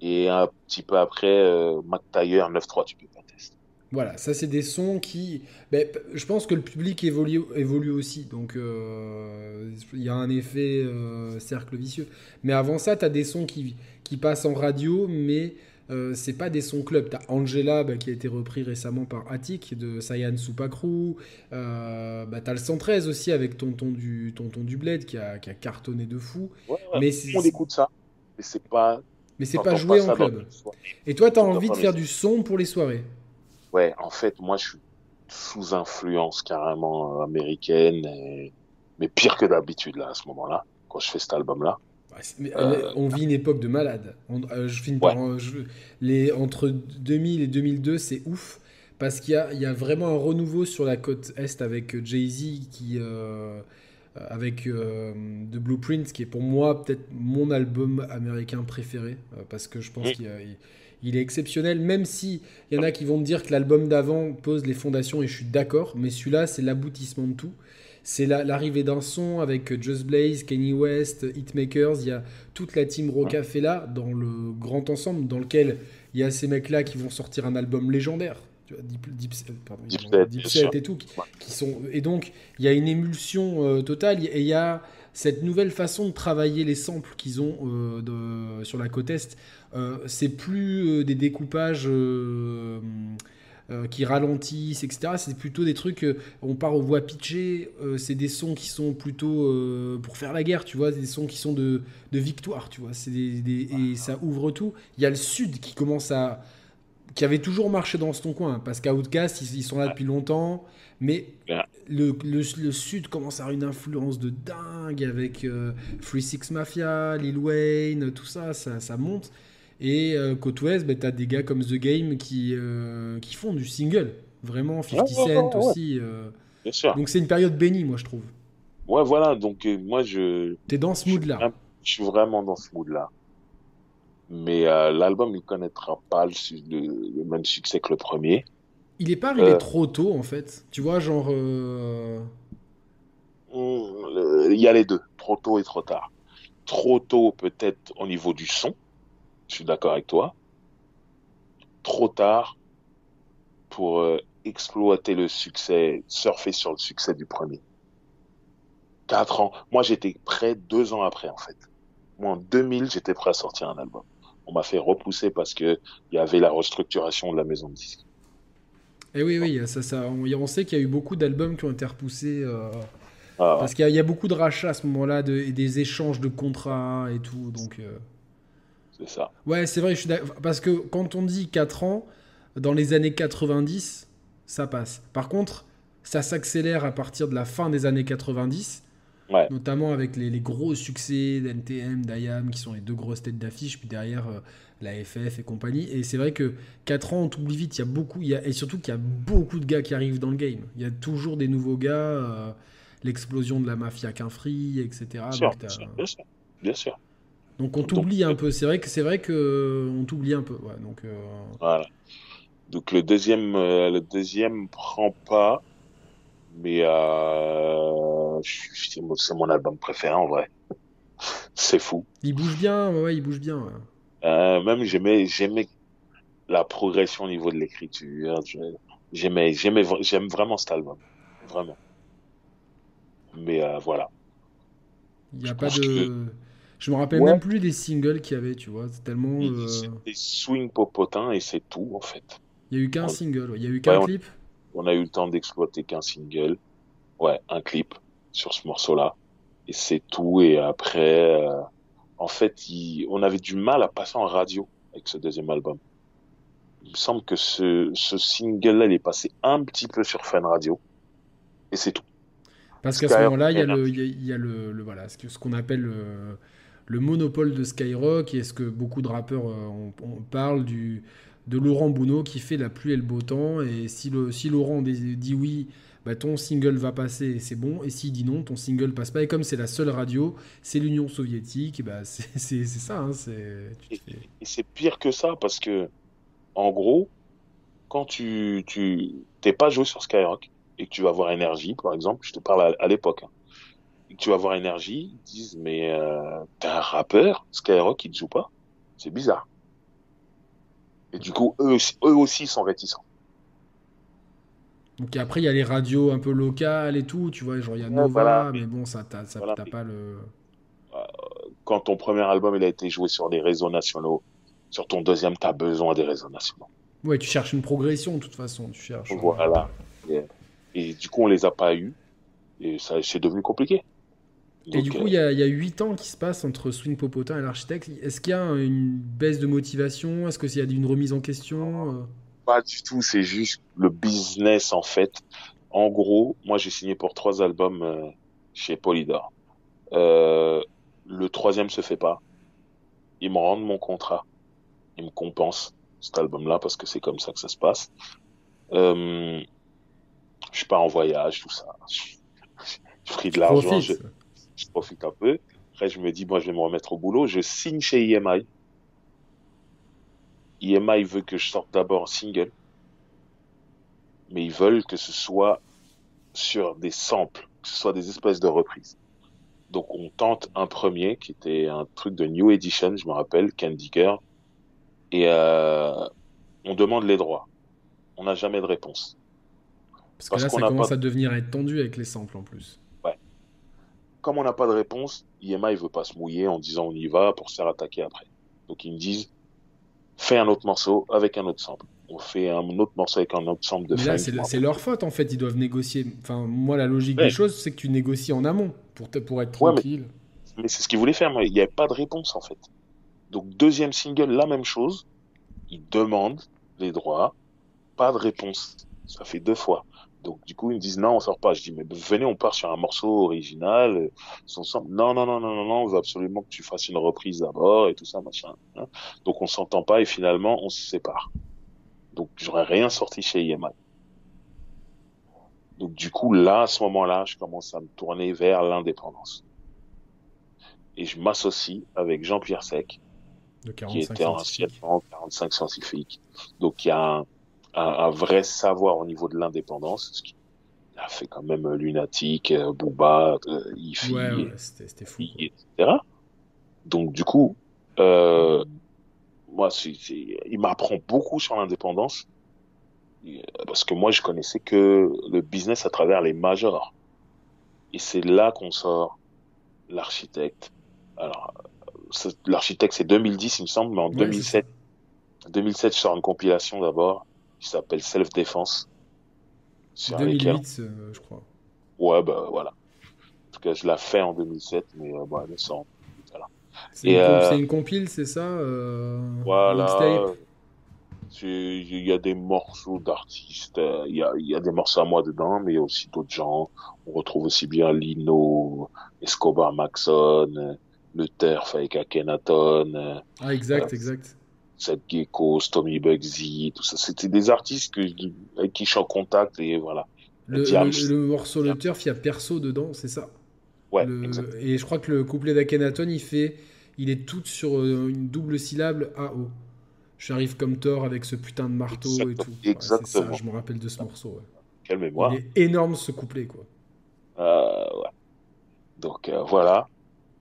Et un petit peu après, euh, Mac 9-3, tu peux pas tester. Voilà, ça c'est des sons qui... Ben, je pense que le public évolue, évolue aussi, donc euh, il y a un effet euh, cercle vicieux. Mais avant ça, tu as des sons qui, qui passent en radio, mais euh, c'est pas des sons club. Tu as Angela ben, qui a été repris récemment par Attic de Sayan Supakru. Euh, bah, tu as le 113 aussi avec Tonton du, Tonton du Bled qui a, qui a cartonné de fou. mais on écoute ça, mais c'est pas... Mais c'est pas joué en club. Et toi, tu as envie de faire du son pour les soirées? Ouais, en fait, moi, je suis sous influence carrément euh, américaine, mais pire que d'habitude, là, à ce moment-là, quand je fais cet album-là. Euh, on vit une époque de malade. Euh, je finis par, les, entre 2000 et 2002, c'est ouf. Parce qu'il y, y a, vraiment un renouveau sur la côte Est avec Jay-Z qui. avec The Blueprint, qui est pour moi peut-être mon album américain préféré. parce que je pense qu'il il est exceptionnel, même si il y en a qui vont me dire que l'album d'avant pose les fondations et je suis d'accord, mais celui-là c'est l'aboutissement de tout. C'est l'arrivée d'un son avec Just Blaze, Kanye West, Hitmakers, il y a toute la team là dans le grand ensemble dans lequel il y a ces mecs-là qui vont sortir un album légendaire. Deep, Set et tout, qui, sont et donc il y a une émulsion euh, totale. Et il y a cette nouvelle façon de travailler les samples qu'ils ont de, sur la côte Est, c'est plus des découpages euh, qui ralentissent, etc. C'est plutôt des trucs, euh, on part aux voix pitchées, euh, c'est des sons qui sont plutôt pour faire la guerre, tu vois, des sons qui sont de, de victoire, tu vois. Des, et ça ouvre tout. Il y a le Sud qui commence à. qui avait toujours marché dans ce ton coin, parce qu'Outcast, ils, ils sont là depuis longtemps, mais le, le, Sud commence à avoir une influence de dingue avec Free Six Mafia, Lil Wayne, tout ça, ça, ça monte. Et euh, côte ouest, bah, tu as des gars comme The Game qui, euh, qui font du single. Vraiment, 50 Cent aussi. Euh. Bien sûr. Donc c'est une période bénie, moi, je trouve. Ouais, voilà. Donc moi, je. T'es dans ce mood-là. Je suis vraiment dans ce mood-là. Mais l'album, il connaîtra pas le, même succès que le premier. Il est pas arrivé trop tôt, en fait. Tu vois, genre. Il y a les deux. Trop tôt et trop tard. Trop tôt, peut-être, au niveau du son je suis d'accord avec toi. Trop tard pour euh, exploiter le succès, surfer sur le succès du premier. Quatre ans. Moi, j'étais prêt deux ans après, en fait. Moi, en 2000, j'étais prêt à sortir un album. On m'a fait repousser parce que il y avait la restructuration de la maison de disques. Et eh oui, oui, ça, ça, on, sait qu'il y a eu beaucoup d'albums qui ont été repoussés. Euh, ah. Parce qu'il y, a beaucoup de rachats à ce moment-là, de, et des échanges de contrats et tout. Donc, euh, c'est ça. Ouais, c'est vrai, je suis parce que quand on dit 4 ans, dans les années 90, ça passe. Par contre, ça s'accélère à partir de la fin des années 90, notamment avec les, gros succès d'NTM, d'IAM, qui sont les deux grosses têtes d'affiche, puis derrière euh, la FF et compagnie. Et c'est vrai que 4 ans, on t'oublie vite, il y a beaucoup, il y a, et surtout qu'il y a beaucoup de gars qui arrivent dans le game. Il y a toujours des nouveaux gars, euh, l'explosion de la mafia qu'un free, etc. Bien sûr, bien sûr. Donc on t'oublie un peu. C'est vrai que c'est vrai que on t'oublie un peu. Ouais, donc euh, voilà. Donc le deuxième, euh, le deuxième prend pas, mais euh, c'est mon album préféré en vrai. <laughs> c'est fou. Il bouge bien, ouais, il bouge bien. Euh, même j'aimais, j'aimais la progression au niveau de l'écriture. J'aimais, j'aimais, j'aime vraiment cet album, vraiment. Mais voilà. Il n'y a pas de. Je me rappelle même plus des singles qu'il y avait, tu vois. C'est tellement. Euh... Des swing popotins et c'est tout, en fait. Il y a eu qu'un single, il y a eu qu'un clip. On a eu le temps d'exploiter qu'un single. Ouais, un clip sur ce morceau-là. Et c'est tout. Et après, euh, en fait, on avait du mal à passer en radio avec ce deuxième album. Il me semble que ce, ce single-là, il est passé un petit peu sur Fan Radio. Et c'est tout. Parce qu'à ce moment-là, il y a le, il y a le, le voilà, ce qu'on appelle le, le monopole de Skyrock et est-ce que beaucoup de rappeurs euh, on, du, de Laurent Bounot qui fait la pluie et le beau temps et si, le, si Laurent dit oui bah ton single va passer c'est bon et s'il dit non ton single passe pas. Et comme c'est la seule radio c'est l'Union soviétique bah <laughs> c'est ça hein, et, c'est pire que ça parce que en gros quand tu tu t'es pas joué sur Skyrock et que tu vas voir énergie par exemple je te parle à, l'époque hein, tu vas voir énergie, ils disent mais euh, t'es un rappeur, Skyrock il ne joue pas, c'est bizarre. Et du coup eux, eux aussi sont réticents. Donc après il y a les radios un peu locales et tout, tu vois, genre il y a Nova, mais, bon ça t'as pas le. Euh, quand ton premier album il a été joué sur des réseaux nationaux, sur ton deuxième t'as besoin des réseaux nationaux. Ouais, tu cherches une progression de toute façon, tu cherches. Voilà. Et, et du coup on les a pas eu et ça c'est devenu compliqué. Et du coup, il y, a, 8 ans qui se passent entre Swing Popotin et l'architecte. Est-ce qu'il y a une baisse de motivation? Est-ce qu'il y a une remise en question euh? Pas du tout, c'est juste le business en fait. En gros, moi j'ai signé pour trois albums euh, chez Polydor. Euh, le troisième se fait pas. Ils me rendent mon contrat. Ils me compensent cet album-là parce que c'est comme ça que ça se passe. Je suis pas en voyage, tout ça. <laughs> Je, pris de l'argent je profite un peu. Après, je me dis, moi, je vais me remettre au boulot. Je signe chez EMI. EMI veut que je sorte d'abord un single. Mais ils veulent que ce soit sur des samples, que ce soit des espèces de reprises. Donc, on tente un premier qui était un truc de New Edition, je me rappelle, Candy Girl. Et euh, on demande les droits. On n'a jamais de réponse. Parce que là, ça commence à devenir être tendu avec les samples en plus comme on n'a pas de réponse, IMA il veut pas se mouiller en disant on y va pour se faire attaquer après. Donc ils me disent fais un autre morceau avec un autre sample. On fait un autre morceau avec un autre sample de Mais là, c'est leur faute en fait. Ils doivent négocier. Enfin, moi, la logique des choses, c'est que tu négocies en amont pour, pour être tranquille. mais, c'est ce qu'ils voulaient faire. Mais il n'y avait pas de réponse en fait. Donc, deuxième single, la même chose. Ils demandent les droits. Pas de réponse. Ça fait deux fois. Donc du coup ils me disent non on sort pas. Je dis mais venez on part sur un morceau original. Euh, non non non non non non on veut absolument que tu fasses une reprise d'abord et tout ça machin. Hein. Donc on s'entend pas et finalement on se sépare. Donc j'aurais rien sorti chez EMI. Donc du coup là à ce moment-là je commence à me tourner vers l'indépendance. Et je m'associe avec Jean-Pierre Sec, qui était anciennement 45 scientifiques. Donc il y a un, un, vrai savoir au niveau de l'indépendance. Il a fait quand même Lunatic, euh, Booba, euh, Ifi, ouais, c'était fou, etc. Donc du coup, euh, moi, c'est, il m'apprend beaucoup sur l'indépendance parce que moi, je connaissais que le business à travers les majors. Et c'est là qu'on sort l'architecte. Alors, l'architecte, c'est 2010, il me semble, mais en 2007, 2007, je sors une compilation d'abord qui s'appelle Self Defense. 2008, euh, je crois. Ouais, bah voilà. En tout cas, je l'ai fait en 2007, mais euh, bah, elle sort. Voilà. C'est une, euh, une, compile, c'est ça euh, Voilà. Il y a des morceaux d'artistes, il y a, y a, des morceaux à moi dedans, mais il y a aussi d'autres gens. On retrouve aussi bien Lino, Escobar Maxon, Le Terf avec Akhenaton. Ah, exact, exact. Seth Gecko, Tommy Bugsy, tout ça. C'était des artistes que, avec qui je suis en contact et voilà. Le, le, morceau Le Turf, il y a Perso dedans, c'est ça? Ouais. Et je crois que le couplet d'Akenaton, il fait, il est tout sur euh, une double syllabe AO. J'arrive comme Thor avec ce putain de marteau et tout. Exactement. je me rappelle de ce morceau. Ouais. Quelle mémoire. Il est énorme ce couplet, quoi. Euh, ouais. Donc euh, voilà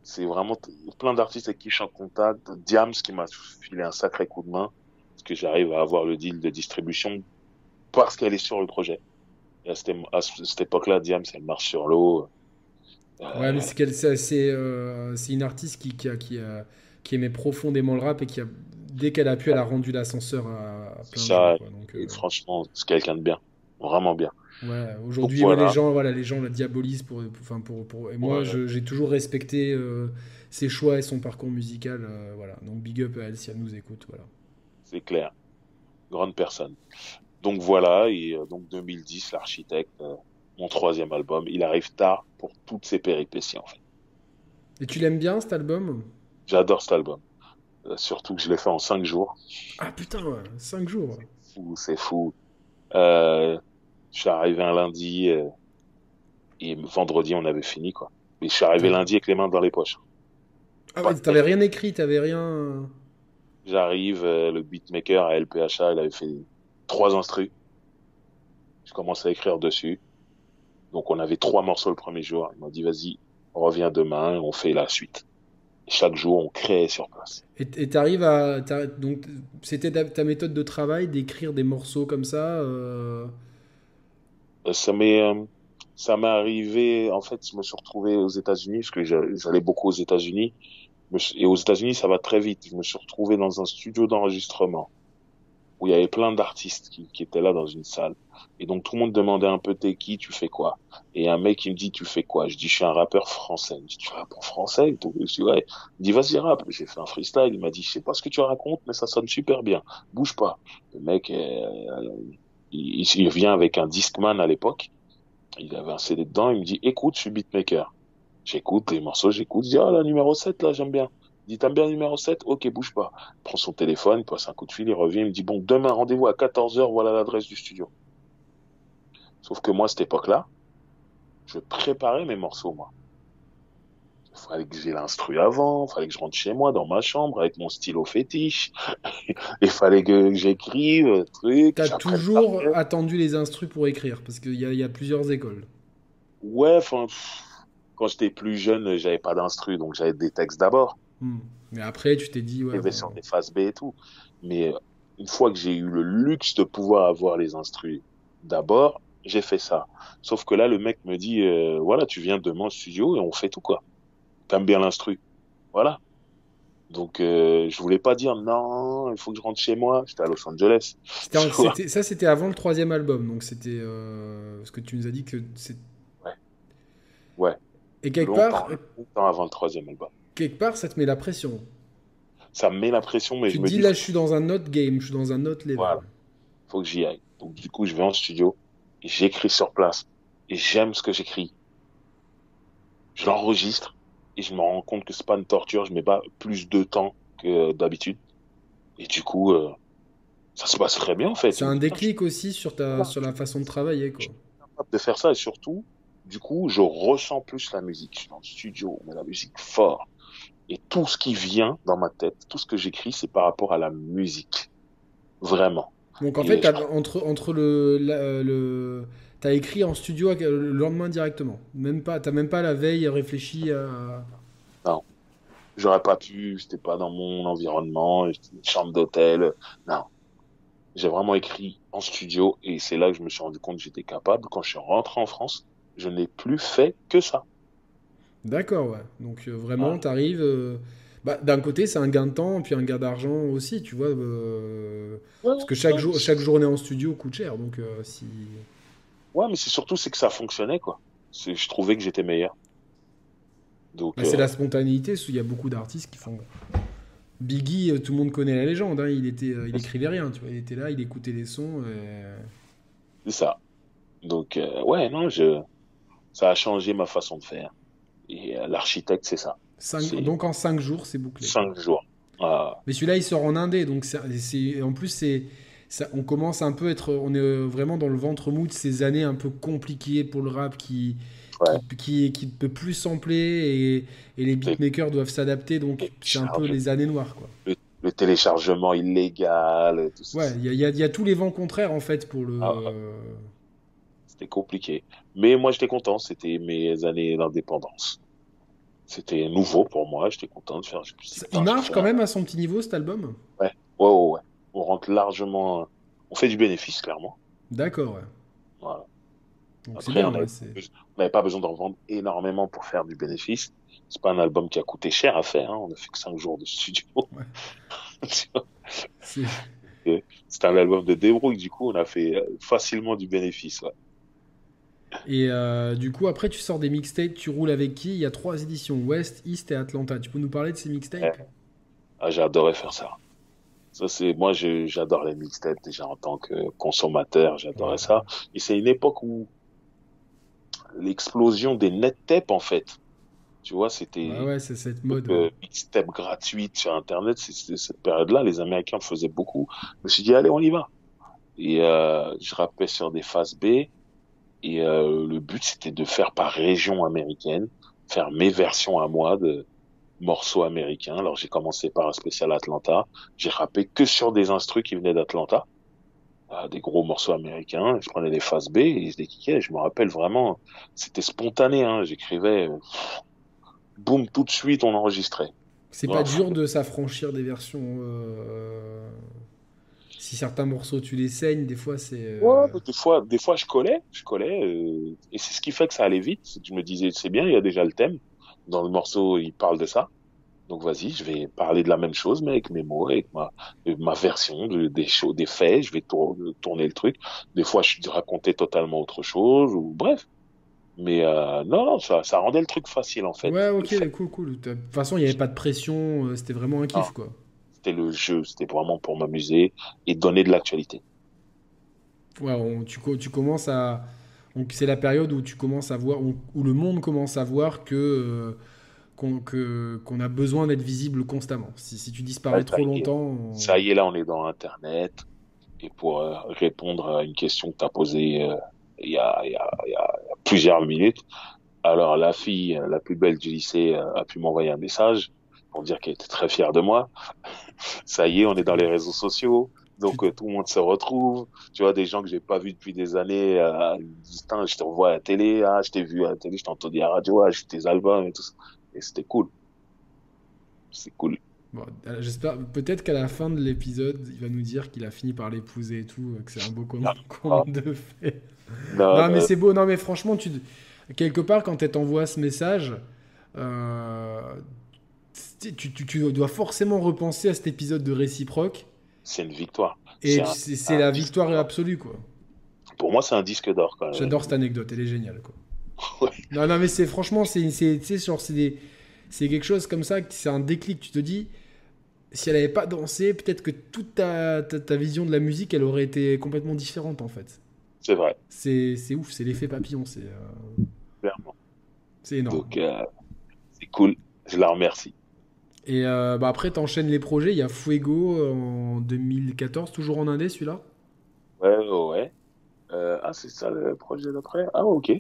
c'est vraiment plein d'artistes avec qui je suis en contact. Diams qui m'a filé un sacré coup de main parce que j'arrive à avoir le deal de distribution parce qu'elle est sur le projet. Et à cette, époque-là, Diams, elle marche sur l'eau. Euh, ouais, mais c'est euh, une artiste qui, qui, a, qui, a, qui aimait profondément le rap et qui a, dès qu'elle a pu, elle a rendu l'ascenseur à, plein ça, de euh, Franchement, c'est quelqu'un de bien. Vraiment bien. Ouais, aujourd'hui, les gens, voilà, les gens la diabolisent pour, enfin pour, pour, Et moi, j'ai toujours respecté euh, ses choix et son parcours musical, euh, voilà. Donc big up à elle si elle nous écoute, voilà. C'est clair, grande personne. Donc voilà, et euh, donc 2010, l'architecte, mon troisième album, il arrive tard pour toutes ses péripéties en fait. Et tu l'aimes bien cet album? J'adore cet album, surtout que je l'ai fait en 5 jours. Ah putain, 5 jours. C'est fou, c'est fou. Euh, je suis arrivé un lundi euh, et vendredi on avait fini quoi. Mais je suis arrivé lundi avec les mains dans les poches. Ah ouais, t'avais rien écrit, t'avais rien. J'arrive, euh, le beatmaker à LPHA, il avait fait trois instrus. Je commence à écrire dessus. Donc on avait trois morceaux le premier jour. Il m'a dit vas-y, on revient demain, on fait la suite. chaque jour, on crée sur place. Et t'arrives à, donc c'était ta, méthode de travail d'écrire des morceaux comme ça. Euh, ça m'est euh, ça m'est arrivé en fait je me suis retrouvé aux États-Unis parce que j'allais beaucoup aux États-Unis. Et aux États-Unis ça va très vite. Je me suis retrouvé dans un studio d'enregistrement où il y avait plein d'artistes qui, étaient là dans une salle. Et donc tout le monde demandait un peu t'es qui? Tu fais quoi et un mec il me dit tu fais quoi je dis je suis un rappeur français il me dit tu rappes en français et tout ouais il me dit vas-y rap j'ai fait un freestyle. Il m'a dit je sais pas ce que tu racontes mais ça sonne super bien. Bouge pas le mec euh, il, vient avec un Discman à l'époque. Il avait un CD dedans. Il me dit, écoute, je suis beatmaker. J'écoute les morceaux, j'écoute. Je dis, ah, la numéro 7, là, j'aime bien. Il dit, t'aimes bien numéro 7? Ok, bouge pas. Il prend son téléphone, il passe un coup de fil, il revient, il me dit, bon, demain, rendez-vous à 14h, voilà l'adresse du studio. Sauf que moi, à cette époque-là, je préparais mes morceaux, moi. Il fallait que j'ai l'instru avant, il fallait que je rentre chez moi dans ma chambre avec mon stylo fétiche. <laughs> Il fallait que j'écrive, truc. T'as toujours attendu les instrus pour écrire parce qu'il y, y a, plusieurs écoles. Ouais, enfin, quand j'étais plus jeune, j'avais pas d'instru, donc j'avais des textes d'abord. Hmm. Mais après, tu t'es dit, ouais. Bon... sur des phases B et tout. Mais euh, une fois que j'ai eu le luxe de pouvoir avoir les instrus d'abord, j'ai fait ça. Sauf que là, le mec me dit, euh, voilà, tu viens demain au studio et on fait tout quoi. T'aimes bien l'instru, voilà. Donc euh, je voulais pas dire non, il faut que je rentre chez moi. J'étais à Los Angeles. ça c'était avant le troisième album, donc c'était euh, ce que tu nous as dit que c'est. Ouais. Ouais. Et quelque part. Longtemps avant le troisième album. Quelque part, ça te met la pression. Ça me met la pression, mais tu je me dis, là, je suis dans un autre game, je suis dans un autre level. Voilà. Faut que j'y aille. Donc du coup, je vais en studio, j'écris sur place, et j'aime ce que j'écris. Je l'enregistre, et je me rends compte que c'est pas une torture, je mets pas plus de temps que d'habitude. Et du coup, euh, ça se passe très bien en fait. C'est un déclic aussi sur ta, sur la façon de travailler quoi. De faire ça et surtout, du coup, je ressens plus la musique. Je suis dans le studio, on met la musique fort. Et tout ce qui vient dans ma tête, tout ce que j'écris, c'est par rapport à la musique. Vraiment. Donc en fait, entre, entre le, le, T'as écrit en studio le lendemain directement. Même pas, t'as même pas la veille réfléchi à. Non, j'aurais pas pu. C'était pas dans mon environnement. Une chambre d'hôtel. Non, j'ai vraiment écrit en studio et c'est là que je me suis rendu compte que j'étais capable. Quand je suis rentré en France, je n'ai plus fait que ça. D'accord, ouais. Donc euh, vraiment, t'arrives. Euh, bah, d'un côté, c'est un gain de temps, puis un gain d'argent aussi, tu vois. Euh, parce que chaque, jour, chaque journée en studio coûte cher, donc si. Ouais, mais c'est surtout c'est que ça fonctionnait quoi. Je trouvais que j'étais meilleur. Donc. C'est la spontanéité. Il y a beaucoup d'artistes qui font. Biggie, tout le monde connaît la légende. Hein. Il était, il écrivait rien, tu vois. Il était là, il écoutait les sons. C'est ça. Donc ouais, non, je ça a changé ma façon de faire. Et euh, l'architecte, c'est ça. donc en 5 jours, c'est bouclé. 5 jours. Ah. Mais celui-là, il sort en indé, donc c'est, en plus, c'est, on commence un peu à être, on est vraiment dans le ventre mou de ces années un peu compliquées pour le rap qui, qui, qui, ne peut plus sampler et, et les beatmakers doivent s'adapter, donc c'est un peu les années noires. Quoi. Le, téléchargement illégal, tout ça. Ouais, il y, y, a tous les vents contraires en fait pour le. Ah, c'était compliqué. Mais moi, j'étais content. C'était mes années d'indépendance. C'était nouveau pour moi. J'étais content de faire. Il marche quand même à son petit niveau, cet album? Ouais. ouais. Ouais, On rentre largement. On fait du bénéfice, clairement. D'accord, ouais. Voilà. Après, on n'avait pas besoin d'en vendre énormément pour faire du bénéfice. C'est pas un album qui a coûté cher à faire. Hein. On a fait que 5 jours de studio. <laughs> C'est un album de débrouille. Du coup, on a fait euh, facilement du bénéfice. Ouais. Et euh, du coup, après, tu sors des mixtapes, tu roules avec qui? Il y a trois éditions, West, East et Atlanta. Tu peux nous parler de ces mixtapes? Ah, J'adorais faire ça. Ça, c'est moi, j'adore les mixtapes déjà en tant que consommateur, j'adorais ça. Et c'est une époque où l'explosion des net tapes, en fait. Tu vois, c'était. Ouais, ouais c'est cette mode. Euh, mixtape gratuite sur Internet, c'est cette période-là. Les Américains faisaient beaucoup. Je me suis dit, allez, on y va. Et euh, je rappais sur des phases B. Et euh, le but, c'était de faire par région américaine, faire mes versions à moi de morceaux américains. Alors j'ai commencé par un spécial Atlanta. J'ai rappé que sur des instrus qui venaient d'Atlanta, euh, des gros morceaux américains. Je prenais les phases B et je les Je me rappelle vraiment, c'était spontané. Hein. J'écrivais, boum, tout de suite, on enregistrait. C'est pas dur de s'affranchir des versions. Euh si certains morceaux tu les saignes, des fois c'est. Euh, ouais, des fois, des fois je collais, je collais, euh, et c'est ce qui fait que ça allait vite. Je me disais c'est bien, il y a déjà le thème dans le morceau, il parle de ça. Donc vas-y, je vais parler de la même chose, mais avec mes mots, avec ma, ma version de, des choses, des faits. Je vais tourner le truc. Des fois, je racontais totalement autre chose, ou bref. Mais euh, non, non, ça, ça rendait le truc facile en fait. Ouais, ok, cool, cool. De toute façon, il n'y avait pas de pression, c'était vraiment un kiff, ah. quoi c'était le jeu, c'était vraiment pour m'amuser et donner de l'actualité. Ouais, tu, tu commences à. C'est la période où tu commences à voir, où, le monde commence à voir que. Euh, qu'on a besoin d'être visible constamment. Si, si tu disparais trop longtemps. Ça y est, là, on est dans Internet. Et pour euh, répondre à une question que tu as posée euh, il, y a, y a, y a, plusieurs minutes, alors la fille la plus belle du lycée a pu m'envoyer un message pour dire qu'elle était très fière de moi. <laughs> Ça y est, on est dans les réseaux sociaux. Donc euh, tout le monde se retrouve. Tu vois, des gens que j'ai pas vus depuis des années. Euh, je te revois à la télé. Ah, je t'ai vu à la télé, je t'ai entendu à la radio. Ah, j'ai tes albums et tout ça. Et c'était cool. C'est cool. Bon, j'espère, peut-être qu'à la fin de l'épisode, il va nous dire qu'il a fini par l'épouser et tout, que c'est un beau conte, de fait. Non, Non, mais c'est beau. Non, mais franchement, tu... quelque part, quand elle t'envoie ce message, euh, tu, tu- tu- tu dois forcément repenser à cet épisode de réciproque. C'est une victoire. Et C'est la victoire absolue, quoi. Pour moi, c'est un disque d'or quand même. J'adore cette anecdote, elle est géniale, quoi. <laughs> Ouais. Non, non, mais c'est franchement, c'est c'est- quelque chose comme ça, c'est un déclic. Tu te dis, si elle avait pas dansé, peut-être que toute ta, ta, ta vision de la musique, elle aurait été complètement différente, en fait. C'est vrai, C'est c'est ouf, c'est l'effet papillon, c'est euh, clairement. c'est énorme. Donc, euh, c'est cool. Je la remercie. Et euh, bah après, t'enchaînes les projets. Il y a Fuego en 2014, toujours en indé celui-là? Ouais, ouais. Euh, ah, c'est ça le projet d'après? Ah, ok.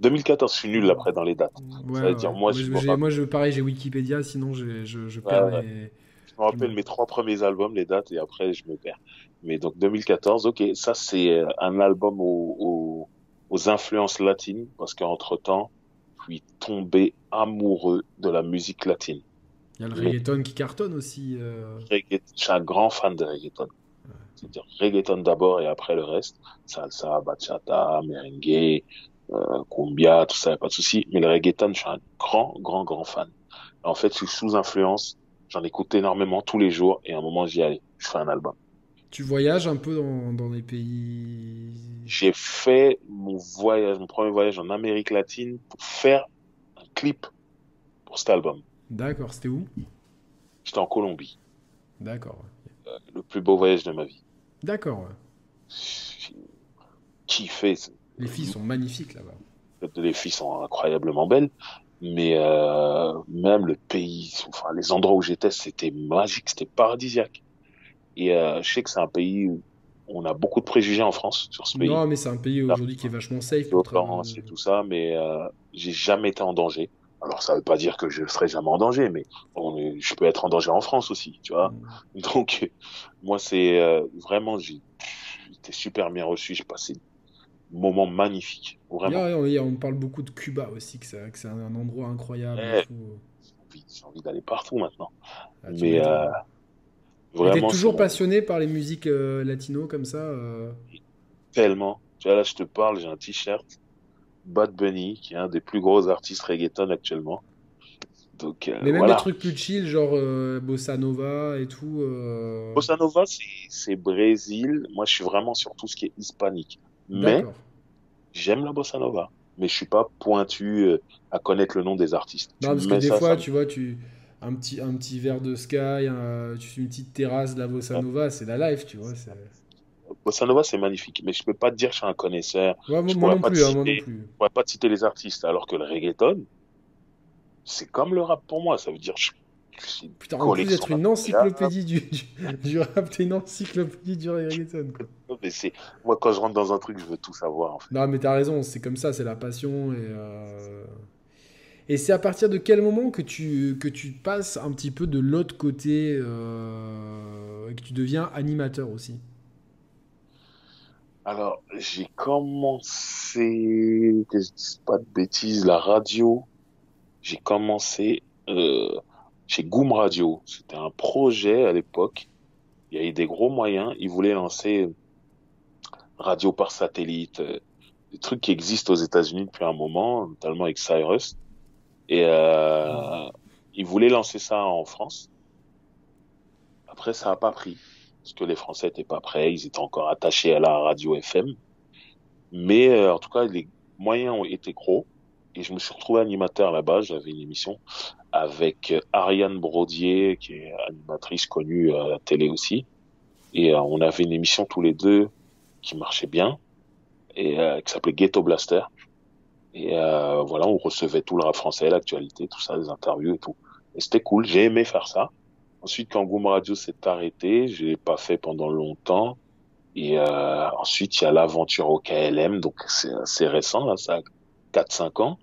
2014, je suis nul après dans les dates. Ouais, veut dire, moi, je je, moi, je, pareil, j'ai Wikipédia, sinon je, je, perds ouais. les- Je me rappelle mes trois premiers albums, les dates, et après, je me perds. Mais donc, 2014, ok, ça, c'est euh, un album aux, aux, aux influences latines, parce qu'entre-temps, je suis tombé amoureux de la musique latine. Il y a le Mais- reggaeton qui cartonne aussi. euh. Reggae- Je suis un grand fan de reggaeton. C'est-à-dire reggaeton d'abord et après le reste. Salsa, bachata, merengue, euh, cumbia, tout ça, y a pas de souci. Mais le reggaeton, je suis un grand, grand, grand fan. En fait, je suis sous influence. J'en écoute énormément tous les jours et à un moment, j'y allais. Je fais un album. Tu voyages un peu dans, dans des pays? J'ai fait mon voyage, mon premier voyage en Amérique latine pour faire un clip pour cet album. D'accord, c'était où J'étais en Colombie. D'accord. ouais. Le plus beau voyage de ma vie. D'accord. J'ai kiffé. Les filles sont magnifiques là-bas. les filles sont incroyablement belles, mais euh, même le pays, enfin les endroits où j'étais, c'était magique, c'était paradisiaque. Et euh, je sais que c'est un pays où on a beaucoup de préjugés en France sur ce pays, Non, mais c'est un pays aujourd'hui qui est vachement safe pour et tout ça, mais euh, j'ai jamais été en danger. Alors ça veut pas dire que je serai jamais en danger, mais on est- je peux être en danger en France aussi, tu vois. Mm. <laughs> Donc moi c'est euh, vraiment j'ai été super bien reçu, j'ai passé un moment magnifique, vraiment. Yeah, on parle beaucoup de Cuba aussi, que c'est que c'est un endroit incroyable. J'ai envie, d'aller partout maintenant. Ah, Mais euh, Et T'es vraiment, toujours passionné par les musiques euh, latino comme ça euh, tellement. Tu vois, là, je te parle, j'ai un t-shirt Bad Bunny, qui est un des plus gros artistes reggaeton actuellement. Donc, euh, Mais même voilà. les trucs plus chill, genre euh, Bossa Nova et tout. euh, Bossa Nova, c'est, Brésil. Moi, je suis vraiment sur tout ce qui est hispanique. Mais j'aime la Bossa Nova. Mais je suis pas pointu euh, à connaître le nom des artistes. Tu Non, parce que des ça, fois, ça tu vois, tu un petit, un petit verre de Sky, un- une petite terrasse de la Bossa Nova, c'est la life, tu vois. Bossa Nova, c'est magnifique. Mais je peux pas te dire que je suis un connaisseur. Ouais, moi, Je pourrais pas plus, hein, citer. Je pourrais pas te citer les artistes. Alors que le reggaeton, c'est comme le rap pour moi. Ça veut dire, je, je suis Putain, en plus d'être une encyclopédie du, du, du rap, t'es une encyclopédie du reggaeton, quoi. Mais c'est moi quand je rentre dans un truc, je veux tout savoir en fait. Non, mais t'as raison, c'est comme ça, c'est la passion. Et, euh, et c'est à partir de quel moment que tu, que tu passes un petit peu de l'autre côté euh, et que tu deviens animateur aussi? Alors j'ai commencé, que je dise pas de bêtises, la radio. J'ai commencé euh, chez Goom Radio. C'était un projet à l'époque. Il y avait des gros moyens. Ils voulaient lancer radio par satellite, euh, des trucs qui existent aux États-Unis depuis un moment, notamment avec Cyrus. Et euh, ils voulaient lancer ça en France. Après, ça a pas pris parce que les Français étaient pas prêts, ils étaient encore attachés à la radio FM. Mais euh, en tout cas, les moyens ont été gros et je me suis retrouvé animateur là-bas. J'avais une émission avec euh, Ariane Brodier, qui est animatrice connue à la télé aussi. Et euh, on avait une émission tous les deux qui marchait bien et euh, qui s'appelait Ghetto Blaster. Et euh, voilà, on recevait tout le rap français, l'actualité, tout ça, les interviews et tout. Et c'était cool, j'ai aimé faire ça. Ensuite, quand Boom Radio s'est arrêté, je l'ai pas fait pendant longtemps. Et euh, ensuite, il y a l'aventure au KLM, donc c'est assez récent, là, ça a 4-5 ans,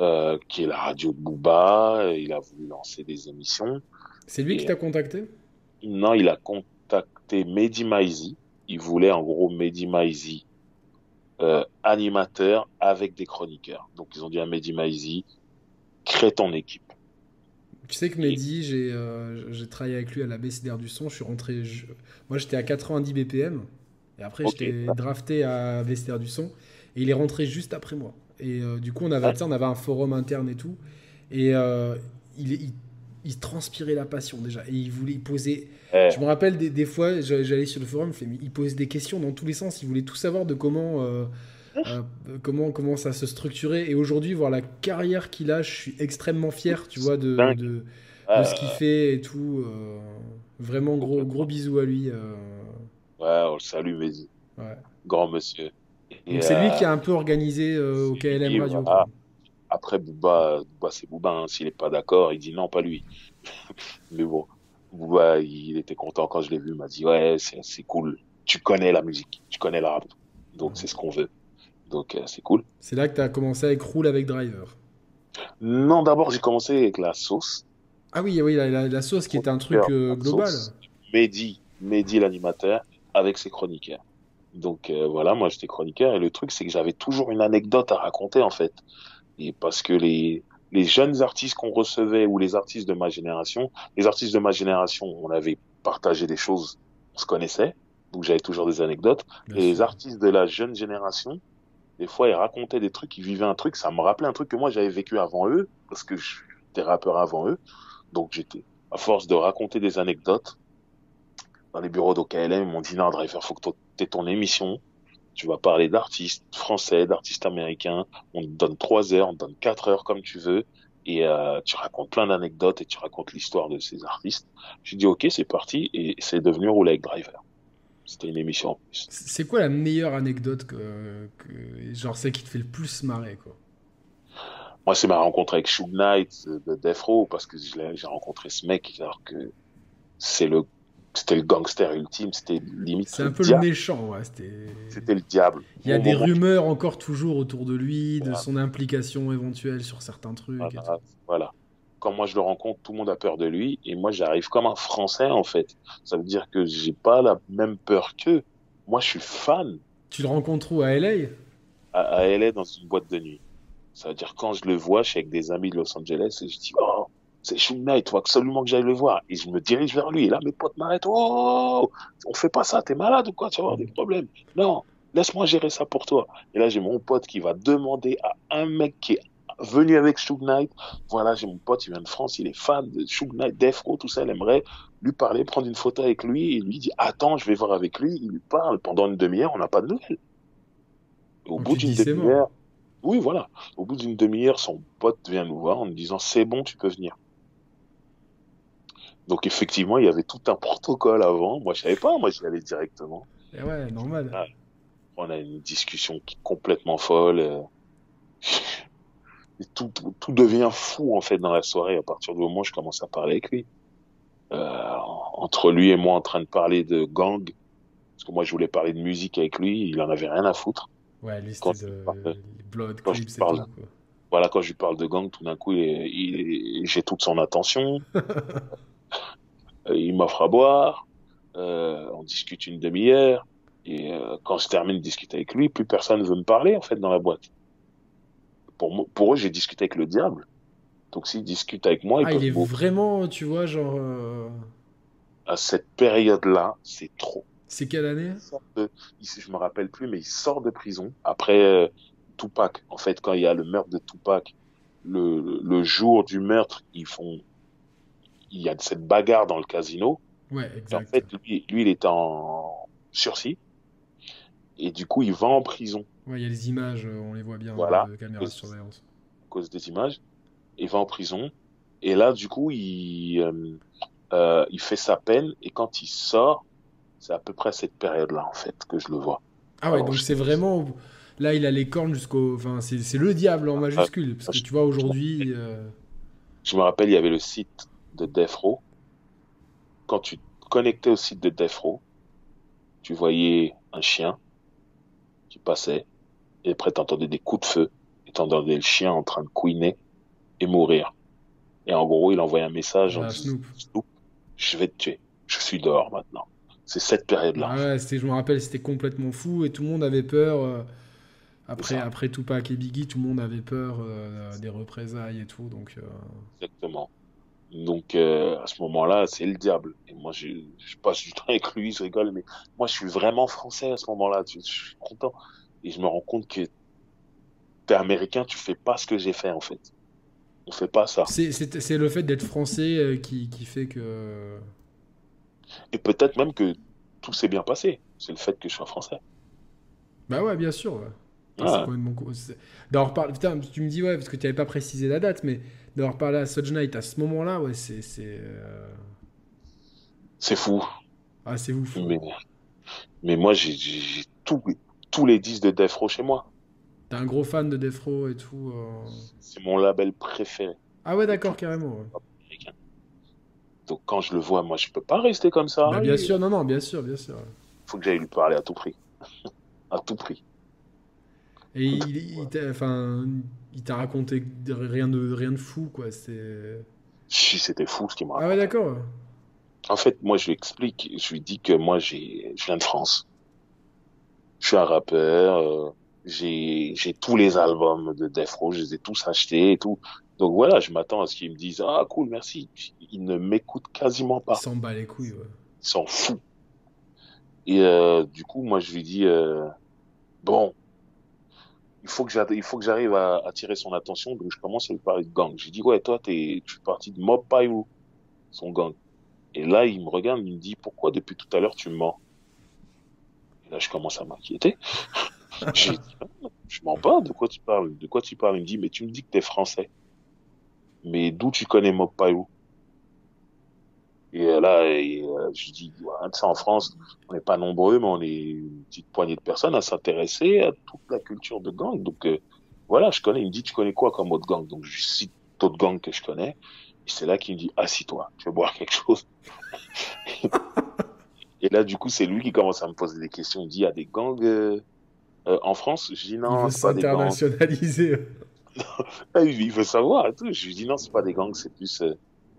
euh, qui est la radio de Booba. Il a voulu lancer des émissions. C'est lui qui t'a contacté? Non, il a contacté Mehdi Maizi. Il voulait en gros Mehdi Maizi euh, animateur avec des chroniqueurs. Donc ils ont dit à Mehdi Maizi, crée ton équipe. Tu sais que Mehdi, j'ai j'ai travaillé avec lui à la BCDR du son. Je suis rentré. Moi, j'étais à 90 BPM. Et après, j'étais drafté à BCDR du son. Et il est rentré juste après moi. Et du coup, on avait, on avait un forum interne et tout. Et il, il, il transpirait la passion déjà. Et il voulait poser. Je me rappelle des, des fois, j'allais sur le forum, il posait des questions dans tous les sens. Il voulait tout savoir de comment, euh, euh, comment, comment ça se structurait. Et aujourd'hui, voir la carrière qu'il a, je suis extrêmement fier, tu vois, de, de, de, ce qu'il fait et tout. Euh, vraiment, gros, gros bisous à lui. Ouais, on le salue, Mehdi. Ouais. Grand monsieur. c'est lui qui a un peu organisé au KLM Radio. Après, Bouba, c'est Bouba. Hein. S'il n'est pas d'accord, il dit non, pas lui. <laughs> Mais bon, Bouba, il était content quand je l'ai vu. Il m'a dit ouais, c'est cool. Tu connais la musique, tu connais la rap. Donc c'est ce qu'on veut. Donc euh, c'est cool. C'est là que tu as commencé avec Roule avec Driver. Non, d'abord j'ai commencé avec la sauce. Ah oui, oui, la, sauce qui était un truc euh, global. Mehdi, Mehdi l'animateur, avec ses chroniqueurs. Donc euh, voilà, moi j'étais chroniqueur et le truc c'est que j'avais toujours une anecdote à raconter en fait. Et parce que les, les jeunes artistes qu'on recevait ou les artistes de ma génération, les artistes de ma génération, on avait partagé des choses, on se connaissait, donc j'avais toujours des anecdotes. et les artistes de la jeune génération, des fois, ils racontaient des trucs, ils vivaient un truc, ça me rappelait un truc que moi j'avais vécu avant eux, parce que j'étais rappeur avant eux. Donc j'étais, à force de raconter des anecdotes, dans les bureaux d'OKLM, ils m'ont dit non, Driver, faut que tu aies ton émission, tu vas parler d'artistes français, d'artistes américains. On te donne trois heures, on te donne quatre heures comme tu veux. Et euh, tu racontes plein d'anecdotes et tu racontes l'histoire de ces artistes. J'ai dit ok, c'est parti. Et c'est devenu Roule avec Driver. C'était une émission en plus. C'est quoi la meilleure anecdote que, que genre celle qui te fait le plus marrer quoi? Moi, c'est ma rencontre avec Shug Knight de Death Row parce que j'ai rencontré ce mec alors que c'est le c'était le gangster ultime, c'était limite. C'est un peu le méchant, ouais. C'était le diable. Il y a des rumeurs encore toujours autour de lui, de son implication éventuelle sur certains trucs. Voilà, Quand moi je le rencontre, tout le monde a peur de lui, et moi j'arrive comme un Français en fait. Ça veut dire que j'ai pas la même peur qu'eux. Moi je suis fan. Tu le rencontres où à LA à, à LA dans une boîte de nuit. Ça veut dire quand je le vois, je suis avec des amis de Los Angeles et je dis oh c'est Shug Knight, faut absolument que j'aille le voir. Et je me dirige vers lui. Et là, mes potes m'arrêtent. Oh, on fait pas ça, t'es malade ou quoi Tu vas avoir des problèmes. Non, laisse-moi gérer ça pour toi. Et là, j'ai mon pote qui va demander à un mec qui est venu avec Shug Knight. Voilà, j'ai mon pote, il vient de France, il est fan de Shug Knight, Defro, tout ça. Il aimerait lui parler, prendre une photo avec lui. Et lui dit Attends, je vais voir avec lui. Il lui parle. Pendant une demi-heure, on n'a pas de nouvelles. au bout d'une demi-heure. Oui, voilà. Au bout d'une demi-heure, son pote vient nous voir en nous disant C'est bon, tu peux venir. Donc effectivement, il y avait tout un protocole avant. Moi, je savais pas. Moi, j'y allais directement. Et eh ouais, normal. On a une discussion qui est complètement folle. Et tout, tout, devient fou en fait dans la soirée à partir du moment où je commence à parler avec lui. Euh, entre lui et moi en train de parler de gang, parce que moi je voulais parler de musique avec lui, il en avait rien à foutre. Ouais, lui c'était de Blood Clips et tout, Voilà, quand je lui parle de gang, tout d'un coup, j'ai toute son attention. <laughs> Euh, il m'offre à boire, euh, on discute une demi-heure, et euh, quand je termine de discuter avec lui, plus personne ne veut me parler en fait dans la boîte. Pour, pour eux, j'ai discuté avec le diable. Donc s'il discute avec moi, ah, il est vraiment, tu vois, genre. À cette période-là, c'est trop. C'est quelle année? De, Je me rappelle plus, mais il sort de prison après Tupac. En fait, quand il y a le meurtre de Tupac, le, le jour du meurtre, ils font il y a cette bagarre dans le casino. Ouais, exact. En fait, lui, il est en sursis. Et du coup, il va en prison. Ouais, il y a les images, euh, on les voit bien voilà. de caméra de surveillance. À cause des images. Il va en prison. Et là, du coup, il, euh, euh, il fait sa peine. Et quand il sort, c'est à peu près cette période-là, en fait, que je le vois. Ah ouais, donc c'est vraiment. Là, il a les cornes jusqu'au. Enfin, c'est le diable en majuscule. Parce que tu vois, aujourd'hui. Je me rappelle, il y avait le site de Defro, quand tu te connectais au site de Defro, tu voyais un chien qui passait, et après t'entendais des coups de feu, et t'entendais le chien en train de couiner et mourir. Et en gros, il envoyait un message en disant, je vais te tuer, je suis dehors maintenant. C'est cette période-là. ouais, je me rappelle, c'était complètement fou, et tout le monde avait peur. Euh, après, après Tupac et Biggie, tout le monde avait peur euh, des représailles et tout. Donc, euh. Exactement. Donc euh, à ce moment-là, c'est le diable. Et moi, je, je passe du temps avec lui, je rigole, mais moi, je suis vraiment français à ce moment-là. Je, je suis content. Et je me rends compte que t'es américain, tu fais pas ce que j'ai fait en fait. On fait pas ça. C'est- le fait d'être français euh, qui, qui fait que. Et peut-être même que tout s'est bien passé. C'est le fait que je sois français. Bah ouais, bien sûr. ouais. C'est- D'avoir parlé. Putain, tu me dis, ouais, parce que tu n'avais pas précisé la date, mais d'avoir parlé à Suge Knight à ce moment-là, ouais, c'est. c'est, euh, fou. Ah, c'est ouf. Mais, mais moi, j'ai tout, tous les disques de Death Row chez moi. T'es un gros fan de Death Row et tout. euh. C'est mon label préféré. Ah ouais, d'accord, carrément. ouais. Donc quand je le vois, moi, je peux pas rester comme ça. Bah, bien sûr, non, non, bien sûr, bien sûr. faut que j'aille lui parler à tout prix. <laughs> à tout prix. Et il, il t'a enfin, raconté rien de, rien de fou, quoi. Si c'était fou ce qu'il m'a Ah ouais, d'accord. En fait, moi, je lui explique, je lui dis que moi, j'ai, je viens de France. Je suis un rappeur, euh, j'ai, j'ai tous les albums de Death Row, je les ai tous achetés et tout. Donc voilà, je m'attends à ce qu'ils me disent, ah, cool, merci. Ils ne m'écoutent quasiment pas. s'en bat les couilles, ouais. Ils s'en foutent. Et euh, du coup, moi, je lui dis, euh, bon, il faut que j'arrive, il faut que j'arrive à attirer son attention. Donc, je commence à lui parler de gang. Je lui dis, ouais, toi, t'es, tu fais partie de Mob Pyro, son gang? Et là, il me regarde, il me dit, pourquoi depuis tout à l'heure tu me mens? Là, je commence à m'inquiéter. <laughs> Ah, je mens pas, de quoi tu parles? De quoi tu parles? Il me dit, mais tu me dis que t'es français. Mais d'où tu connais Pyro? Et là, euh, je dis, sais, en France, on n'est pas nombreux, mais on est une petite poignée de personnes à s'intéresser à toute la culture de gang. Donc euh, voilà, je connais. Il me dit, tu connais quoi comme autre gang? Donc je cite d'autres gangs que je connais. Et c'est là qu'il me dit, assis-toi, tu veux boire quelque chose? <laughs> Et là, du coup, c'est lui qui commence à me poser des questions. Il me dit, il y a des gangs euh, euh, en France? Je dis, non, c'est pas des gangs. <laughs> Ah, il il veut savoir et tout. Je lui dis non, c'est pas des gangs, c'est plus euh,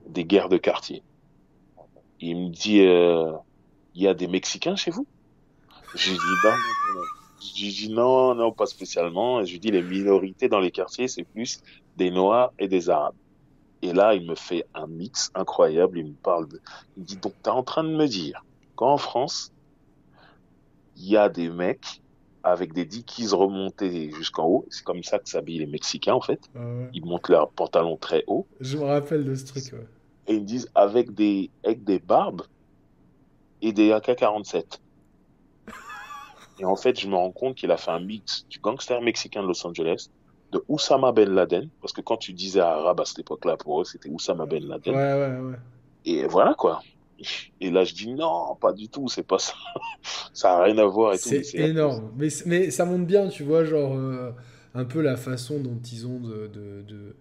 des guerres de quartier. Il me dit, euh, il y a des Mexicains chez vous? Je lui dis non, non, non. Je lui dis non, non, pas spécialement. Je lui dis les minorités dans les quartiers, c'est plus des Noirs et des Arabes. Et là, il me fait un mix incroyable. Il me parle de, il me dit donc t'es en train de me dire qu'en France, il y a des mecs avec des dickies remontés jusqu'en haut. C'est comme ça que s'habillent les Mexicains, en fait. Ah ouais. Ils montent leurs pantalons très hauts Je me rappelle de ce truc, ouais. et ils me disent avec des, avec des barbes et des AK-47. <laughs> Et en fait, je me rends compte qu'il a fait un mix du gangster mexicain de Los Angeles, de Oussama Ben Laden, parce que quand tu disais arabe à cette époque-là, pour eux, c'était Oussama Ben Laden. Ouais, ouais, ouais. Et voilà, quoi. Et là, je dis non, pas du tout, c'est pas ça. <laughs> Ça a rien à voir C'est énorme. Mais, mais ça montre bien, tu vois, genre, euh, un peu la façon dont ils ont de. de- de-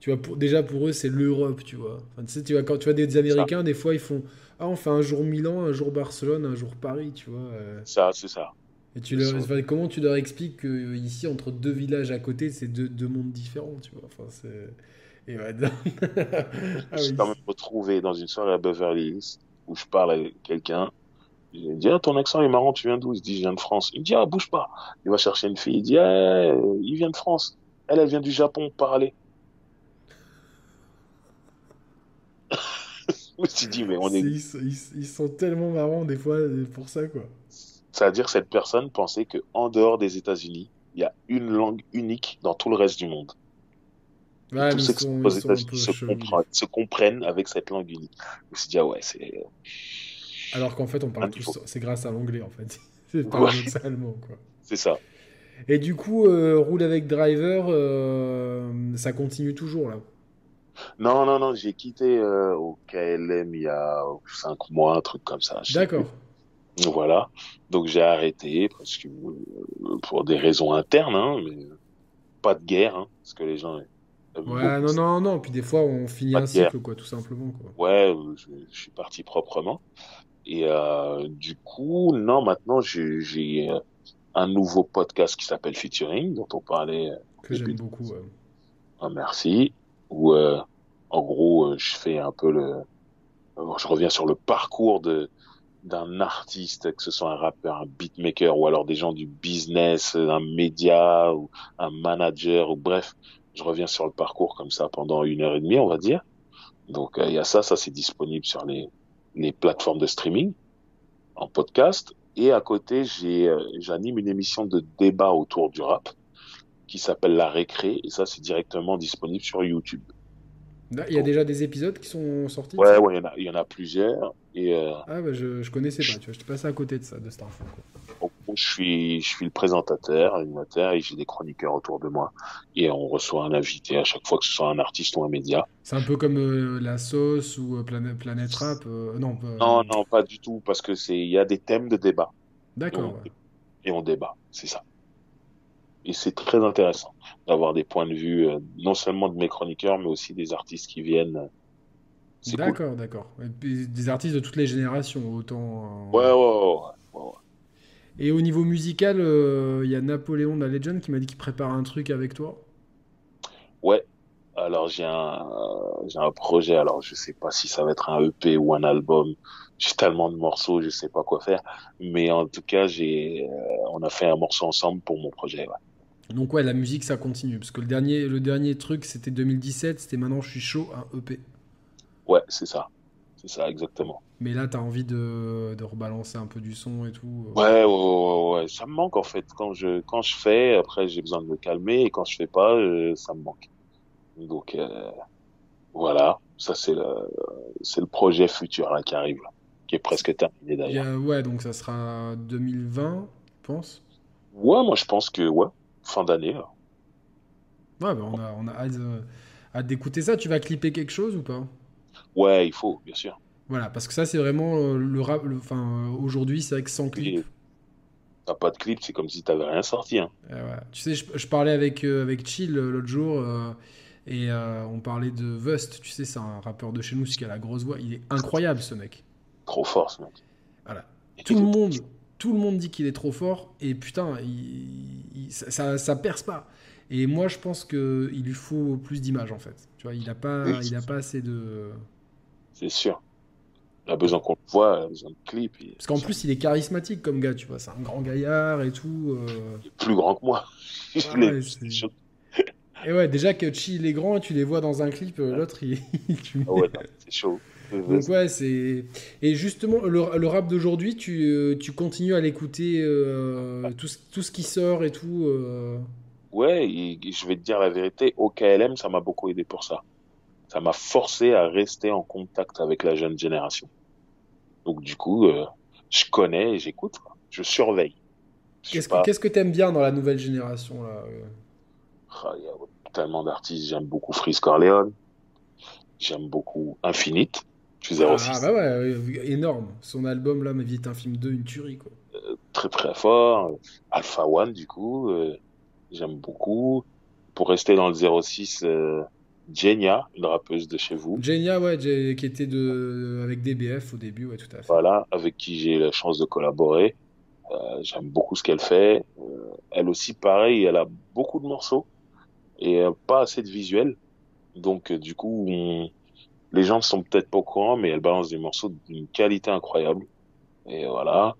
Tu vois, pour, déjà pour eux, c'est l'Europe, tu vois. Enfin, tu sais, tu vois, quand tu vois des Américains, des fois, ils font Ah, on fait un jour Milan, un jour Barcelone, un jour Paris, tu vois. euh. Ça, c'est ça. Et tu leur, enfin, comment tu leur expliques que euh, entre deux villages à côté, c'est deux, deux mondes différents, tu vois. Enfin, c'est. <laughs> Et non. <laughs> Ah Je suis quand même retrouvé dans une soirée à Beverly Hills où je parle avec quelqu'un. Je lui dis, ah, ton accent est marrant, tu viens d'où? Il dit, je viens de France. Il me dit, ah, bouge pas. Il va chercher une fille. Il dit, ah, il vient de France. Elle, elle vient du Japon, parler. <laughs> je me suis dit, mais on est, Ils, sont- ils- ils sont tellement marrants des fois pour ça, quoi. c'est-à-dire cette personne pensait que en dehors des États-Unis, il y a une langue unique dans tout le reste du monde. Ouais, Tous ceux qui sont, aux États-Unis se, comprennent- se comprennent avec cette langue unique. Je me suis dit, ah ouais, c'est, Alors qu'en fait, on parle tous, c'est grâce à l'anglais, en fait. <laughs> C'est Ouais. allemand, quoi. c'est ça. Et du coup, euh, roule avec driver, euh, ça continue toujours là. Non, non, non, j'ai quitté euh, au KLM il y a cinq mois, un truc comme ça. D'accord. Voilà. Donc j'ai arrêté parce que pour des raisons internes, hein, mais pas de guerre, hein, parce que les gens Ouais, non, non, non. Puis des fois, on finit un cycle, quoi, tout simplement, quoi. Ouais, euh, je, je suis parti proprement. Et euh, du coup, non, maintenant j'ai euh, un nouveau podcast qui s'appelle Featuring, dont on parlait. Que j'aime beaucoup. ouais. Ah, merci. Où euh, en gros, je fais un peu le, je reviens sur le parcours de d'un artiste, que ce soit un rappeur, un beatmaker ou alors des gens du business, un média ou un manager ou bref, je reviens sur le parcours comme ça pendant une heure et demie, on va dire. Donc il y a ça, ça c'est disponible sur les, les plateformes de streaming en podcast. Et à côté, j'ai j'anime une émission de débat autour du rap qui s'appelle La Récré. Et ça, c'est directement disponible sur YouTube. Il y a déjà des épisodes qui sont sortis Ouais, ouais, il y, en a, il y en a plusieurs. Et, euh... Ah, bah, je, je connaissais pas, tu vois, j'étais passé à côté de ça, de cette info. Quoi. Je, suis, je suis le présentateur, l'animateur, et j'ai des chroniqueurs autour de moi. Et on reçoit un invité à chaque fois, que ce soit un artiste ou un média. C'est un peu comme euh, La Sauce ou euh, Planète, Planète Rap euh, Non, non, non, pas du tout, parce que c'est il y a des thèmes de débat. D'accord. Ouais. Et on débat, c'est ça et c'est très intéressant d'avoir des points de vue non seulement de mes chroniqueurs mais aussi des artistes qui viennent. D'accord, cool. d'accord. Des artistes de toutes les générations, autant. Ouais, ouais, ouais. ouais, ouais. Et au niveau musical, il euh, y a Napoléon de la Legend qui m'a dit qu'il prépare un truc avec toi. Ouais. Alors j'ai un j'ai un projet. Alors je sais pas si ça va être un EP ou un album. J'ai tellement de morceaux, je sais pas quoi faire. Mais en tout cas, j'ai euh, on a fait un morceau ensemble pour mon projet. Ouais. Donc ouais, la musique ça continue parce que le dernier le dernier truc c'était 2017, c'était maintenant je suis chaud un EP. Ouais, c'est ça. C'est ça exactement. Mais là tu as envie de, de, rebalancer un peu du son et tout. Euh... Ouais, ouais, ouais, ouais, ça me manque en fait quand je quand je fais, après j'ai besoin de me calmer et quand je fais pas, euh, ça me manque. Donc euh, voilà, ça c'est le c'est le projet futur là qui arrive là, qui est presque terminé d'ailleurs. Ouais, donc ça sera 2020, je pense. Ouais, moi je pense que ouais fin d'année. Ouais, bah on a, on a hâte, hâte d'écouter ça. Tu vas clipper quelque chose ou pas? Ouais, il faut, bien sûr. Voilà, parce que ça, c'est vraiment euh, le rap. Enfin, euh, aujourd'hui, c'est avec sans clip. T'as pas de clip, c'est comme si t'avais rien sorti. Hein. ouais. Tu sais, je, je parlais avec, euh, avec Chill l'autre jour. Et on parlait de Vust, tu sais, c'est un rappeur de chez nous, qui a la grosse voix. Il est incroyable, ce mec. Trop fort, ce mec. Voilà. Tout le monde, tout le monde dit qu'il est trop fort et putain, il, il, ça, ça perce pas. Et moi, je pense que il lui faut plus d'images en fait. Tu vois, il a pas, Oui, il a pas assez de. C'est sûr. Il a besoin qu'on le voit, il a besoin de clips. et- Parce qu'en plus, il est charismatique comme gars, tu vois. C'est un grand gaillard et tout. euh. Il est plus grand que moi. <laughs> Ouais, Et ouais, déjà que Chi il est grand, tu les vois dans un clip, euh, l'autre il. tu- Ah ouais, c'est chaud. <laughs> Donc ouais, c'est... Et justement, le, le rap d'aujourd'hui, tu, euh, tu continues à l'écouter, euh, tout, ce- tout ce qui sort et tout. euh. Ouais, et je vais te dire la vérité, au KLM, ça m'a beaucoup aidé pour ça. Ça m'a forcé à rester en contact avec la jeune génération. Donc du coup, euh, je connais et j'écoute, je surveille. Qu'est-ce pas- que que t'aimes bien dans la nouvelle génération là euh Ah, Il y a tellement d'artistes, j'aime beaucoup Freeze Corleone, j'aime beaucoup Infinite, je suis 06, Ah bah ouais, euh, énorme. Son album là, Ma vie est un film 2, une tuerie quoi. très très fort. Alpha One, du coup, euh, j'aime beaucoup. Pour rester dans le 06, Genia, une rappeuse de chez vous. Genia, ouais, qui était de... avec DBF au début, ouais, tout à fait. Voilà, avec qui j'ai eu la chance de collaborer. Euh, j'aime beaucoup ce qu'elle fait. Euh, elle aussi, pareil, elle a beaucoup de morceaux et euh, pas assez de visuels. Donc, du coup, on- les gens ne sont peut-être pas au courant, mais elle balance des morceaux d'une qualité incroyable. Et voilà.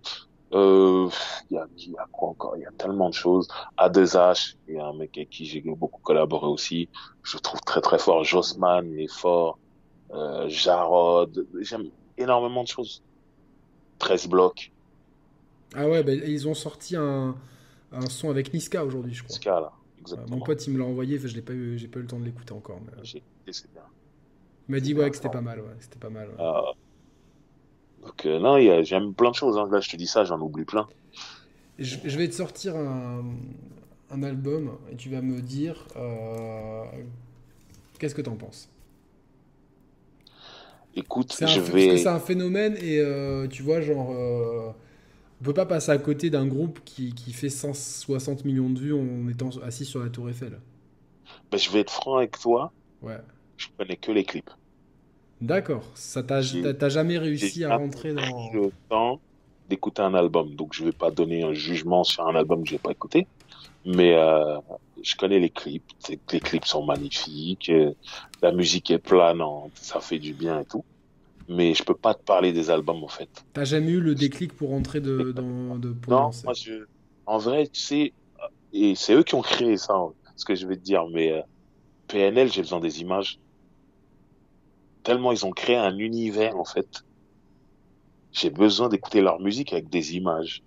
Euh, Il y, a, y a quoi encore? Il y a tellement de choses. A2H, il y a un mec avec qui j'ai beaucoup collaboré aussi. Je trouve très très fort. Jossman, il est fort. Euh, Jarod, j'aime énormément de choses. 13 blocs. Ah ouais, bah, ils ont sorti un, un son avec Niska aujourd'hui, je crois. Ska, là. Euh, Exactement. Mon pote, il me l'a envoyé, je l'ai pas eu, j'ai pas eu le temps de l'écouter encore. mais, euh, J'ai m'a dit ouais que c'était pas mal, ouais, c'était pas mal. ouais. Euh, donc, euh, non, a- j'aime plein de choses. Hein. Là, je te dis ça, j'en oublie plein. Je, je vais te sortir un, un album et tu vas me dire euh, qu'est-ce que t'en penses? Écoute, C'est un, je parce que c'est vais. un phénomène et euh, tu vois, genre, on peut pas passer à côté d'un groupe qui, qui fait 160 millions de vues en étant assis sur la Tour Eiffel. ben, je vais être franc avec toi. Ouais. Je connais que les clips. D'accord. Ça t'a t'as- jamais réussi à rentrer dans. le temps d'écouter un album. Donc, je vais pas donner un jugement sur un album que j'ai pas écouté. Mais euh, je connais les clips. Les clips sont magnifiques. euh, La musique est planante. Ça fait du bien et tout. Mais je peux pas te parler des albums, en fait. T'as jamais eu le déclic pour rentrer de, dans, de, pour Non, moi, je... en vrai, tu sais, et c'est eux qui ont créé ça, hein, ce que je vais te dire, mais euh, PNL, j'ai besoin des images. Tellement ils ont créé un univers en fait. J'ai besoin d'écouter leur musique avec des images.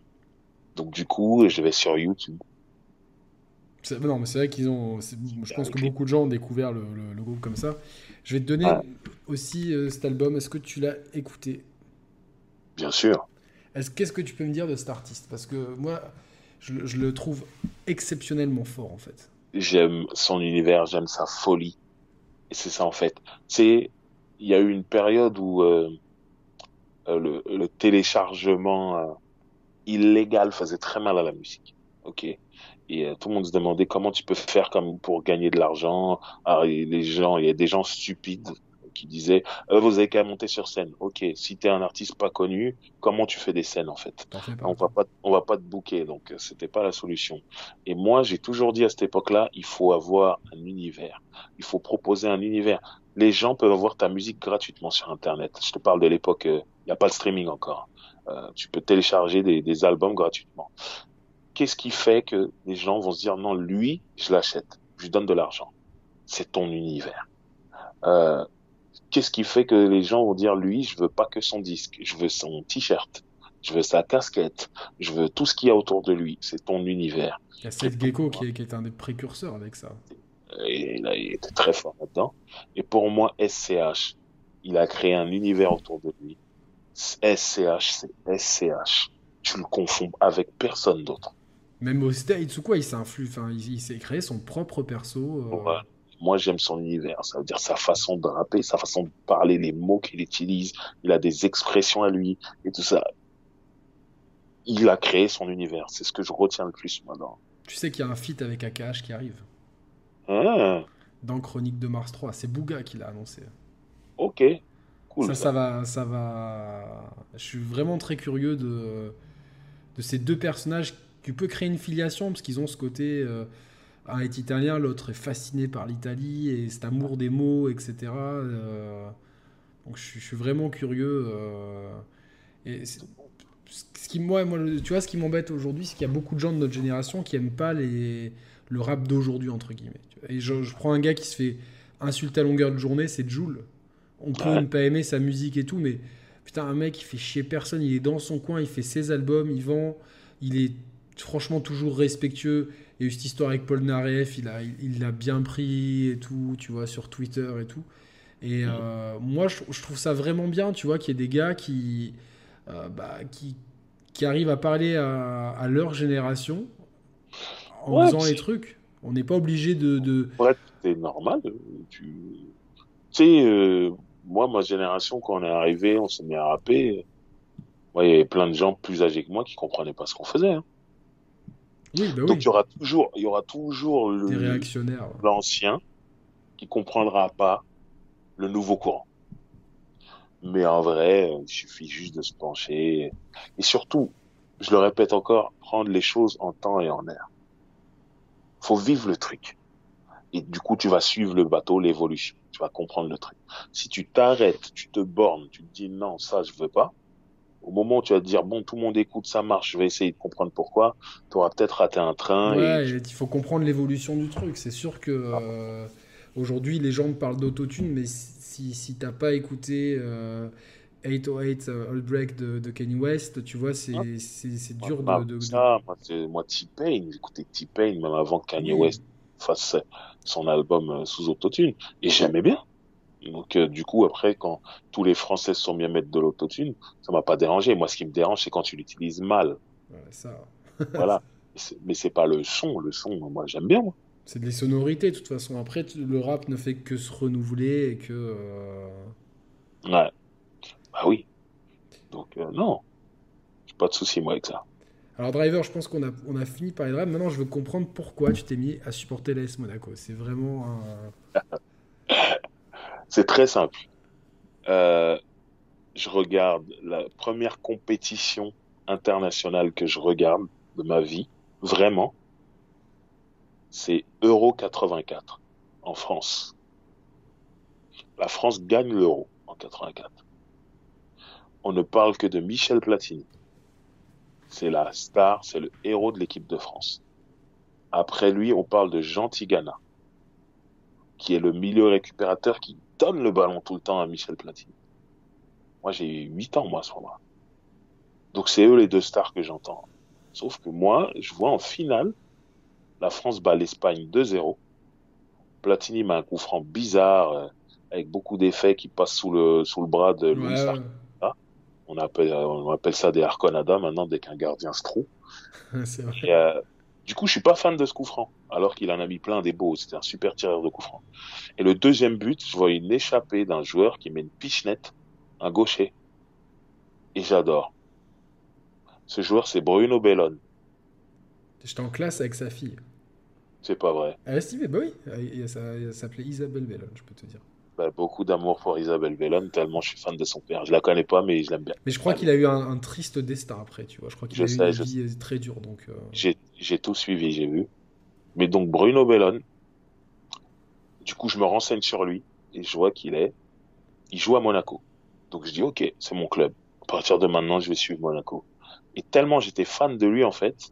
Donc du coup, je vais sur YouTube. Non, mais c'est vrai qu'ils ont. Je pense que beaucoup de gens ont découvert le, groupe comme ça. Je vais te donner aussi euh, cet album. Est-ce que tu l'as écouté? Bien sûr. Qu'est-ce que tu peux me dire de cet artiste? Parce que moi, je, le trouve exceptionnellement fort en fait. J'aime son univers, j'aime sa folie. Et c'est ça en fait. C'est il y a eu une période où euh, euh, le, le, téléchargement illégal faisait très mal à la musique. Ok? Et euh, tout le monde se demandait comment tu peux faire comme pour gagner de l'argent. Alors, les gens, il y a des gens stupides qui disaient euh, vous avez qu'à monter sur scène. Ok, si t'es un artiste pas connu, comment tu fais des scènes en fait? On va pas, on va pas te booker, donc euh, c'était pas la solution. Et moi, j'ai toujours dit à cette époque-là, il faut avoir un univers. Il faut proposer un univers. Les gens peuvent avoir ta musique gratuitement sur Internet. Je te parle de l'époque, il n'y a pas le streaming encore. Euh, tu peux télécharger des, des albums gratuitement qu'est-ce qui fait que les gens vont se dire non, lui, je l'achète, je lui donne de l'argent. C'est ton univers. Euh, qu'est-ce qui fait que les gens vont dire lui, je veux pas que son disque, je veux son t-shirt, je veux sa casquette, je veux tout ce qu'il y a autour de lui. C'est ton univers. Il y a Seth Gecko qui est, qui est, un des précurseurs avec ça. Et là, il était très fort là-dedans. Et pour moi, SCH, il a créé un univers autour de lui. SCH, c'est SCH. Tu le confonds avec personne d'autre. Même au States ou quoi, il s'influe, enfin, il, s'est créé son propre perso. Euh. Moi, j'aime son univers. Ça veut dire sa façon de rapper, sa façon de parler, les mots qu'il utilise. Il a des expressions à lui et tout ça. Il a créé son univers. C'est ce que je retiens le plus maintenant. Tu sais qu'il y a un feat avec AKH qui arrive. Ah. Dans Chronique de Mars 3. C'est Bouga qui l'a annoncé. Ok. Cool, ça, ça, va, ça va. Je suis vraiment très curieux de, de ces deux personnages tu peux créer une filiation parce qu'ils ont ce côté. Euh, un est italien, l'autre est fasciné par l'Italie et cet amour des mots, etc. Euh, donc je, suis vraiment curieux. Euh, et ce qui, moi, moi, tu vois, ce qui m'embête aujourd'hui, c'est qu'il y a beaucoup de gens de notre génération qui aiment pas les, le rap d'aujourd'hui, entre guillemets. Et je, prends un gars qui se fait insulter à longueur de journée, c'est Joule. On peut ne pas aimer sa musique et tout, mais putain, un mec, il fait chier personne, il est dans son coin, il fait ses albums, il vend, il est franchement toujours respectueux. Il y a eu cette histoire avec Paul Naref, il l'a il, l'a bien pris et tout, tu vois, sur Twitter et tout. Et euh, moi, je, trouve ça vraiment bien, tu vois, qu'il y ait des gars qui, euh, bah, qui, qui arrivent à parler à, leur génération en faisant les trucs. On n'est pas obligé de. de... Ouais, c'est normal. Tu sais, euh, moi, ma génération, quand on est arrivé, on s'est mis à rapper. il y avait plein de gens plus âgés que moi qui comprenaient pas ce qu'on faisait. Hein. Bah Donc il y aura toujours, il y aura toujours le réactionnaire, l'ancien qui comprendra pas le nouveau courant. Mais en vrai, il suffit juste de se pencher et surtout, je le répète encore, prendre les choses en temps et en air. Faut vivre le truc. Et du coup, tu vas suivre le bateau, l'évolution. Tu vas comprendre le truc. Si tu t'arrêtes, tu te bornes, tu te dis non, ça je veux pas, au moment où tu vas te dire bon tout le monde écoute ça marche je vais essayer de comprendre pourquoi tu auras peut-être raté un train il faut comprendre l'évolution du truc c'est sûr que euh, aujourd'hui les gens parlent d'autotune mais si, si t'as pas écouté euh, 808 euh, All Break de, de Kanye West tu vois c'est c'est dur de, de, ça, moi, moi T-Pain j'écoutais T-Pain même avant que Kanye West fasse son album euh, sous autotune et j'aimais bien donc euh, du coup après quand tous les Français sont mis à mettre de l'autotune, ça m'a pas dérangé. Moi ce qui me dérange c'est quand tu l'utilises mal. Ouais, ça. <laughs> voilà. Mais c'est pas le son, le son moi j'aime bien moi. C'est des sonorités de toute façon. Après le rap ne fait que se renouveler et que euh, Ouais. Bah oui. Donc euh, non. Pas de souci moi avec ça. Alors Driver, je pense qu'on a, on a fini par les rap. Maintenant, je veux comprendre pourquoi tu t'es mis à supporter l'AS Monaco. C'est vraiment un... <laughs> C'est très simple. Euh, je regarde la première compétition internationale que je regarde de ma vie, vraiment, c'est Euro 84 en France. La France gagne l'Euro en 84. On ne parle que de Michel Platini. C'est la star, c'est le héros de l'équipe de France. Après lui, on parle de Jean Tigana qui est le milieu récupérateur qui donne le ballon tout le temps à Michel Platini. Moi, j'ai 8 ans, moi, à ce moment-là. Donc, c'est eux les deux stars que j'entends. Sauf que moi, je vois en finale, la France bat l'Espagne 2-0. Platini met un coup franc bizarre, euh, avec beaucoup d'effets qui passent sous le, sous le bras de Louis Ouais, ouais. On appelle, on appelle ça des Arconada maintenant dès qu'un gardien se trouve. <laughs> euh, du coup, je suis pas fan de ce coup franc, alors qu'il en a mis plein des beaux. C'était un super tireur de coup franc. Et le deuxième but, je vois une échappée d'un joueur qui met une pichenette, un gaucher. Et j'adore. Ce joueur, c'est Bruno Bellone. J'étais en classe avec sa fille. C'est pas vrai. Ah, si, mais bah oui, elle s'appelait Isabelle Bellone, je peux te dire. Bah, beaucoup d'amour pour Isabelle Bellone, tellement je suis fan de son père. Je la connais pas, mais je l'aime bien. Mais je crois qu'il a eu un, un triste destin après, tu vois. Je crois qu'il a eu une vie euh, très dure, donc. euh, J'ai, j'ai tout suivi, j'ai vu. Mais donc Bruno Bellone, du coup je me renseigne sur lui et je vois qu'il est, il joue à Monaco. Donc je dis ok, c'est mon club. À partir de maintenant, je vais suivre Monaco. Et tellement j'étais fan de lui en fait,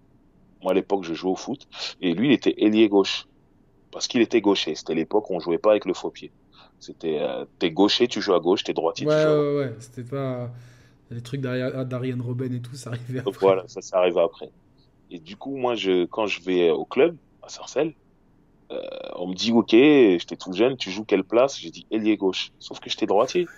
moi à l'époque je jouais au foot et lui il était ailier gauche parce qu'il était gaucher. C'était l'époque où on jouait pas avec le faux pied. C'était euh, t'es gaucher, tu joues à gauche, t'es droitier, Ouais, tu joues à ouais, ouais, c'était pas. Les trucs d'Ari- d'Ariane Robben et tout, ça arrivait après. voilà, ça, ça arrive après. Et du coup, moi, je, quand je vais au club, à Sarcelles, euh, on me dit, OK, j'étais tout jeune, tu joues quelle place? J'ai dit ailier gauche. Sauf que j'étais droitier.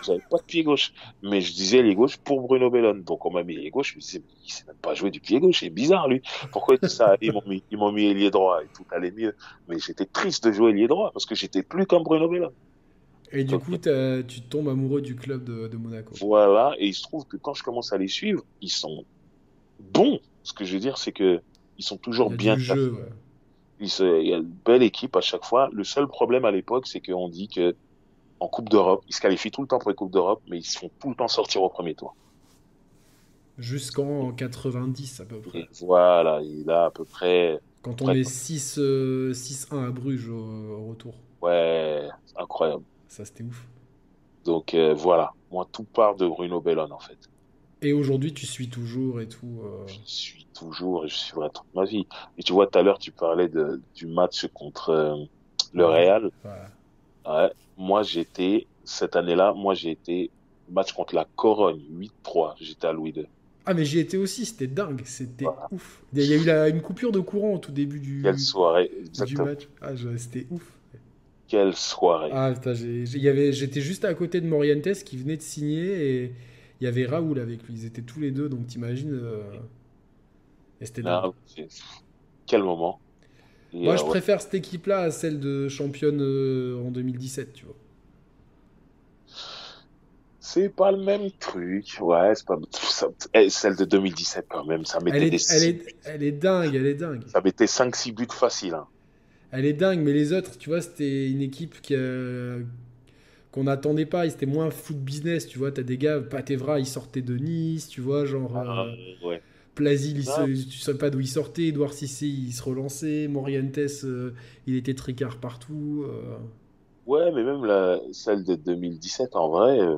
J'avais pas de pied gauche. Mais je disais ailier gauche pour Bruno Bellone. Donc on m'a mis ailier gauche. Je me disais, mais il sait même pas jouer du pied gauche. C'est bizarre, lui. Pourquoi dit ça? Ils m'ont mis, ils m'ont mis ailier droit et tout allait mieux. Mais j'étais triste de jouer ailier droit parce que j'étais plus comme Bruno Bellone. Et du coup, tu tombes amoureux du club de, de Monaco. Voilà, et il se trouve que quand je commence à les suivre, ils sont bons. Ce que je veux dire, c'est que ils sont toujours Il bien jeu, ouais. Il, se- il y a une belle équipe à chaque fois. Le seul problème à l'époque, c'est qu'on dit que en Coupe d'Europe, ils se qualifient tout le temps pour les Coupes d'Europe, mais ils se font tout le temps sortir au premier tour. Jusqu'en 90 à peu près. Et voilà, il a à peu près, Quand on Ouais. met 6, euh, 6-1 à Bruges au, au retour. ouais, incroyable. Ça, c'était ouf. Donc euh, voilà, moi tout part de Bruno Bellone en fait. Et aujourd'hui, tu suis toujours et tout. euh, Je suis toujours et je suivrai toute ma vie. Et tu vois, tout à l'heure, tu parlais de, du match contre euh, le Real. voilà. Ouais, moi j'étais cette année-là, moi j'ai été match contre la Corogne 8-3. J'étais à Louis II. Ah, mais j'y étais aussi, c'était dingue, c'était Voilà. ouf. Il y a eu la- une coupure de courant au tout début du, Quelle soirée, du match. Ah, c'était ouf. Quelle soirée. Ah, putain, j'étais juste à côté de Morientes qui venait de signer et il y avait Raoul avec lui. Ils étaient tous les deux, donc t'imagines. euh, Et c'était. Ah, Quel moment. Et, Moi, euh, je ouais, préfère cette équipe-là à celle de championne euh, en 2017, tu vois. C'est pas le même truc. Ouais, c'est pas. ça- eh, celle de 2017 quand même, ça mettait Elle des est, elle est, elle est dingue, elle est dingue. ça mettait 5-6 buts faciles. hein. Elle est dingue, mais les autres, tu vois, c'était une équipe qui, euh, qu'on n'attendait pas. Ils étaient moins foot business, tu vois. T'as des gars, Patevra, il sortait de Nice, tu vois, genre. Ah, euh, ouais. Plasil, il Ah. se- tu savais pas d'où il sortait. Edouard Cissé, il se relançait. Morientes, euh, il était tricard partout. euh. Ouais, mais même la, celle de 2017, en vrai, euh,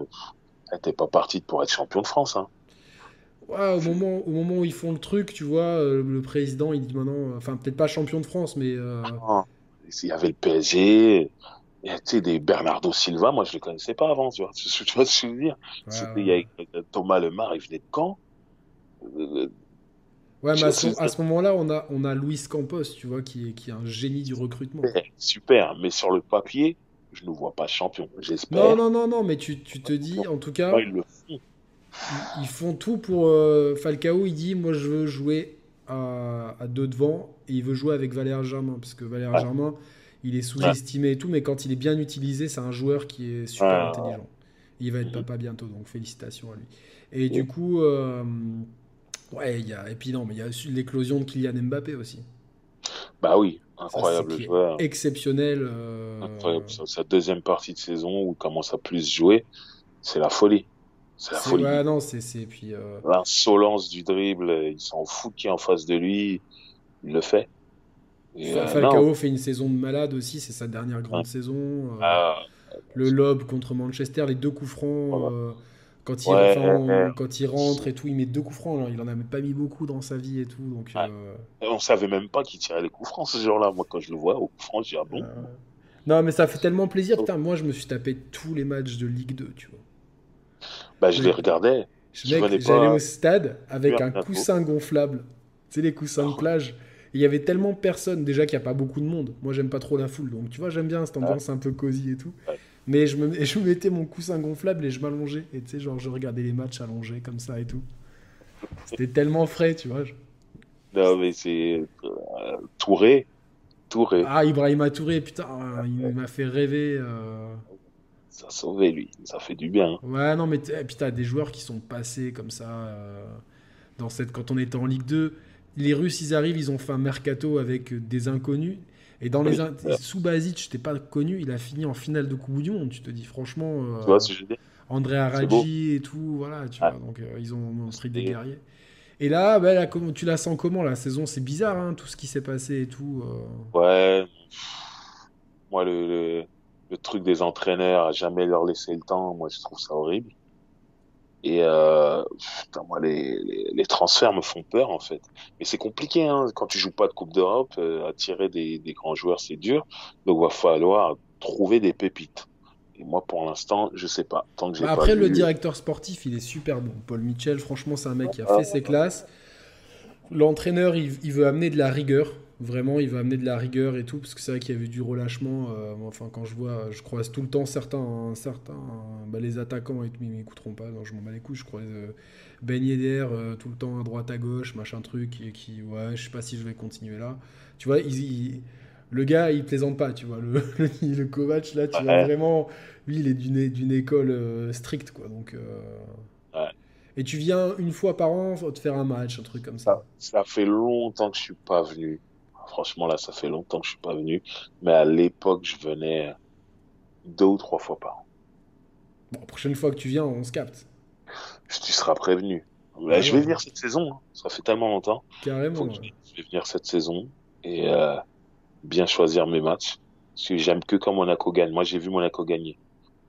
elle était pas partie pour être champion de France. Hein. Ouais, au, moment, au moment où ils font le truc, tu vois, euh, le président, il dit maintenant. Enfin, peut-être pas champion de France, mais. euh, Ah, Il y avait le PSG, tu sais, des Bernardo Silva, moi je les connaissais pas avant, tu vois. Tu, <laughs> tu vois ce que je veux dire? ouais, C'était- ouais. il y a- Thomas Lemar, il venait de Caen. Euh, Ouais, mais à ce, C'est- à ce moment-là, on a, on a Luis Campos, tu vois, qui est, qui est un génie du recrutement. Super, mais sur le papier, je ne vois pas champion. J'espère. Non, non, non, non, mais tu, tu te dis, en tout cas, Ouais, ils font. tout pour. euh, Falcao, il dit Moi, je veux jouer à, à deux devant, et il veut jouer avec Valère Germain, parce que Valère Ouais. Germain, il est sous-estimé et tout, mais quand il est bien utilisé, c'est un joueur qui est super Ouais. intelligent. Il va être Mhm. papa bientôt, donc félicitations à lui. Et Mhm. du coup, euh, ouais, il y a. Et puis non, mais il y a l'éclosion de Kylian Mbappé aussi. Bah oui, incroyable joueur. exceptionnel. euh, Incroyable. Sa deuxième partie de saison où il commence à plus jouer, c'est la folie. C'est la c'est- folie. ouais, non, c'est. c'est- Puis. euh, L'insolence du dribble, il s'en fout qui est en face de lui, il le fait. Et, euh, Falcao fait une saison de malade aussi, c'est sa dernière grande saison. euh, Ah, le lob contre Manchester, les deux coups francs. Voilà. euh, quand, il, Ouais, enfin, ouais. quand il rentre et tout, il met deux coups francs. Alors, il en a même pas mis beaucoup dans sa vie et tout. Donc, euh, on savait même pas qu'il tirait les coups francs ce jour-là. Moi, quand je le vois au coup franc, je dis ah bon. euh, Non, mais ça fait tellement plaisir. Putain, moi, je me suis tapé tous les matchs de Ligue 2, tu vois. Bah, je les regardais. J'allais au stade avec un coussin gonflable. Tu sais, les coussins de oh. plage. Il y avait tellement personne, déjà qu'il n'y a pas beaucoup de monde. Moi, j'aime pas trop la foule. Donc, tu vois, j'aime bien cette ambiance un peu cosy et tout. Mais je me, je mettais mon coussin gonflable et je m'allongeais. Et tu sais, genre, je regardais les matchs allongés comme ça et tout. C'était tellement frais, tu vois. Non, mais c'est. Euh, Touré. Touré. Ah, Ibrahima Touré, putain, il m'a fait rêver. Euh... Ça a sauvé, lui. Ça fait du bien. Ouais, non, mais puis t'as des joueurs qui sont passés comme ça. Euh, dans cette... Quand on était en Ligue 2, les Russes, ils arrivent, ils ont fait un mercato avec des inconnus. Et dans les sous Basic, t'ai pas connu, il a fini en finale de Coupe du Monde. Tu te dis franchement, euh, tu vois, ce que je dis André Araji et tout, voilà, tu vois. Donc euh, ils ont montré des guerriers. Et là, bah, là, tu la sens comment la saison? C'est bizarre, hein, tout ce qui s'est passé et tout. Euh. Ouais. Moi, le, le, truc des entraîneurs à jamais leur laisser le temps, moi, je trouve ça horrible. Et euh, putain, moi, les, les, transferts me font peur en fait. Mais c'est compliqué hein. quand tu joues pas de Coupe d'Europe, euh, attirer des, des, grands joueurs c'est dur. Donc va falloir trouver des pépites. Et moi, pour l'instant, je sais pas. Tant que bah, Après, le directeur sportif, il est super bon. Paul Mitchell, franchement, c'est un mec qui a fait ses classes. L'entraîneur, il, il, veut amener de la rigueur. Vraiment, il va amener de la rigueur et tout, parce que c'est vrai qu'il y avait du relâchement. Euh, enfin, quand je vois, je croise tout le temps certains, certains bah, les attaquants, et tout, ils m'écouteront pas, non, je m'en bats les couilles. Je croise euh, Ben Yedder euh, tout le temps à droite, à gauche, machin truc, et qui, ouais, je sais pas si je vais continuer là. Tu vois, le gars, il plaisante pas, tu vois. Le, <laughs> le, Kovac, là, tu vois, vraiment, lui, il est d'une école stricte, quoi. Donc. Et tu viens une fois par an te faire un match, un truc comme ça. Ça, ça fait longtemps que je suis pas venu. Franchement, là, ça fait longtemps que je suis pas venu. Mais à l'époque, je venais deux ou trois fois par an. Bon, la prochaine fois que tu viens, on se capte. Tu seras prévenu. je vais venir cette saison. Hein. Ça fait tellement longtemps. Carrément. je, vais venir cette saison et euh, bien choisir mes matchs. Parce que j'aime que quand Monaco gagne. Moi, j'ai vu Monaco gagner.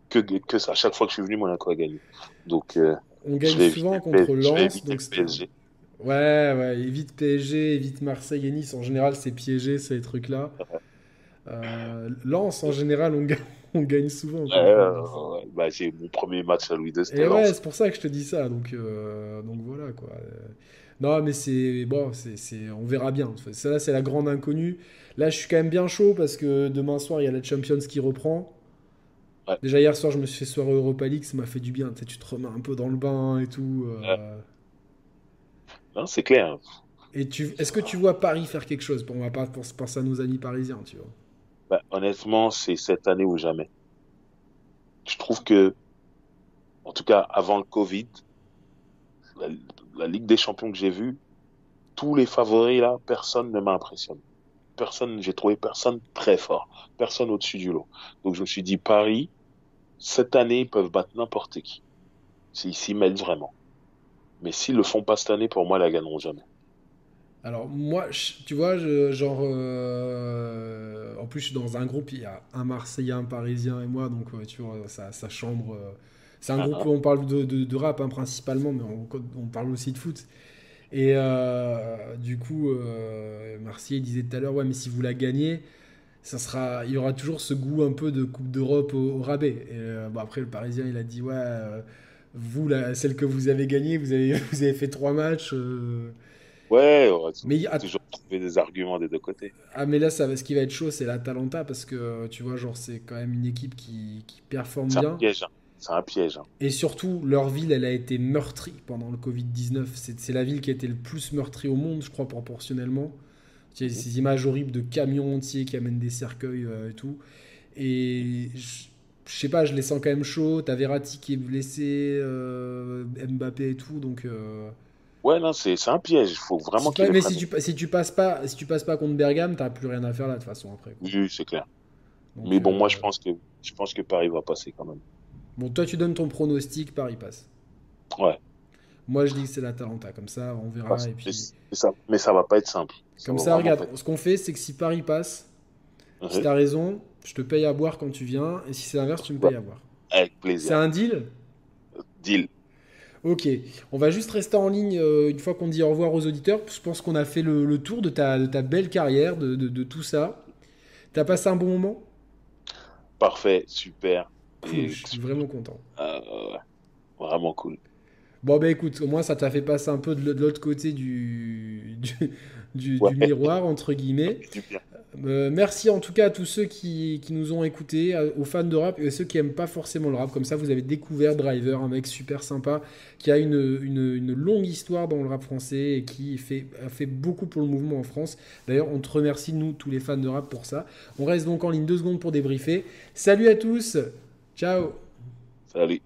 Que, que ça. À chaque fois que je suis venu, Monaco a gagné. Donc, euh, on gagne souvent contre Lens. Donc PSG. Ouais, ouais, évite PSG, évite Marseille et Nice. En général, c'est piégé, ces trucs-là. Euh, Lens, en général, on gagne, <laughs> on gagne souvent. Ouais, bah, j'ai mon premier match à Louis II. Et ouais, c'est pour ça que je te dis ça. Donc, euh, donc voilà, quoi. Non, mais c'est. Bon, c'est, on verra bien. Ça, là, c'est la grande inconnue. Là, je suis quand même bien chaud parce que demain soir, il y a la Champions qui reprend. Déjà, hier soir, je me suis fait soirée Europa League, ça m'a fait du bien. Tu, sais, tu te remets un peu dans le bain et tout. Euh c'est clair. Et tu, est-ce que tu vois Paris faire quelque chose On va pas penser à nos amis parisiens, tu vois? Bah, honnêtement, c'est cette année ou jamais. Je trouve que, en tout cas, avant le Covid, la, Ligue des Champions que j'ai vue, tous les favoris là, personne ne m'a impressionné. Personne, j'ai trouvé personne très fort, personne au-dessus du lot. Donc je me suis dit Paris, cette année, ils peuvent battre n'importe qui s'ils s'y mettent vraiment. Mais s'ils le font pas cette année, pour moi, ils la gagneront jamais. Alors moi, tu vois, genre, euh, en plus je suis dans un groupe, il y a un Marseillais, un Parisien et moi, donc tu vois, ça, ça chambre. Euh, c'est un ah groupe où on parle de, de, rap hein, principalement, mais on, on, parle aussi de foot. Et euh, du coup, Marseillais disait tout à l'heure, ouais, mais si vous la gagnez, ça sera, il y aura toujours ce goût un peu de Coupe d'Europe au, rabais. Et bon, après, le Parisien, il a dit, ouais vous, la, celle que vous avez gagnée, vous avez, <laughs> vous avez fait trois matchs. Euh. Ouais, on va mais a... toujours trouver des arguments des deux côtés. Ah, mais là, ça, ce qui va être chaud, c'est la Talenta parce que tu vois, genre, c'est quand même une équipe qui, qui performe bien. C'est un piège. Hein. C'est un piège. Hein. Et surtout, leur ville, elle a été meurtrie pendant le Covid-19. C'est la ville qui a été le plus meurtrie au monde, je crois, proportionnellement. Il y a ces images horribles de camions entiers qui amènent des cercueils euh, et tout. Et je sais pas, je les sens quand même chauds. T'as Verratti qui est blessé, euh, Mbappé et tout, donc. Euh, ouais, non, c'est un piège. Il faut vraiment qu'il. Mais si tu, si tu passes pas, si tu passes pas contre Bergame, t'as plus rien à faire là de toute façon après. Oui, c'est clair. mais bon, moi, je euh, pense que je pense que Paris va passer quand même. Bon, toi, tu donnes ton pronostic, Paris passe. Ouais. Moi, je dis que c'est la Talenta, comme ça, on verra. et puis... mais, ça, mais ça va pas être simple. comme ça, regarde, ce qu'on fait, c'est que si Paris passe, si t'as raison, je te paye à boire quand tu viens, et si c'est l'inverse, tu me payes à boire. Avec plaisir. C'est un deal? Deal. Ok, on va juste rester en ligne euh, une fois qu'on dit au revoir aux auditeurs. Je pense qu'on a fait le, tour de ta, ta, belle carrière, de, tout ça. T'as passé un bon moment? Parfait, super. je suis vraiment content. Euh, vraiment cool. Bon, bah écoute, au moins ça t'a fait passer un peu de l'autre côté du, du, miroir, entre guillemets. Euh, merci en tout cas à tous ceux qui, nous ont écoutés, aux fans de rap et à ceux qui aiment pas forcément le rap. Comme ça, vous avez découvert Driver, un mec super sympa qui a une, longue histoire dans le rap français et qui fait, a fait beaucoup pour le mouvement en France. D'ailleurs, on te remercie, nous, tous les fans de rap, pour ça. On reste donc en ligne deux secondes pour débriefer. Salut à tous, ciao Salut